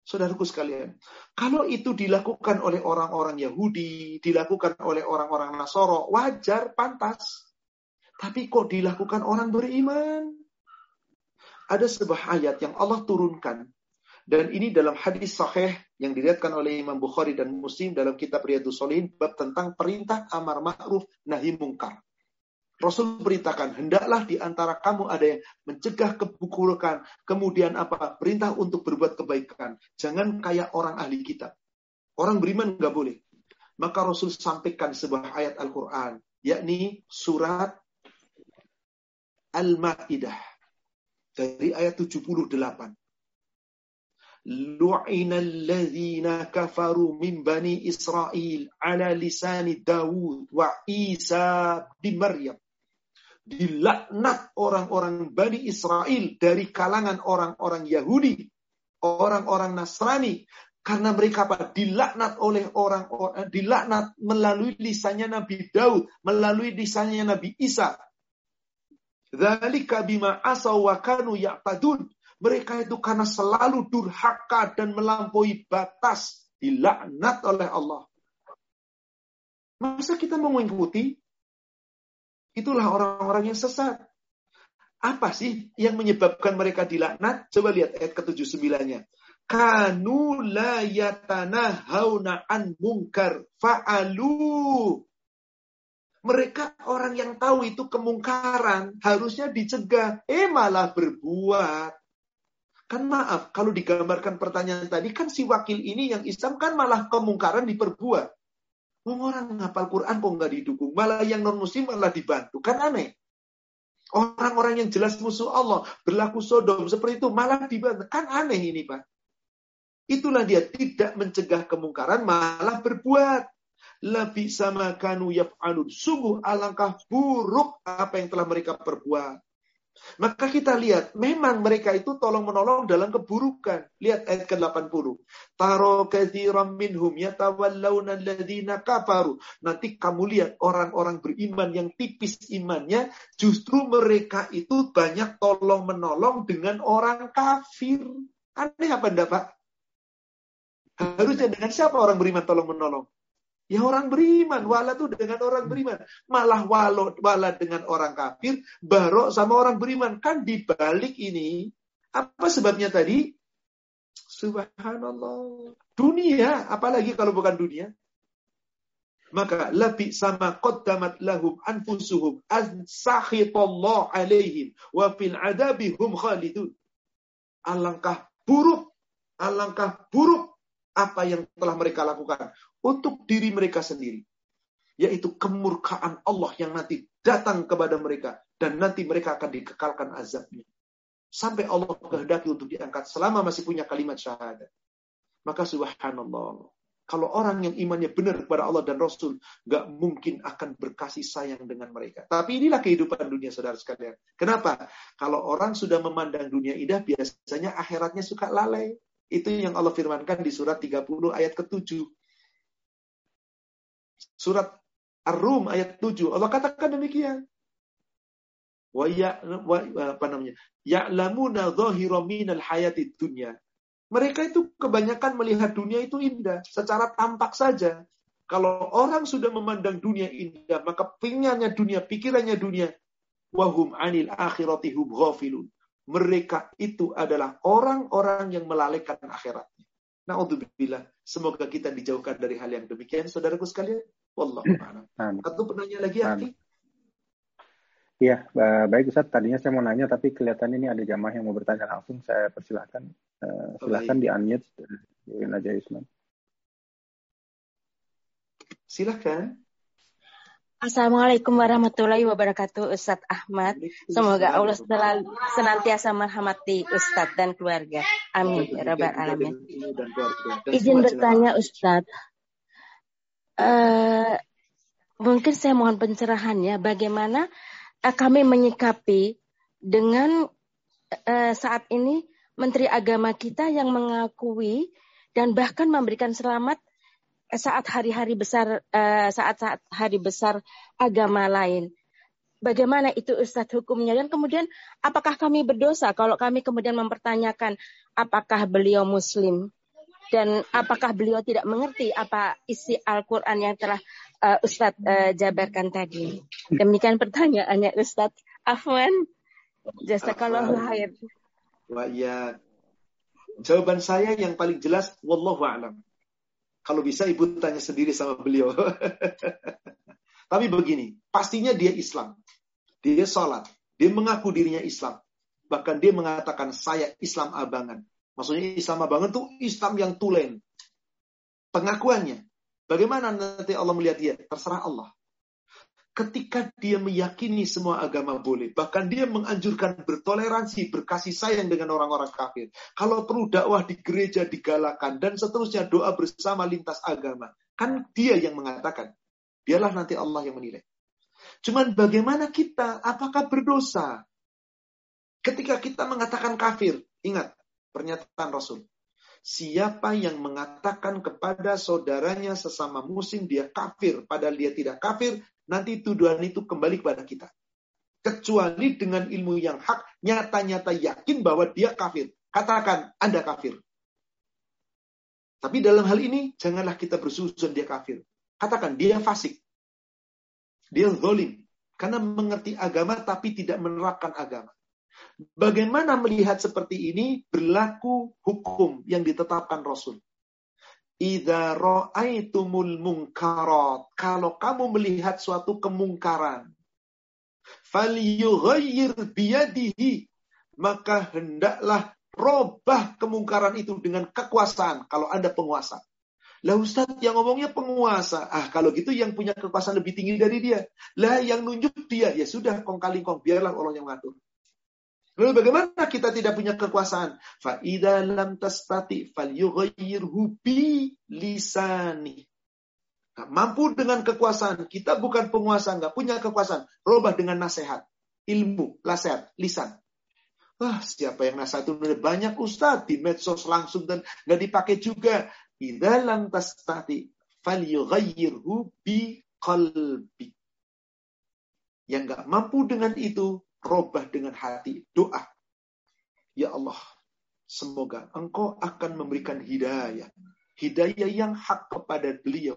Speaker 1: Saudaraku sekalian, kalau itu dilakukan oleh orang-orang Yahudi, dilakukan oleh orang-orang Nasoro, wajar, pantas. Tapi kok dilakukan orang beriman? Ada sebuah ayat yang Allah turunkan dan ini dalam hadis sahih yang dilihatkan oleh Imam Bukhari dan Muslim dalam kitab Riyadus Solihin bab tentang perintah amar ma'ruf nahi mungkar. Rasul beritakan, hendaklah di antara kamu ada yang mencegah keburukan, kemudian apa? Perintah untuk berbuat kebaikan. Jangan kayak orang ahli kitab. Orang beriman nggak boleh. Maka Rasul sampaikan sebuah ayat Al-Quran, yakni surat Al-Ma'idah dari ayat 78. Lu'ina alladhina kafaru min bani Israel ala lisani Dawud wa Isa bin Maryam. Dilaknat orang-orang Bani Israel dari kalangan orang-orang Yahudi, orang-orang Nasrani, karena mereka apa? Dilaknat oleh orang-orang, dilaknat melalui lisannya Nabi Daud, melalui lisannya Nabi Isa, Dzalika bima asaw wa kanu ya'tadun. Mereka itu karena selalu durhaka dan melampaui batas dilaknat oleh Allah. Masa kita mau mengikuti? Itulah orang-orang yang sesat. Apa sih yang menyebabkan mereka dilaknat? Coba lihat ayat ke-79-nya. Kanu la yatanahawna an munkar fa'alu mereka orang yang tahu itu kemungkaran, harusnya dicegah. Eh malah berbuat. Kan maaf, kalau digambarkan pertanyaan tadi, kan si wakil ini yang Islam kan malah kemungkaran diperbuat. Wong orang ngapal Quran kok nggak didukung, malah yang non muslim malah dibantu, kan aneh. Orang-orang yang jelas musuh Allah berlaku sodom seperti itu malah dibantu, kan aneh ini pak. Itulah dia tidak mencegah kemungkaran, malah berbuat. Lebih sama kanu yaf'alun. Sungguh alangkah buruk apa yang telah mereka perbuat. Maka kita lihat, memang mereka itu tolong-menolong dalam keburukan. Lihat ayat ke-80. Taro kathiram minhum yatawallawna alladhina kafaru. Nanti kamu lihat orang-orang beriman yang tipis imannya, justru mereka itu banyak tolong-menolong dengan orang kafir. Aneh apa enggak, Pak? Harusnya dengan siapa orang beriman tolong-menolong? Ya orang beriman, wala tuh dengan orang beriman. Malah walo, wala dengan orang kafir, barok sama orang beriman. Kan dibalik ini, apa sebabnya tadi? Subhanallah. Dunia, apalagi kalau bukan dunia. Maka lebih sama qaddamat lahum anfusuhum an sakhitallah alaihim wa fil adabihum khalidun. Alangkah buruk, alangkah buruk apa yang telah mereka lakukan untuk diri mereka sendiri. Yaitu kemurkaan Allah yang nanti datang kepada mereka. Dan nanti mereka akan dikekalkan azabnya. Sampai Allah kehendaki untuk diangkat selama masih punya kalimat syahadat. Maka subhanallah. Kalau orang yang imannya benar kepada Allah dan Rasul, gak mungkin akan berkasih sayang dengan mereka. Tapi inilah kehidupan dunia saudara sekalian. Kenapa? Kalau orang sudah memandang dunia indah, biasanya akhiratnya suka lalai. Itu yang Allah firmankan di surat 30 ayat ke-7. Surat Ar-Rum ayat 7. Allah katakan demikian. Wa ya wa, apa namanya? Ya'lamuna dhahira minal hayati dunya. Mereka itu kebanyakan melihat dunia itu indah secara tampak saja. Kalau orang sudah memandang dunia indah, maka pingannya dunia, pikirannya dunia. Wahum anil akhirati hum ghafilun. Mereka itu adalah orang-orang yang melalaikan akhiratnya. Na'udzubillah. Semoga kita dijauhkan dari hal yang demikian, saudaraku sekalian. Wallahu a'lam. Satu penanya lagi, Aki.
Speaker 2: Iya, baik Ustaz. Tadinya saya mau nanya, tapi kelihatan ini ada jamaah yang mau bertanya langsung. Saya persilahkan. Uh, silahkan di unmute. Aja.
Speaker 1: Silahkan.
Speaker 3: Assalamualaikum warahmatullahi wabarakatuh Ustadz Ahmad. Semoga Allah selalu senantiasa merahmati Ustadz dan keluarga. Amin. Ya Rabbal Alamin. Izin bertanya Ustadz. Uh, mungkin saya mohon pencerahannya bagaimana uh, kami menyikapi dengan uh, saat ini Menteri Agama kita yang mengakui dan bahkan memberikan selamat saat hari-hari besar eh, saat-saat hari besar agama lain. Bagaimana itu Ustadz hukumnya dan kemudian apakah kami berdosa kalau kami kemudian mempertanyakan apakah beliau muslim dan apakah beliau tidak mengerti apa isi Al-Qur'an yang telah uh, Ustadz uh, jabarkan tadi. Demikian pertanyaannya Ustadz Afwan. Jazakallahu khair.
Speaker 1: Wa ya. Jawaban saya yang paling jelas wallahu a'lam. Kalau bisa ibu tanya sendiri sama beliau. <laughs> Tapi begini, pastinya dia Islam. Dia sholat. Dia mengaku dirinya Islam. Bahkan dia mengatakan saya Islam abangan. Maksudnya Islam abangan itu Islam yang tulen. Pengakuannya. Bagaimana nanti Allah melihat dia? Terserah Allah ketika dia meyakini semua agama boleh. Bahkan dia menganjurkan bertoleransi, berkasih sayang dengan orang-orang kafir. Kalau perlu dakwah di gereja digalakan, dan seterusnya doa bersama lintas agama. Kan dia yang mengatakan. Biarlah nanti Allah yang menilai. Cuman bagaimana kita? Apakah berdosa? Ketika kita mengatakan kafir, ingat pernyataan Rasul. Siapa yang mengatakan kepada saudaranya sesama muslim dia kafir, padahal dia tidak kafir, nanti tuduhan itu kembali kepada kita. Kecuali dengan ilmu yang hak, nyata-nyata yakin bahwa dia kafir. Katakan, Anda kafir. Tapi dalam hal ini, janganlah kita bersusun dia kafir. Katakan, dia fasik. Dia zolim. Karena mengerti agama tapi tidak menerapkan agama. Bagaimana melihat seperti ini berlaku hukum yang ditetapkan Rasul. Idza ra'aitumul munkarat. Kalau kamu melihat suatu kemungkaran. Falyughayyir biyadihi. Maka hendaklah robah kemungkaran itu dengan kekuasaan. Kalau Anda penguasa. Lah Ustaz yang ngomongnya penguasa. Ah kalau gitu yang punya kekuasaan lebih tinggi dari dia. Lah yang nunjuk dia. Ya sudah kong kong. Biarlah Allah yang mengatur. Lalu bagaimana kita tidak punya kekuasaan? Fa'idha lam tastati falyughayyirhu bi lisani. Gak mampu dengan kekuasaan. Kita bukan penguasa, nggak punya kekuasaan. Robah dengan nasihat, ilmu, nasihat, lisan. Wah, siapa yang nasihat itu banyak ustaz di medsos langsung dan nggak dipakai juga. Idza lam tastati falyughayyirhu bi qalbi. Yang nggak mampu dengan itu, robah dengan hati, doa. Ya Allah, semoga engkau akan memberikan hidayah. Hidayah yang hak kepada beliau.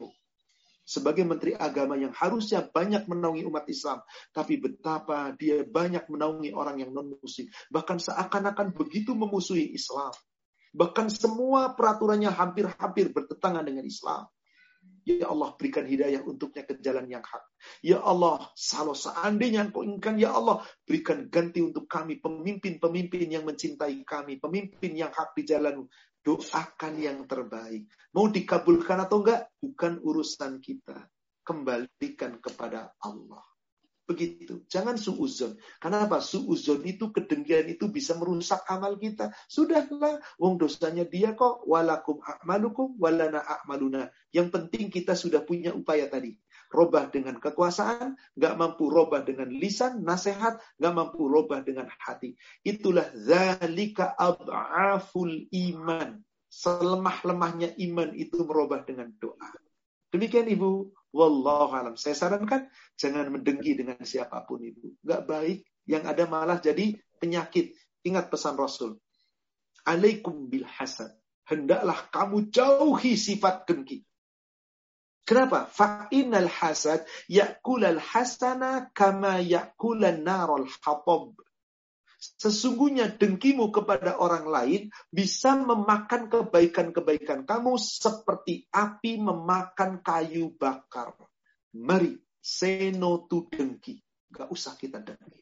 Speaker 1: Sebagai menteri agama yang harusnya banyak menaungi umat Islam. Tapi betapa dia banyak menaungi orang yang non-muslim. Bahkan seakan-akan begitu memusuhi Islam. Bahkan semua peraturannya hampir-hampir bertentangan dengan Islam. Ya Allah berikan hidayah untuknya ke jalan yang hak. Ya Allah, kalau seandainya engkau inginkan, Ya Allah, berikan ganti untuk kami, pemimpin-pemimpin yang mencintai kami, pemimpin yang hak di jalan Doakan yang terbaik. Mau dikabulkan atau enggak, bukan urusan kita. Kembalikan kepada Allah. Begitu. Jangan suuzon. Kenapa? Suuzon itu kedengkian itu bisa merusak amal kita. Sudahlah. Wong dosanya dia kok. Walakum a'malukum walana a'maluna. Yang penting kita sudah punya upaya tadi. Robah dengan kekuasaan, nggak mampu robah dengan lisan, nasihat, nggak mampu robah dengan hati. Itulah zalika ab'aful iman. Selemah-lemahnya iman itu merubah dengan doa. Demikian Ibu, Wallahu alam. Saya sarankan jangan mendengki dengan siapa pun itu. Gak baik. Yang ada malah jadi penyakit. Ingat pesan Rasul. Alaikum bil hasad. Hendaklah kamu jauhi sifat dengki. Kenapa? Fa'inal hasad yakulal hasana kama yakulan narol hatab. Sesungguhnya dengkimu kepada orang lain bisa memakan kebaikan-kebaikan kamu seperti api memakan kayu bakar. Mari, seno tu dengki. Gak usah kita dengki.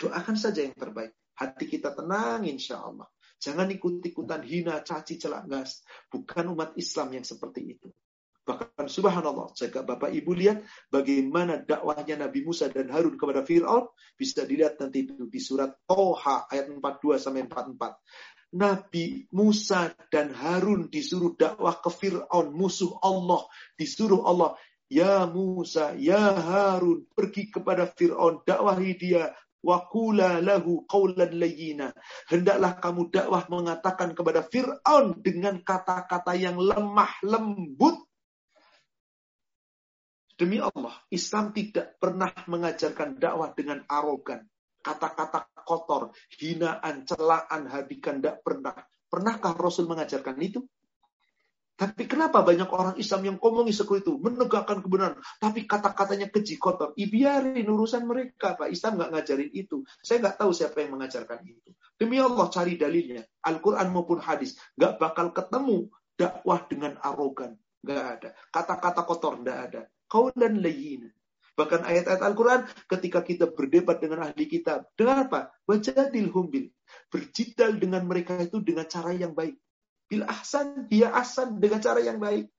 Speaker 1: Doakan saja yang terbaik. Hati kita tenang insya Allah. Jangan ikut-ikutan hina, caci, celak, gas. Bukan umat Islam yang seperti itu. Bahkan subhanallah, jika Bapak Ibu lihat bagaimana dakwahnya Nabi Musa dan Harun kepada Fir'aun, bisa dilihat nanti itu di surat Toha ayat 42 sampai 44. Nabi Musa dan Harun disuruh dakwah ke Fir'aun, musuh Allah. Disuruh Allah, Ya Musa, Ya Harun, pergi kepada Fir'aun, dakwahi dia, Wakula lahu qawlan layyina. Hendaklah kamu dakwah mengatakan kepada Fir'aun dengan kata-kata yang lemah lembut. Demi Allah, Islam tidak pernah mengajarkan dakwah dengan arogan. Kata-kata kotor, hinaan, celaan, habikan, tidak pernah. Pernahkah Rasul mengajarkan itu? Tapi kenapa banyak orang Islam yang ngomongi seperti itu, menegakkan kebenaran, tapi kata-katanya keji kotor. Ibiarin urusan mereka, Pak. Islam nggak ngajarin itu. Saya nggak tahu siapa yang mengajarkan itu. Demi Allah cari dalilnya, Al-Quran maupun hadis, nggak bakal ketemu dakwah dengan arogan. Nggak ada. Kata-kata kotor nggak ada. Kau dan layin. Bahkan ayat-ayat Al-Quran ketika kita berdebat dengan ahli kitab. Dengan apa? Wajadil humbil. Berjidal dengan mereka itu dengan cara yang baik. Bil ahsan, dia ahsan dengan cara yang baik.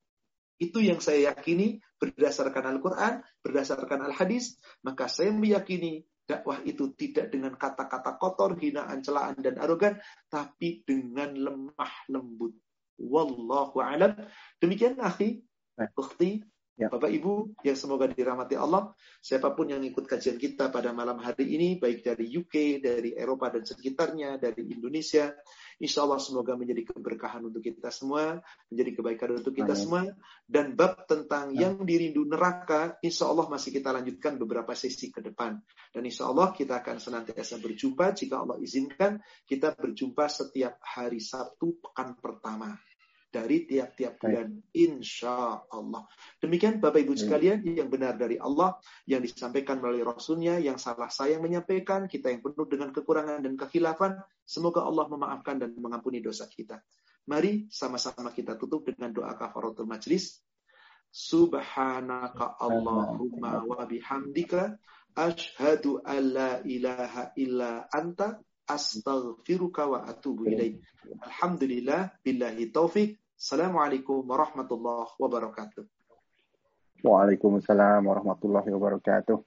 Speaker 1: Itu yang saya yakini berdasarkan Al-Quran, berdasarkan Al-Hadis. Maka saya meyakini dakwah itu tidak dengan kata-kata kotor, hinaan, celaan, dan arogan. Tapi dengan lemah lembut. Wallahu alam. Demikian akhi, bukti Ya. Bapak Ibu yang semoga dirahmati Allah, siapa pun yang ikut kajian kita pada malam hari ini, baik dari UK, dari Eropa dan sekitarnya, dari Indonesia, insya Allah semoga menjadi keberkahan untuk kita semua, menjadi kebaikan untuk kita Amin. semua. Dan bab tentang Amin. yang dirindu neraka, insya Allah masih kita lanjutkan beberapa sesi ke depan. Dan insya Allah kita akan senantiasa berjumpa, jika Allah izinkan, kita berjumpa setiap hari Sabtu pekan pertama dari tiap-tiap bulan. Insya Allah. Demikian Bapak Ibu sekalian yang benar dari Allah, yang disampaikan melalui Rasulnya, yang salah saya yang menyampaikan, kita yang penuh dengan kekurangan dan kekhilafan, semoga Allah memaafkan dan mengampuni dosa kita. Mari sama-sama kita tutup dengan doa kafaratul majlis. Subhanaka Allahumma wa bihamdika ashhadu an la ilaha illa anta astaghfiruka wa atubu ilaih. Alhamdulillah billahi taufik. Assalamualaikum warahmatullahi wabarakatuh.
Speaker 2: Waalaikumsalam warahmatullahi wabarakatuh.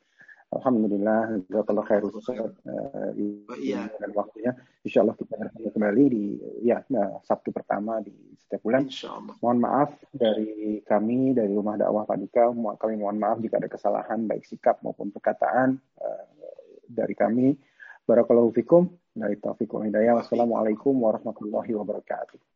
Speaker 2: Alhamdulillah, jazakallah khair Ustaz uh, iya. dan waktunya. Insya Allah kita bertemu kembali di ya nah, Sabtu pertama di setiap bulan. Mohon maaf dari kami dari Rumah Dakwah Pak Dika, kami mohon maaf jika ada kesalahan baik sikap maupun perkataan uh, dari kami. Barakallahu fikum. Dari taufiq wa hidayah. Wassalamualaikum warahmatullahi wabarakatuh.